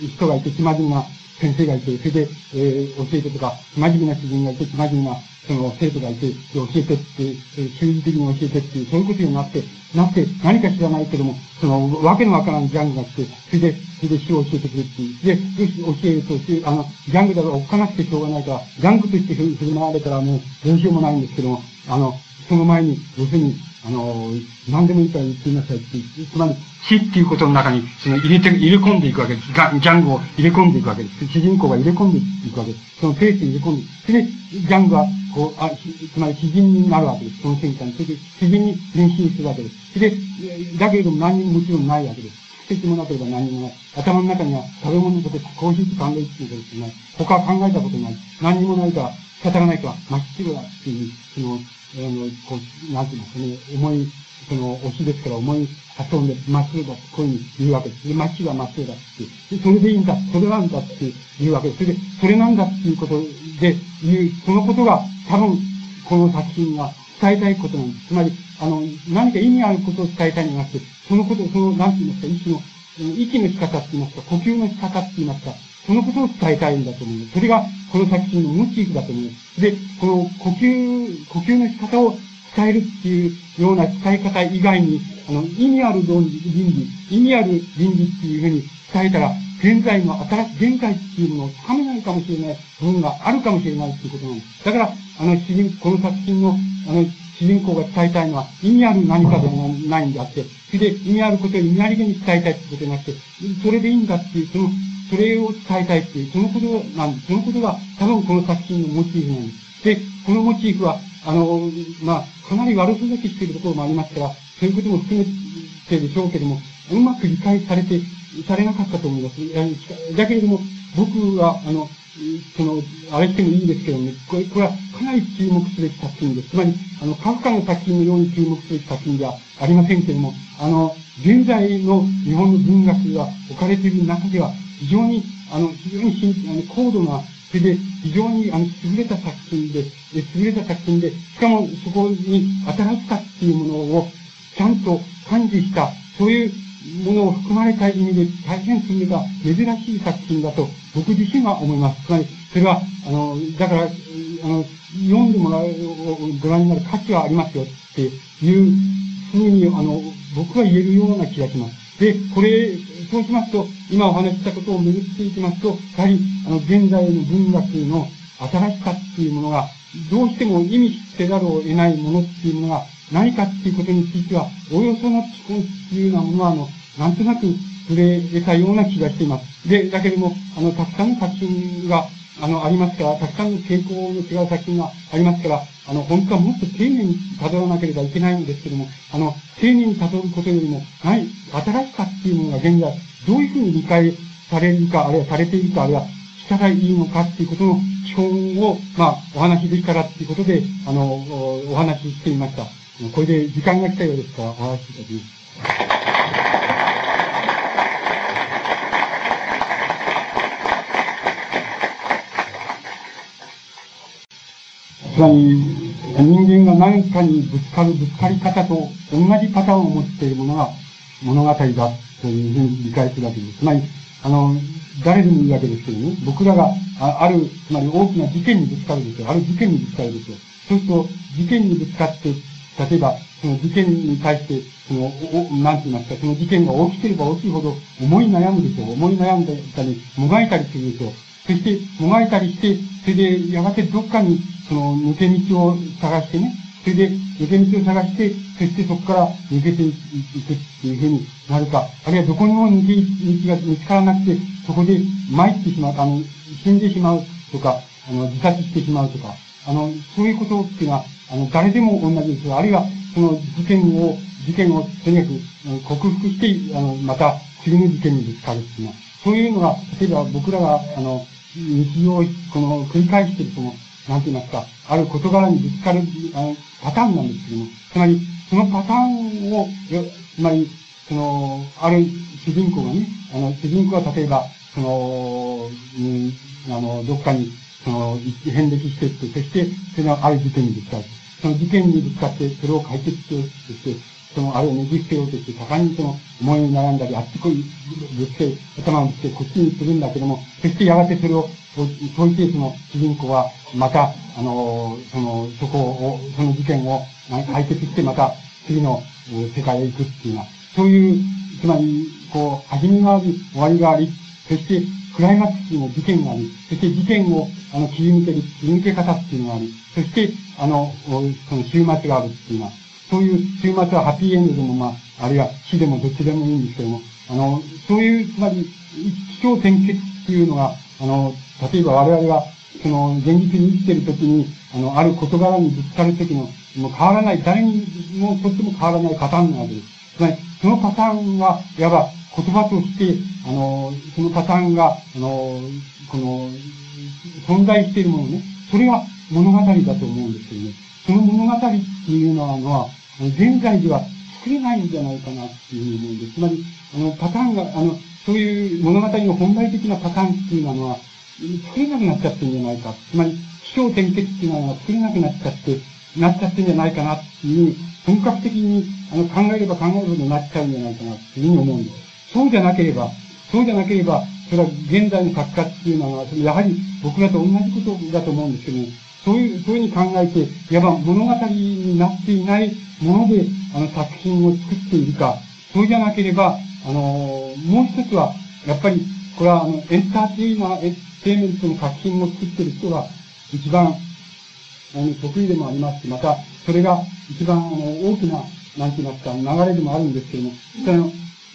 Speaker 2: 人がいて、生真面目な先生がいて、それで、えー、教えてとか、真面目な主人がいて、真面目なその生徒がいて、教えてって、修理的に教えてっていう、そういうことになって、なって、何か知らないけども、その、わけのわからんギャングが来て、それで、それで死を教えてくれっていう。で、よし、教えると、あの、ギャングだからおっかなくてしょうがないから、ギャングとして振る舞われたらもう、どうしようもないんですけども、あの、その前に、要するに、あの、何でもいいから言ってみなさいって、つまり、死っていうことの中に、その入れて、入れ込んでいくわけです。ギャングを入れ込んでいくわけです。主人公が入れ込んでいくわけです。そのペースに入れ込んで、それで、ギャングは、こう、あ、つまり詩人になるわけです。その瞬間に。それで、詩人に変身するわけです。それで、だけれども何にももちろんないわけです。説もなければ何にもない。頭の中には食べ物のこと、コーヒーと考えてることない。他は考えたことない。何にもないから、仕方がないから、真っ白だっていう、その、あの、こう、なんていうのかね、重い、その、推しですから重い発音で真っ白だってこういうふうに言うわけです。で、真っ白は真っ白だってそれでいいんだ、それなんだって言うわけです。それで、それなんだっていうことで言う、そのことが多分、この作品が伝えたいことなんです。つまり、あの、何か意味あることを伝えたいんじゃなくて、そのこと、その、なんて言いますか、息の、息の仕方って言いますか、呼吸の仕方って言いますか、そのことを伝えたいんだと思います。それが、この作品のモチーフだと思います。で、この呼吸、呼吸の仕方を伝えるっていうような伝え方以外に、あの、意味ある論理倫理、意味ある倫理っていうふうに伝えたら、現在の新しい現在っていうものをつかめないかもしれない部分があるかもしれないっていうことなんです。だから、あの、主人、この作品の、あの、主人公が伝えたいのは、意味ある何かではないんであって、それで意味あることを意味ありげに伝えたいってことじゃなくて、それでいいんだっていう、その、それを伝えたいっていう、そのことなんです。そのことが多分この作品のモチーフなんです。で、このモチーフは、あの、まあ、かなり悪ふざけしているところもありますから、そういうことも含めてでしょうけども、うまく理解されて、されなかったと思います。だけれども、僕は、あの、その、あれしてもいいんですけどね、これ、これはかなり注目すべき作品です。つまり、あの、カフカの作品のように注目すべき作品ではありませんけれども、あの、現在の日本の文学が置かれている中では、非常に、あの、非常にあの高度な、それで、非常に、あの、優れた作品で、優れた作品で、しかもそこに新しさっていうものを、ちゃんと感知した、そういうものを含まれた意味で大変優れた珍しい作品だと僕自身は思います。つまり、それは、あの、だから、あの、読んでもらう、ご覧になる価値はありますよっていうふうに、あの、僕は言えるような気がします。で、これ、そうしますと、今お話ししたことを巡っていきますと、やはり、あの、現在の文学の新しさっていうものが、どうしても意味せざるを得ないものっていうのが何かっていうことについては、およその基本っていうようなものは、あの、なんとなく触れ得たような気がしています。で、だけども、あの、たくさんの作品が、あの、ありますから、たくさんの傾向の違う作品がありますから、あの、本当はもっと丁寧に辿らなければいけないんですけども、あの、丁寧に辿ることよりも、はい、新しさっていうものが現在、どういうふうに理解されるか、あるいはされているか、あるいはしたらいいのかっていうことの基本を、まあ、お話しできたらっていうことで、あの、お話ししてみました。これで時間が来たようですから、お話しいただきます。つまり、人間が何かにぶつかるぶつかり方と同じパターンを持っているものが物語だというふうに理解するわけです。つまり、あの、誰でもいいわけですけどね、僕らがあある、つまり大きな事件にぶつかるですよ。ある事件にぶつかるですよ。そうすると、事件にぶつかって、例えば、その事件に対して、その、お、なんて言いますか、その事件が起きてれば起きるほど思い悩むでしょう。思い悩んだり、もがいたりするでしょう。そして、もがいたりして、それで、やがてどっかに、その、抜け道を探してね、それで、抜け道を探して、そしてそこから抜けていくっていうふうになるか、あるいはどこにも抜け道が見つからなくて、そこで参ってしまう、あの、死んでしまうとか、あの、自殺してしまうとか、あの、そういうことっていうのは、あの、誰でも同じです。あるいは、その事件を、事件をとにかく克服して、あの、また次の事件にぶつかるっていうのは、そういうのが、例えば僕らが、あの、日常、この、繰り返しているその、なんて言いますか、ある事柄にぶつかる、あの、パターンなんですけども、つまり、そのパターンを、つまり、その、ある主人公がね、あの、主人公は例えば、その、うん、あの、どっかに、その、変歴してって、そして、それがある事件にぶつかる。その事件にぶつかって、それを解決しようとして、その、あれをねじ伏せようとして、盛んにその、思いに悩んだり、あっちこい、ぶつけ、頭をぶつけ、こっちにするんだけども、そしてやがてそれを、解いて、その、主人公は、また、あの、その、そこを、その事件を解決して、また、次の世界へ行くっていうのは、そういう、つまり、こう、始めがあり、終わりがあり、そして、クライマックスの事件があり、そして事件を、あの、切り抜ける、切り抜け方っていうのがあり、そして、あの、その終末があるっていうのは、そういう終末はハッピーエンドでも、まあ、あるいは死でもどっちでもいいんですけども、あの、そういう、つまり、一生転結っていうのが、あの、例えば我々が、その、現実に生きてるときに、あの、ある事柄にぶつかるときの、もう変わらない、誰にもとっても変わらないパターンなわけです。つまり、そのパターンは、いわば言葉として、あの、そのパターンが、あの、この、存在しているものね、それが物語だと思うんですけどね。その物語っていうのは、現在では作れないんじゃないかなっていうふうに思うんです。つまり、あの、パターンが、あの、そういう物語の本来的なパターンっていうのは、作れなくなっちゃってるんじゃないか。つまり、気象転結っていうのは作れなくなっちゃって、なっちゃってるんじゃないかなっていう、本格的にあの考えれば考えるほどなっちゃうんじゃないかなっていうふうに思うんです。そうじゃなければ、そうじゃなければ、それは現在の作家っていうのは、やはり僕らと同じことだと思うんですけども、そういう、そういうふうに考えて、いわば物語になっていないもので、あの、作品を作っているか、そうじゃなければ、あの、もう一つは、やっぱり、これは、あの、エンターテイナー、エンテイメントの作品を作っている人が、一番、あの、得意でもありますし、また、それが一番、あの、大きな、なんて言いますか、流れでもあるんですけども、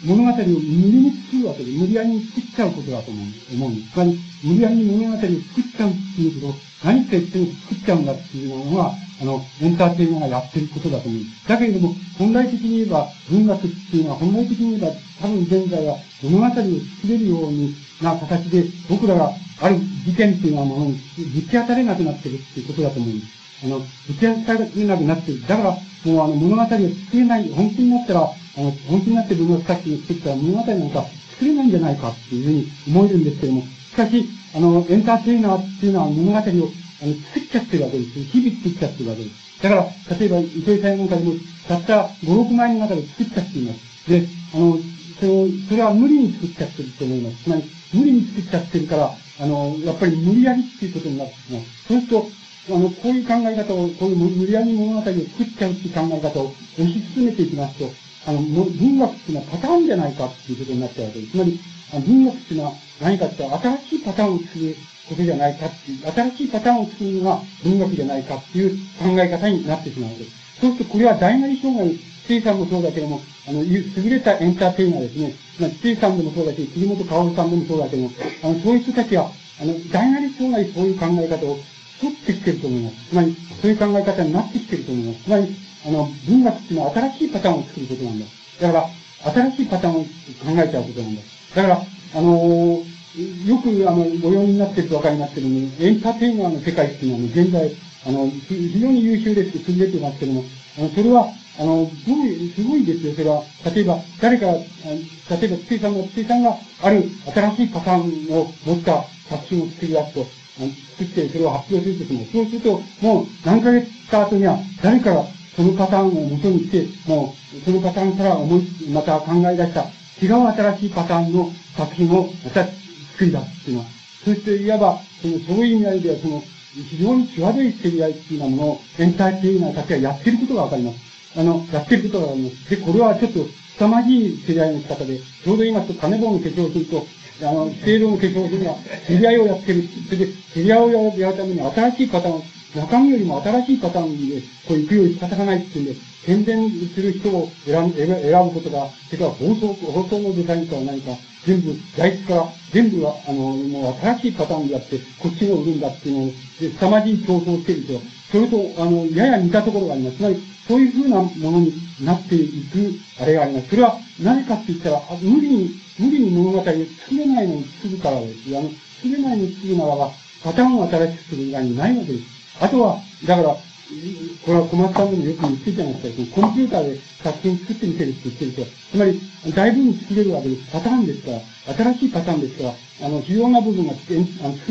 Speaker 2: 物語を無理に作るわけで、無理やりに作っちゃうことだと思う思うんです。つまり、無理やりに物語を作っちゃうっていうことを、何か言っても作っちゃうんだっていうのは、あの、エンターテイナーがやってることだと思う。だけれども、本来的に言えば、文学っていうのは、本来的に言えば、多分現在は物語を作れるようにな形で、僕らがある事件っていうのはものにぶち当たれなくなってるっていうことだと思うんです。あの、ぶち当たれなくなってる。だから、もうあの、物語を作れない、本気になったら、あの、本気になって文学作品を作ったら物語なんか作れないんじゃないかっていうふうに思えるんですけども、しかし、あの、エンターテイナーっていうのは物語をあの作っちゃってるわけです。日々作っちゃってるわけです。だから、例えば、糸井さんなんかでも、たった5、6枚の中で作っちゃっています。で、あの、その、それは無理に作っちゃってると思います。つまり、無理に作っちゃってるから、あの、やっぱり無理やりっていうことになってしまう。そうすると、あの、こういう考え方を、こういう無理やり物語を作っちゃうっていう考え方を推し進めていきますと、あの、文学っていうのはパターンじゃないかっていうことになっちゃうわけです。つまり、文学っていうのは何かって新しいパターンを作ることじゃないかっていう、新しいパターンを作るのが文学じゃないかっていう考え方になってしまうわけです。そうするとこれは大なり障害、イさんもそうだけども、あの、優れたエンターテイナーですね。まあ、イさんでもそうだし、杉本薫さんでもそうだけども、あの、そういう人たちは、あの、大なり障害そういう考え方を取ってきてると思います。つまり、そういう考え方になってきてると思います。つまり、あの、文学っていうのは新しいパターンを作ることなんだ。だから、新しいパターンを考えちゃうことなんだ。だから、あのー、よく、あの、ご用になってるとわかりますけども、エンターテイナーの世界っていうのは、現在、あの、非常に優秀です優れてますけども、あの、それは、あの、どういう、すごいですよ、それは。例えば、誰か、例えば、ついさんが、ついさんが、ある新しいパターンを持った作品を作り出すと、作ってそれを発表するときも、そうすると、もう何ヶ月か後には、誰かがそのパターンを元にして、もう、そのパターンから思い、また考え出した、違う新しいパターンの作品をまた作り出すっていうのは、そしていわば、その、そういう意味合いでは、その、非常に際どい競り合いっていうようなものを、エンターテイナーたちはやってることがわかります。あの、やってることがわかります。で、これはちょっと、凄まじい競り合いの仕方で、ちょうど今と金棒の化粧品と、あの、制度の化粧品が競り合いをやってる。それで、競り合いをやるために新しいパターン、中身よりも新しいパターンで、こう行くように仕方がないっていうんで、宣伝する人を選ぶ、選ぶことが、それから放送、放送のデザインか何か、全部、材質から、全部は、あの、もう新しいパターンでやって、こっちの売るんだっていうのを、で凄まじい競争をしてると、それと、あの、やや似たところがあります。つまり、そういうふうなものになっていく、あれがあります。それは何かって言ったら、無理に、無理に物語を作れないのに作るからです。あの、作れないのに作るならば、パターンを新しくす。る以外にないわけです。あとは、だから、これは小松さんでもよく言ってたんです。けど、コンピューターで作品作ってみせるって言ってると、つまり、大分作れるわけです。パターンです。から、新しいパターンです。から、あの、重要な部分が作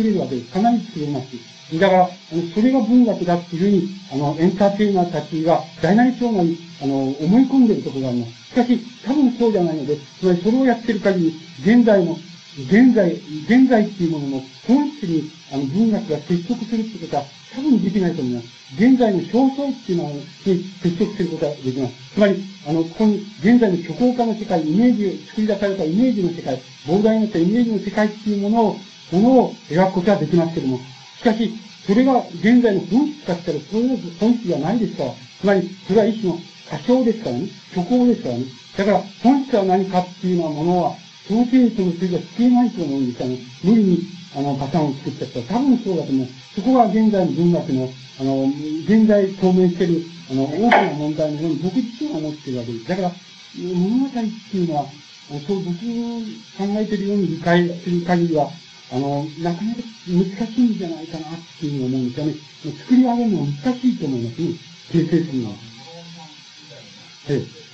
Speaker 2: れるわけです。かなり作れます。だから、それが文学だっていうふうに、あの、エンターテイナーたちが大なり小なり、あの、思い込んでるところがあります。しかし、多分そうじゃないので、つまりそれをやってる限り、現在の、現在、現在っていうものの本質に、あの、文学が接触するってことは、多分できないと思います。現在の表層っていうのに接触することができます。つまり、あの、ここに、現在の虚構化の世界、イメージを、作り出されたイメージの世界、膨大になったイメージの世界っていうものを、ものを描くことはできますけども、しかし、それが現在の本質かったら、そういう本質じゃないですから、つまり、それは一種の過小ですからね、虚構ですからね。だから、本質は何かっていうようなものは、想定その数字は消えないと思うんですよね。無理に、あの、パターンを作っちゃったら、多分そうだと思う。そこが現在の文学の、あの、現在透明してる、あの、大きな問題のように僕自身は思っているわけです。だから、物語っていうのは、そう僕考えてるように理解する限りは、あの、なかなか難しいんじゃないかなっていうふうに思うんですよね。作り上げるのは難しいと思いますね。形成するのは。ええ。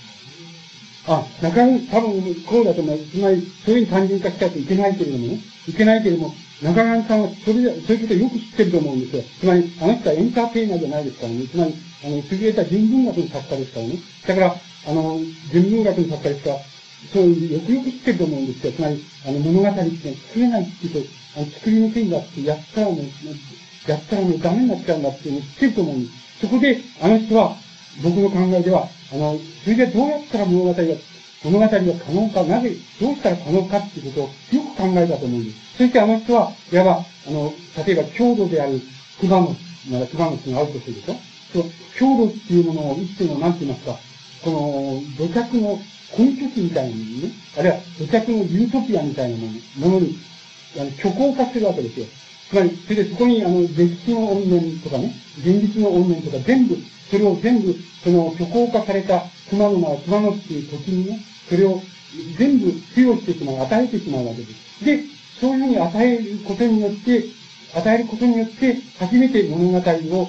Speaker 2: あ、なかなか多分こうだと思う。つまり、そういう単純化しちゃうといけないけれどもね。いけないけれども、中川さんはそれで、そういうことをよく知ってると思うんですよ。つまり、あの人はエンターテイナーじゃないですからね。つまり、あの、優れた人文学の作家ですからね。だから、あの、人文学の作家ですから、そういう、よくよく知ってると思うんですよ。つまり、あの、物語って作れないっていうと、あの作りにくいんだって、やったらもう、やったらもうダメになっちゃうんだっていうのを知ってると思うんです。そこで、あの人は、僕の考えでは、あの、それでどうやったら物語が、物語が可能か、なぜ、どうしたら可能かっていうことをよく考えたと思うんです。そしてあの人は、いわば、あの、例えば強度である熊野、熊野があるとするでしょそう、強度っていうものを一種の、なんて言いますか、この土着の根拠地みたいなものにね、あるいは土着のユートピアみたいなものに、あの、虚構化するわけですよ。つまり、それでそこに、あの、歴史の怨念とかね、現実の怨念とか全部、それを全部、その虚構化された熊野な熊野っていう土地にね、それを全部付与してしまう、与えてしまうわけです。で、そういうふうに与えることによって、与えることによって、初めて物語を、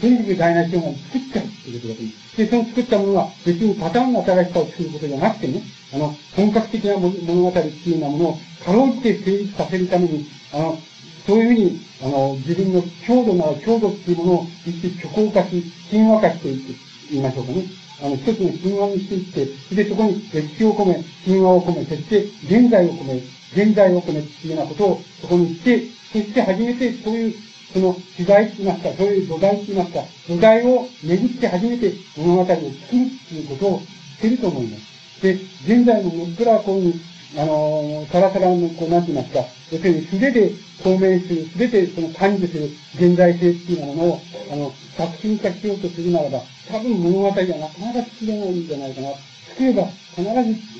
Speaker 2: とにかく大なりが作っちゃうっていうことだと。で、その作ったものは別にパターンの新しさを作ることじゃなくてね、あの、本格的な物語っていうようなものをかろうじて成立させるために、あの、そういうふうに、あの、自分の強度なら強度っていうものを一致虚構化し、神話化していく、言いましょうかね。あの、一つの神話にしていって、で、そこに歴史を込め、神話を込め、そして現在を込め、現在を込めっていうようなことをそこにして、そして初めてそういう、その取材って言いますか、そういう土台って言いますか、土台を巡って初めて物語を作るっていうことをしてると思います。で、現在のいくらこういうあの、サラサラの、こう、なんて言いますか、要するに素手で透明する、素手でその感じする現在性っていうものを、あの、作品化しようとするならば、多分物語はなかなか作れないんじゃないかな。作れば必ず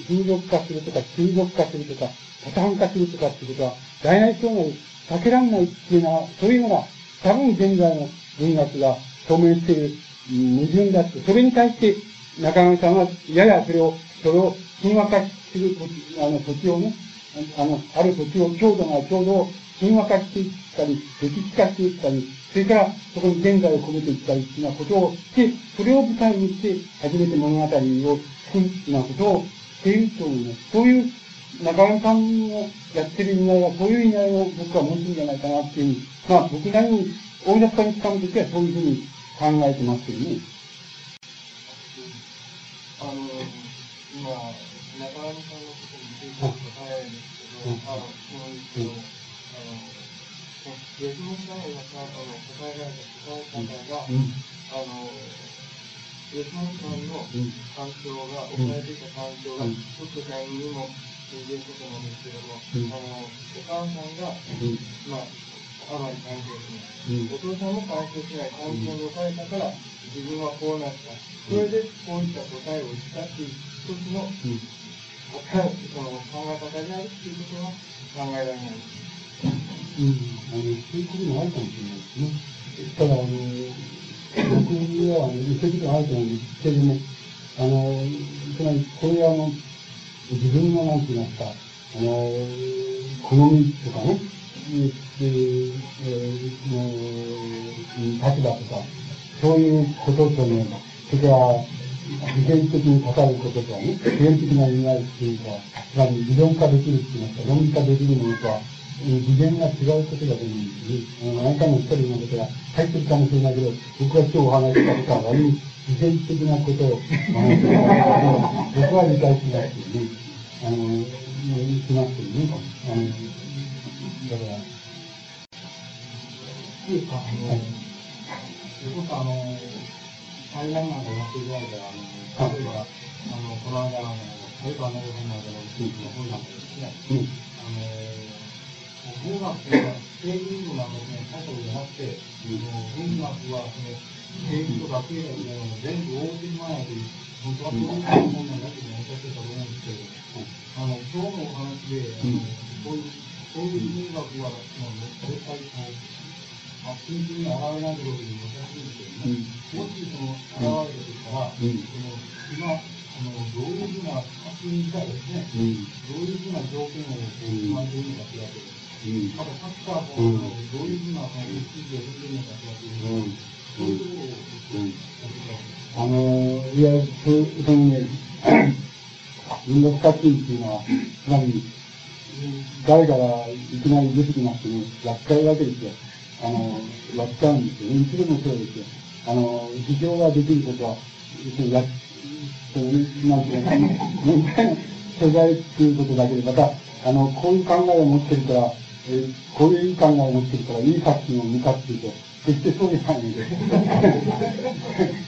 Speaker 2: 風俗化するとか、金属化するとか、パターン化するとかっていうことは、大内障害避けられないっていうのは、そういうのが、多分現在の文学が透明している矛盾だって、それに対して、中上さんは、ややそれを、それを神話化する、あの土地をね、あの、ある土地を、強度が強度を神話化していったり、歴史化していったり、それからそこに現在を込めていったりっていうようなことをして、それを舞台にして、初めて物語を作るようなことをしていると思います。そういう中山さんのやってる意味合いは、そういう意味合いを僕は持つんじゃないかなっていうふうに、まあ僕なりに、大雑把に掴むときはそういうふうに考えてますけどね。
Speaker 3: あの、今、中山さんのことについて答えるんですけど、あの、質問ですけど、あの、その、吉本大学があの答えられた答え方が、あの、吉本さんの環境が、置かれていた環境が、ちょっとタイミングにも通じることなんですけども、あの、お母さんが、まあ、あまり関係しない。お父さんも関係しない環境に置かれたから、自分はこうなった。それでこういった答えをしたっていう一つのその考え方であるっていうことは考えられない。うん、あの、そういうこともあるかもしれないですね。ただ、あの、僕は、あの、そういうことがあると思うんですけどね、あの、つまり、これは、あの、自分の、なんて言いますか、あの、好みとかね、えー、の、立場とか、そういうこととね、それから、普遍的に語ることとはね、普遍的な意味合いっていうか、つまり理論化できるって言いますか、論理化できるものとは、次元が違うことだと思うんですね。あなたの一人のことが入ってるかもしれないけど、僕が今日お話ししたことは割に自然的なことを僕は理解しないっていうね。あの、言ってますけどね。あの、だから。っていいか、あの、はい、あの、対談なんかやっていただいたら、あの、例えば、あの、この間、あの、台湾の本なんかの地域の本なんかですね、あの、文学というのは、政治運動なんかね、タイトルじゃなくて、文学は、その、政治とか経済みたいなの全部大手にまないという、本当はそういう本なん。だっておっしゃってたと思うん。ですけど、あの、今日のお話で、あの、そういう、そういう文学は、絶対こう、まあ、真に現れないころで難しいん。ですけどね、もしその現れるとしたら、その今、あのどういうふうな作品がですね、どういうふうな条件をこう決まっているのかというわけです。またサッカーも、どういうふうなその指示を出ているのかというわけです。ういうところを、あの、いや、そう、そのね、文学作品っていうのは、つまり、誰かがいきなり出てきましてね、やっちゃうわけですよ。あの、やっちゃうんですよ。いつでもそうですよ。あの、事情ができることは、や、そう、なんていうか、問題の所在っていうことだけで、また、あの、こういう考えを持ってるから、え、こういういい考えを持ってるから、いい作品を見たっていうと、決してそうじゃないので、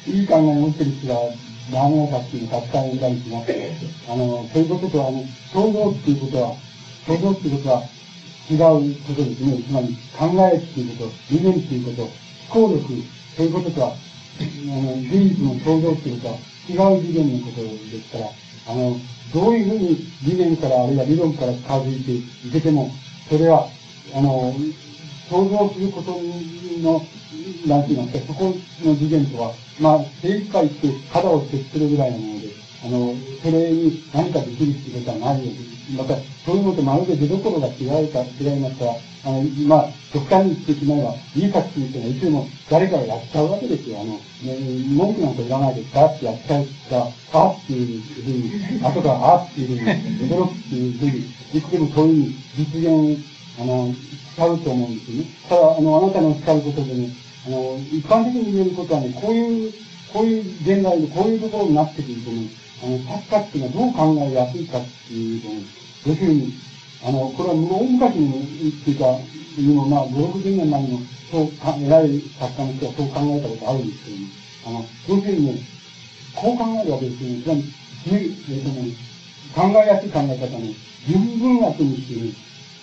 Speaker 3: いい考えを持ってる人は、ダメな作品をたくさん見たりしますあの、そういうことと、あの、想像っていうことは、想像っていうことは、違うことですね。つまり、考えっていうこと、理念っていうこと、思考力、そういうこととは、あの、事実の創造っていうことは、
Speaker 2: 違う次元のことですから、あの、どういうふうに理念からあるいは理論から近づいていけても、それは、あの、想像することの、なんていますか、そこの次元とは、まあ、精一杯して肌を接するぐらいのもので、あの、それに何かできるっていうことはないよまた、そういうのとまるで出所が違うか、違いますから、あの、まあ、極端に言ってしまえば、いい作品っていうのはいつも誰かがやっちゃうわけですよ。あの、ね、文句なんか言わないで、ガーってやっちゃうが、あっていうふうに、後からあっていうふうに、驚くっていうふうに、いつでもそういうふうに実現、あの、使うと思うんですよね。ただ、あの、あなたの使うことでね、あの、一般的に言えることはね、こういう、こういう現代でこういうところになってくるとね、あの、作家っていうのはどう考えやすいかっていうとね、要するに、あの、これは大昔に言っていうか、まあ、5、60年前にも、そうか、偉い作家の人はそう考えたことあるんですけどね。あの、要するにね、こう考えるわけですよね。つまり、えっ、とね、考えやすい考え方ね、純文学にしてね、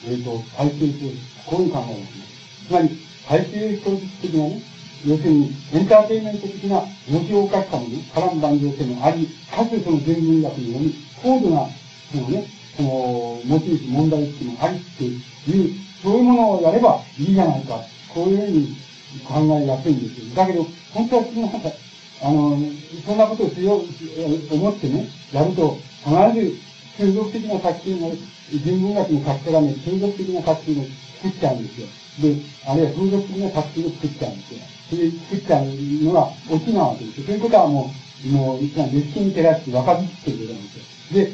Speaker 2: えっ、と、体制する。こういう考えですね。つまり、体制創実的なね、要するに、エンターテインメント的な文字を書くかもね、波乱万丈性もあり、かつその全文学のように、高度な、そのね、その、モチーフ、問題っていうのがありっていう、そういうものをやればいいじゃないか。こういうふうに考えやすいんですよ。だけど、本当はその、あの、そんなことをしよう、思ってね、やると、必ず中毒的な作品を、人文学の書き方がね、中毒的な作品を作っちゃうんですよ。で、あるいは風俗的な作品を作っちゃうんですよ。それ作っちゃうのがオチなわけですよ。そういうことはもう、もう、いつも歴史に照らして分かってることなんですよ。で、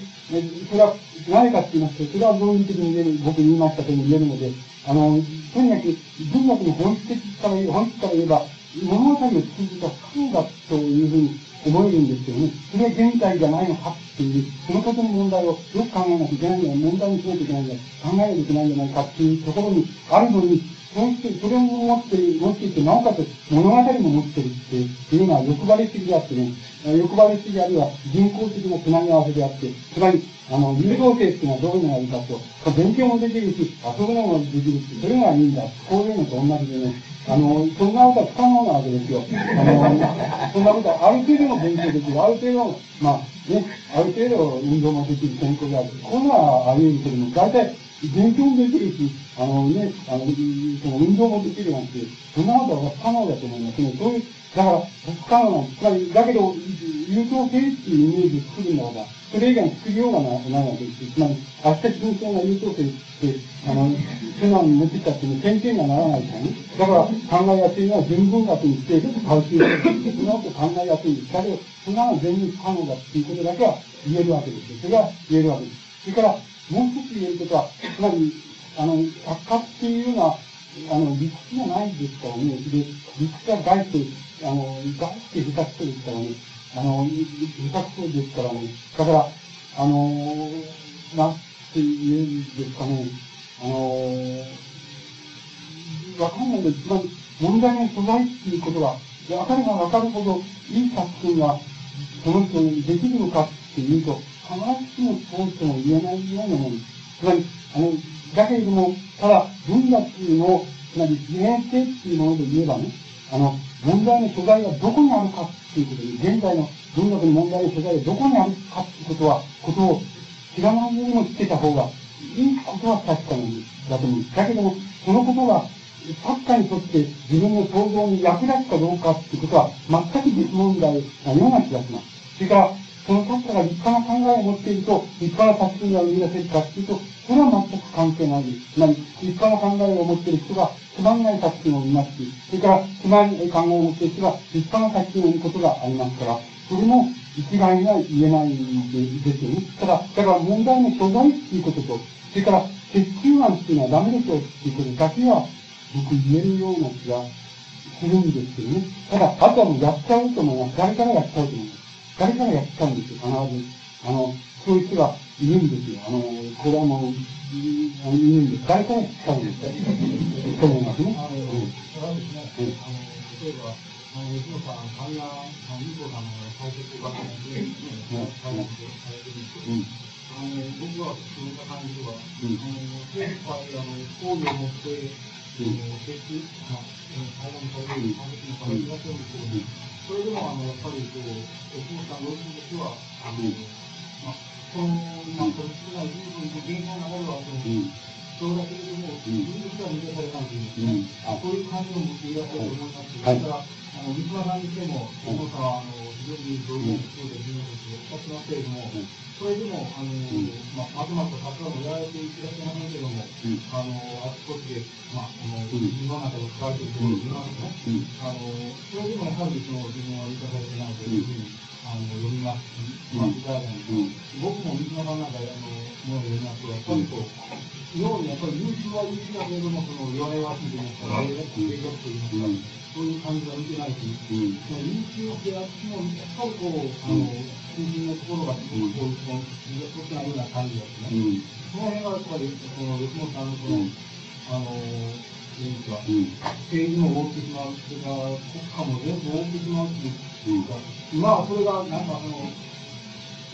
Speaker 2: それは何かって言いますと、それは論理的に言える、僕言いましたとも言えるので、あの、とにかく文学の本質から言えば、物語を作ることは不可能だというふうに覚えるんですよね。それは現在じゃないのかっていう、そのことの問題をよく考えなきゃいけないんだよ。問題にしなきゃいけないんだよ。考えなきゃいけないんじゃないかっていうところにあるのに、そうして、それを持って、持っていて、なおかつ物語も持ってるっていうのは欲張りすぎであってね、欲張りすぎあるいは人工的なつなぎ合わせであって、つまり、あの、誘導性っていうのはどういうのがいいかと、勉強もできるし、遊ぶのもできるし、それがいいんだ。こういうのと同じでね、あの、そんなことは不可能なわけですよ。あの、そんなことはある程度の勉強できる。ある程度、まあ、ね、ある程度運動もできる健康である。こういうのはあり得るけども、大体、勉強もできるし、あのね、あの、その運動もできるなんて、そんなことは不可能だと思いますね。そういう、だから、不可能なんです。つまり、だけど、優等生っていうイメージを作るなら、それ以外に作りようがないわけです。つまり、明日純正な優等生って、あの、素直に持ってきたっていう点々にはならないからね。だから、考えやすいのは純文学にして、回収する。そんなこと考えやすいんです。だけど、そんなの全然不可能だっていうことだけは言えるわけです。それは言えるわけです。それから、もう一つ言えることは、つまり、あの、作家っていうのは、あの、理屈がないですからね。で、理屈が外して、あの、外して下手くそですからね。あの、下手くそですからね。だから、あの、なんて言うんですかね。あの、わかんないけど、つまり、問題の素材っていうことが、わかればわかるほど、いい作品が、その人にできるのかっていうと、必ずしもそうとも言えないようなもの。つまり、あの、だけれども、ただ、文学の、つまり、自然性っていうもので言えばね、あの、問題の所在はどこにあるかっていうことに、現在の文学の問題の所在がどこにあるかっていうことは、ことを知らないようにも知ってた方がいいことは確かなんだと思う。だけども、そのことが、作家にとって自分の想像に役立つかどうかっていうことは、全く別問題なような気がします。それから、その作家が立派な考えを持っていると、立派な作品が生み出せるかっていうと、それは全く関係ないです。つまり、立派な考えを持っている人が、つまんない作品を見ますし、それから、つまんない考えを持っている人が、立派な作品を見ることがありますから、それも一概には言えないですよね。ただ、だから問題の所在っていうことと、それから、鉄球案っていうのはダメでしょうっていうことだけは、僕言えるような気がするんですけどね。ただ、あとはもうやっちゃうと思います。誰からやっちゃうと思います。誰からやっちゃうん。ですよ、必ず。あの、そういう人がいるん。ですよ。あの、これはもう、いるん。です。誰からやっちゃうん。ですよ。と思いますね。
Speaker 3: あの、例えば、あの、吉野さん、神田、あの、二藤さん。の解説を学ん。で、解説されてる、あの、僕はそういった感じでは、あの、精一杯、あの、講義を持って、設置、まあ、対談される、感じのから東の方に、それでも、あの、やっぱり、こう、吉本さんのとしては、あの、まあ、この、まあ、この少ない部分の現象の中では、その、そうだけれども、自分としては満たされないというん。ですね。あそういう感じを持っていらっしゃると思います。し、それから、あの、三島さんにしても、吉本さんは、あの、非常に同意がそうで、自分たちをおっしゃってますけれども、それでも、あの、まあ、まとまった活動もやられていらっしゃいません。けれども、あの、あちこちで、まあ、この、自分の中で書かれているところを見ますね。あの、それでもやはり、その、自分は満たされてないというふうに、あの、読みます。まあ、いただいたん。ですけど、僕も三島さん。なん。か、あの、ものを読みますと、やっぱりこう、要にやっぱり優秀は優秀だけれども、その、弱々しいと言いますか、霊力と言いますか、そういう感じが見てないし、優秀であっても、やっぱりこう、あの、中心のところが、こういう、こう、特なような感じですね。その辺がやっぱり、この、吉本さんの、その、あの、いうんですか、政治も覆ってしまう、それから国家も全部覆ってしまうっていうか、今はそれが、なんかその、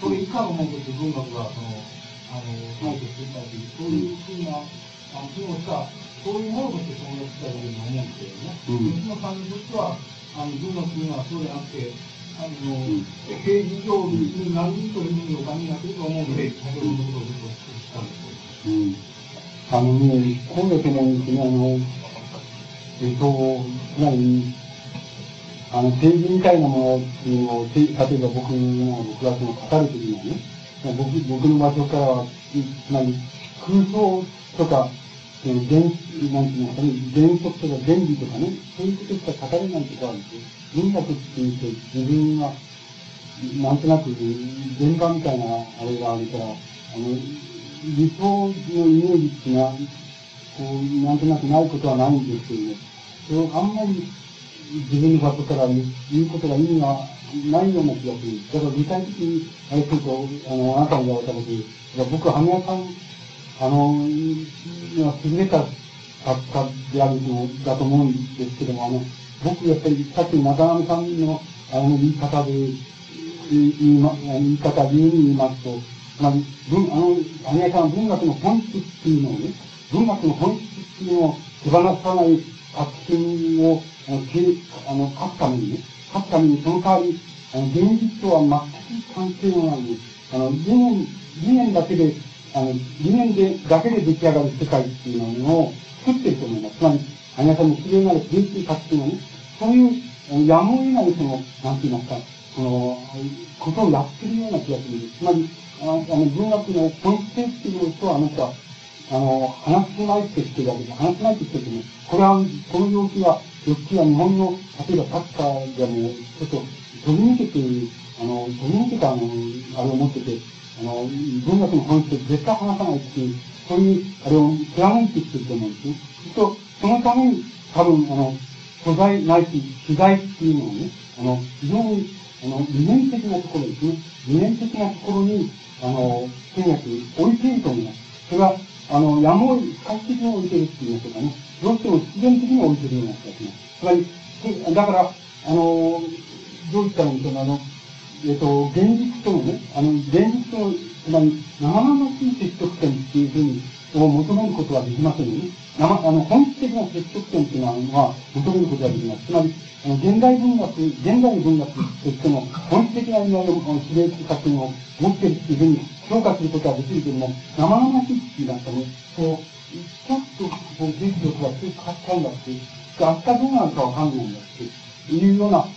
Speaker 3: それ以下のものとして文学が、その、あの、解決していたという、そういうふうな、あの、機能した、そういうものとして存在したというふうに思うんですけどね。吉野さんにとっては、あの、文学というのはそうじゃなくて、あの、政治上に何というふうにお考えになっていると思うので、先ほどのことをずっとしたんです。
Speaker 2: うん。あのね、こうだと思うんですね、あの、えっと、つまり、あの、政治みたいなものっていうのを、て例えば僕のクラスの語るときにはね、僕僕の場所からは、つまり空想とか、えー、原、なんていうのかね、原則とか原理とかね、そういうことしか語れないとこあるんですよ。文学っていうと自分が、なんとなく現場みたいなあれがあるから、あの、理想のイメージっていうのは、こう、なんとなくないことはないんですけどね、それをあんまり自分の場所から言うことが意味がないような気がする。だから具体的に、あれすると、あの、あなたに言われたことで、僕は羽根さん、あの、優れた作家であるのだと思うんですけども、あの、僕やっぱりさっき中上さんのあの言い方で、言いま、言い方、理由に言いますと、つまり、文、あの、羽根さん文学の本質っていうのをね、文学の本質っていうのを手放さない作品を、あの、あの書くためにね、書くためにその代わり、あの、現実とは全く関係のない、あの、理念、理念だけで、あの、理念で、だけで出来上がる世界っていうのを作ってると思います。つまり、あなたの自然なる芸術作品はね、そういう、やむを得ない、その、なんて言いますか、その、ことをやってるような気がするんです。つまり、あの、文学の本質っていうことは、あの人は、あの、話せないって言ってるわけで、話せないって言ってるけど、これは、この病気は、病気は日本の、例えばサッカーでも、ちょっと、飛び抜けて、あの、飛び抜けた、あの、あれを持ってて、あの、文学の本質を絶対話さないっていう、そういう、あれを貫いてきてると思うんですね。と、そのために、多分、あの、素材ないし、取材っていうのをね、あの、非常に、あの、理念的なところですね。理念的なところに、あの、とに置いていると思います。それは、あの、やむを得、快適に置いてるって言いましょうかね。どうしても必然的に置いてるような気がします。つまり、だから、あの、どういったらいいんでしょうあの、えっと、現実とのね、あの、現実と、つまり、生々しい接触点っていうふうに、を求めることはできませんよね。生、あの、本質的な接触点っていうのは、求めることができます。つまり、あの、現代文学、現代の文学としての本質的な意味合いの、あの、指令的作品を持っているっていうふうに評価することはできるけれども、生々しいっていうなんかね、こう、ちょっと、こう、技術力が強く変わっちゃうんだって、明日どうなるかわかんないんだっていうような、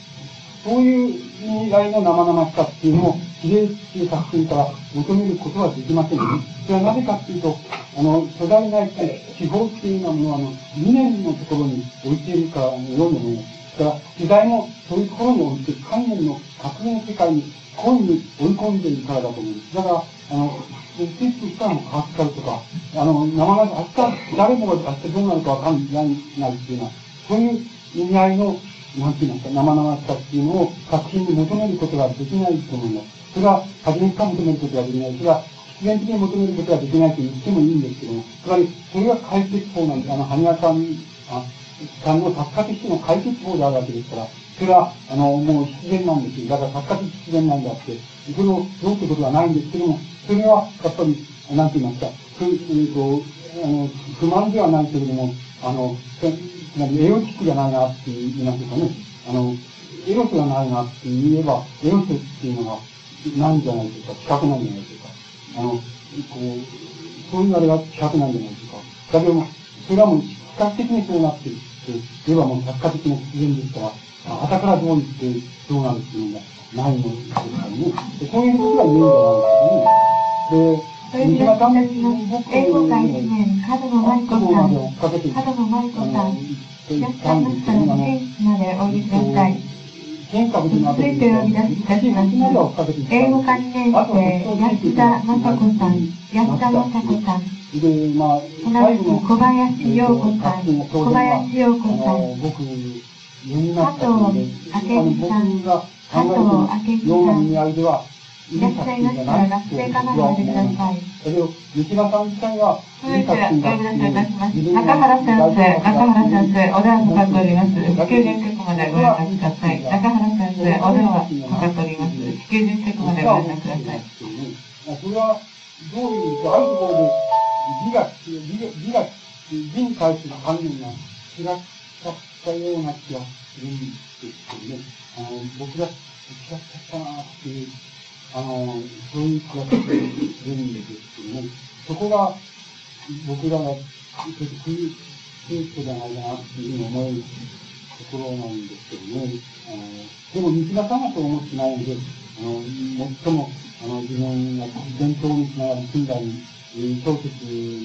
Speaker 2: そういう意味合いの生々しさっていうのを、比例っていう作品から求めることはできませんよね。それはなぜかっていうと、あの、巨大な地方っていうのは、あの、理念のところに置いているからのように思います。だから、時代もそういうところに置いて、観念の革命の世界に恋に追い込んでいるからだと思うんです。だから、あの、ステストしたらも変わっちゃうとか、あの、生々しい、明日、誰もが明日どうなるかわかんないなっていうのは、そういう意味合いのなんて言いますか、生々しさっていうのを作品に求めることができないと思います。それは、初めから求めることができない。それは、必然的に求めることができないと言ってもいいんですけども、つまり、それが解決法なんで。あの、羽賀さん、あ、さんの作家としての解決法であるわけですから、それは、あの、もう必然なんですよ。だから作家として必然なんだって、それをどうってことはないんですけども、それは、やっぱり、なんて言いますか、ふ、えー、と、あの、不満ではないけれども、あの、つまり、エロチックじゃないなって言いますかね。あの、エロスがないなって言えば、エロスっていうのがないんじゃないでしょうか、近くなんじゃないでしょうか。あの、こう、そういうあれが近くなんじゃないでしょうか。だけども、それはもう、比較的にそうなっていって、言えばもう客観的な必然ですから、あたからどう言ってどうなるっていうのがないのですからね。そういうことが言えるんじゃないですかね。で、
Speaker 4: それでは私の英語会1年、角野舞子さん、角野舞子さん、いらっしゃいましたら、天使までおいでください。すべてお呼び出しいたします。英語科2年生、安田雅子さん、安田雅子さん。同じく小林陽子さん、小林陽子さん、佐藤明美さん、佐藤明美さん、いらっしゃいましたら、学生かなでください。それを、吉田さん自体は、それでは、ご覧いたします。中原先生、中原先生、お電話かかっております。地球人局までご連絡ください。中原先生、お電話かかっております。地球人局までご連絡ください。
Speaker 2: それは、どういう、あるところで、美が、美が、美に対する反応が違ったような気がするんですけどね。あの、僕が違ったなっていう。あの、そういう気がするんですけどね、そこが、僕らが、ちょっと空虚じゃないかなっていうふうに思うところなんですけどね。あの、でも、西田さんはそう思ってないので、あの、最も、あの、自分が伝統につながる近代に、小説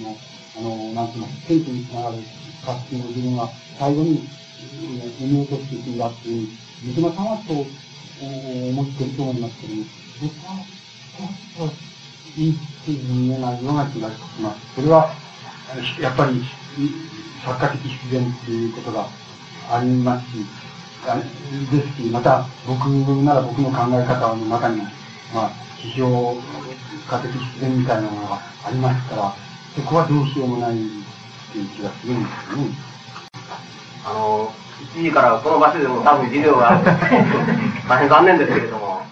Speaker 2: の、あの、なんていうの、選挙につながる活動の自分は、最後に、産み落としていくんだっていう、西田さんはそう思ってると思いますけどね。僕は、いいって見えないような気がします。それは、やっぱり、作家的必然っていうことがありますし、ですし、また、僕なら僕の考え方の中にも、まあ、批評家的必然みたいなものがありますから、そこはどうしようもないっていう気がするんですよね。
Speaker 1: あの、1時からこの場所でも多分授業が 大変残念ですけれども、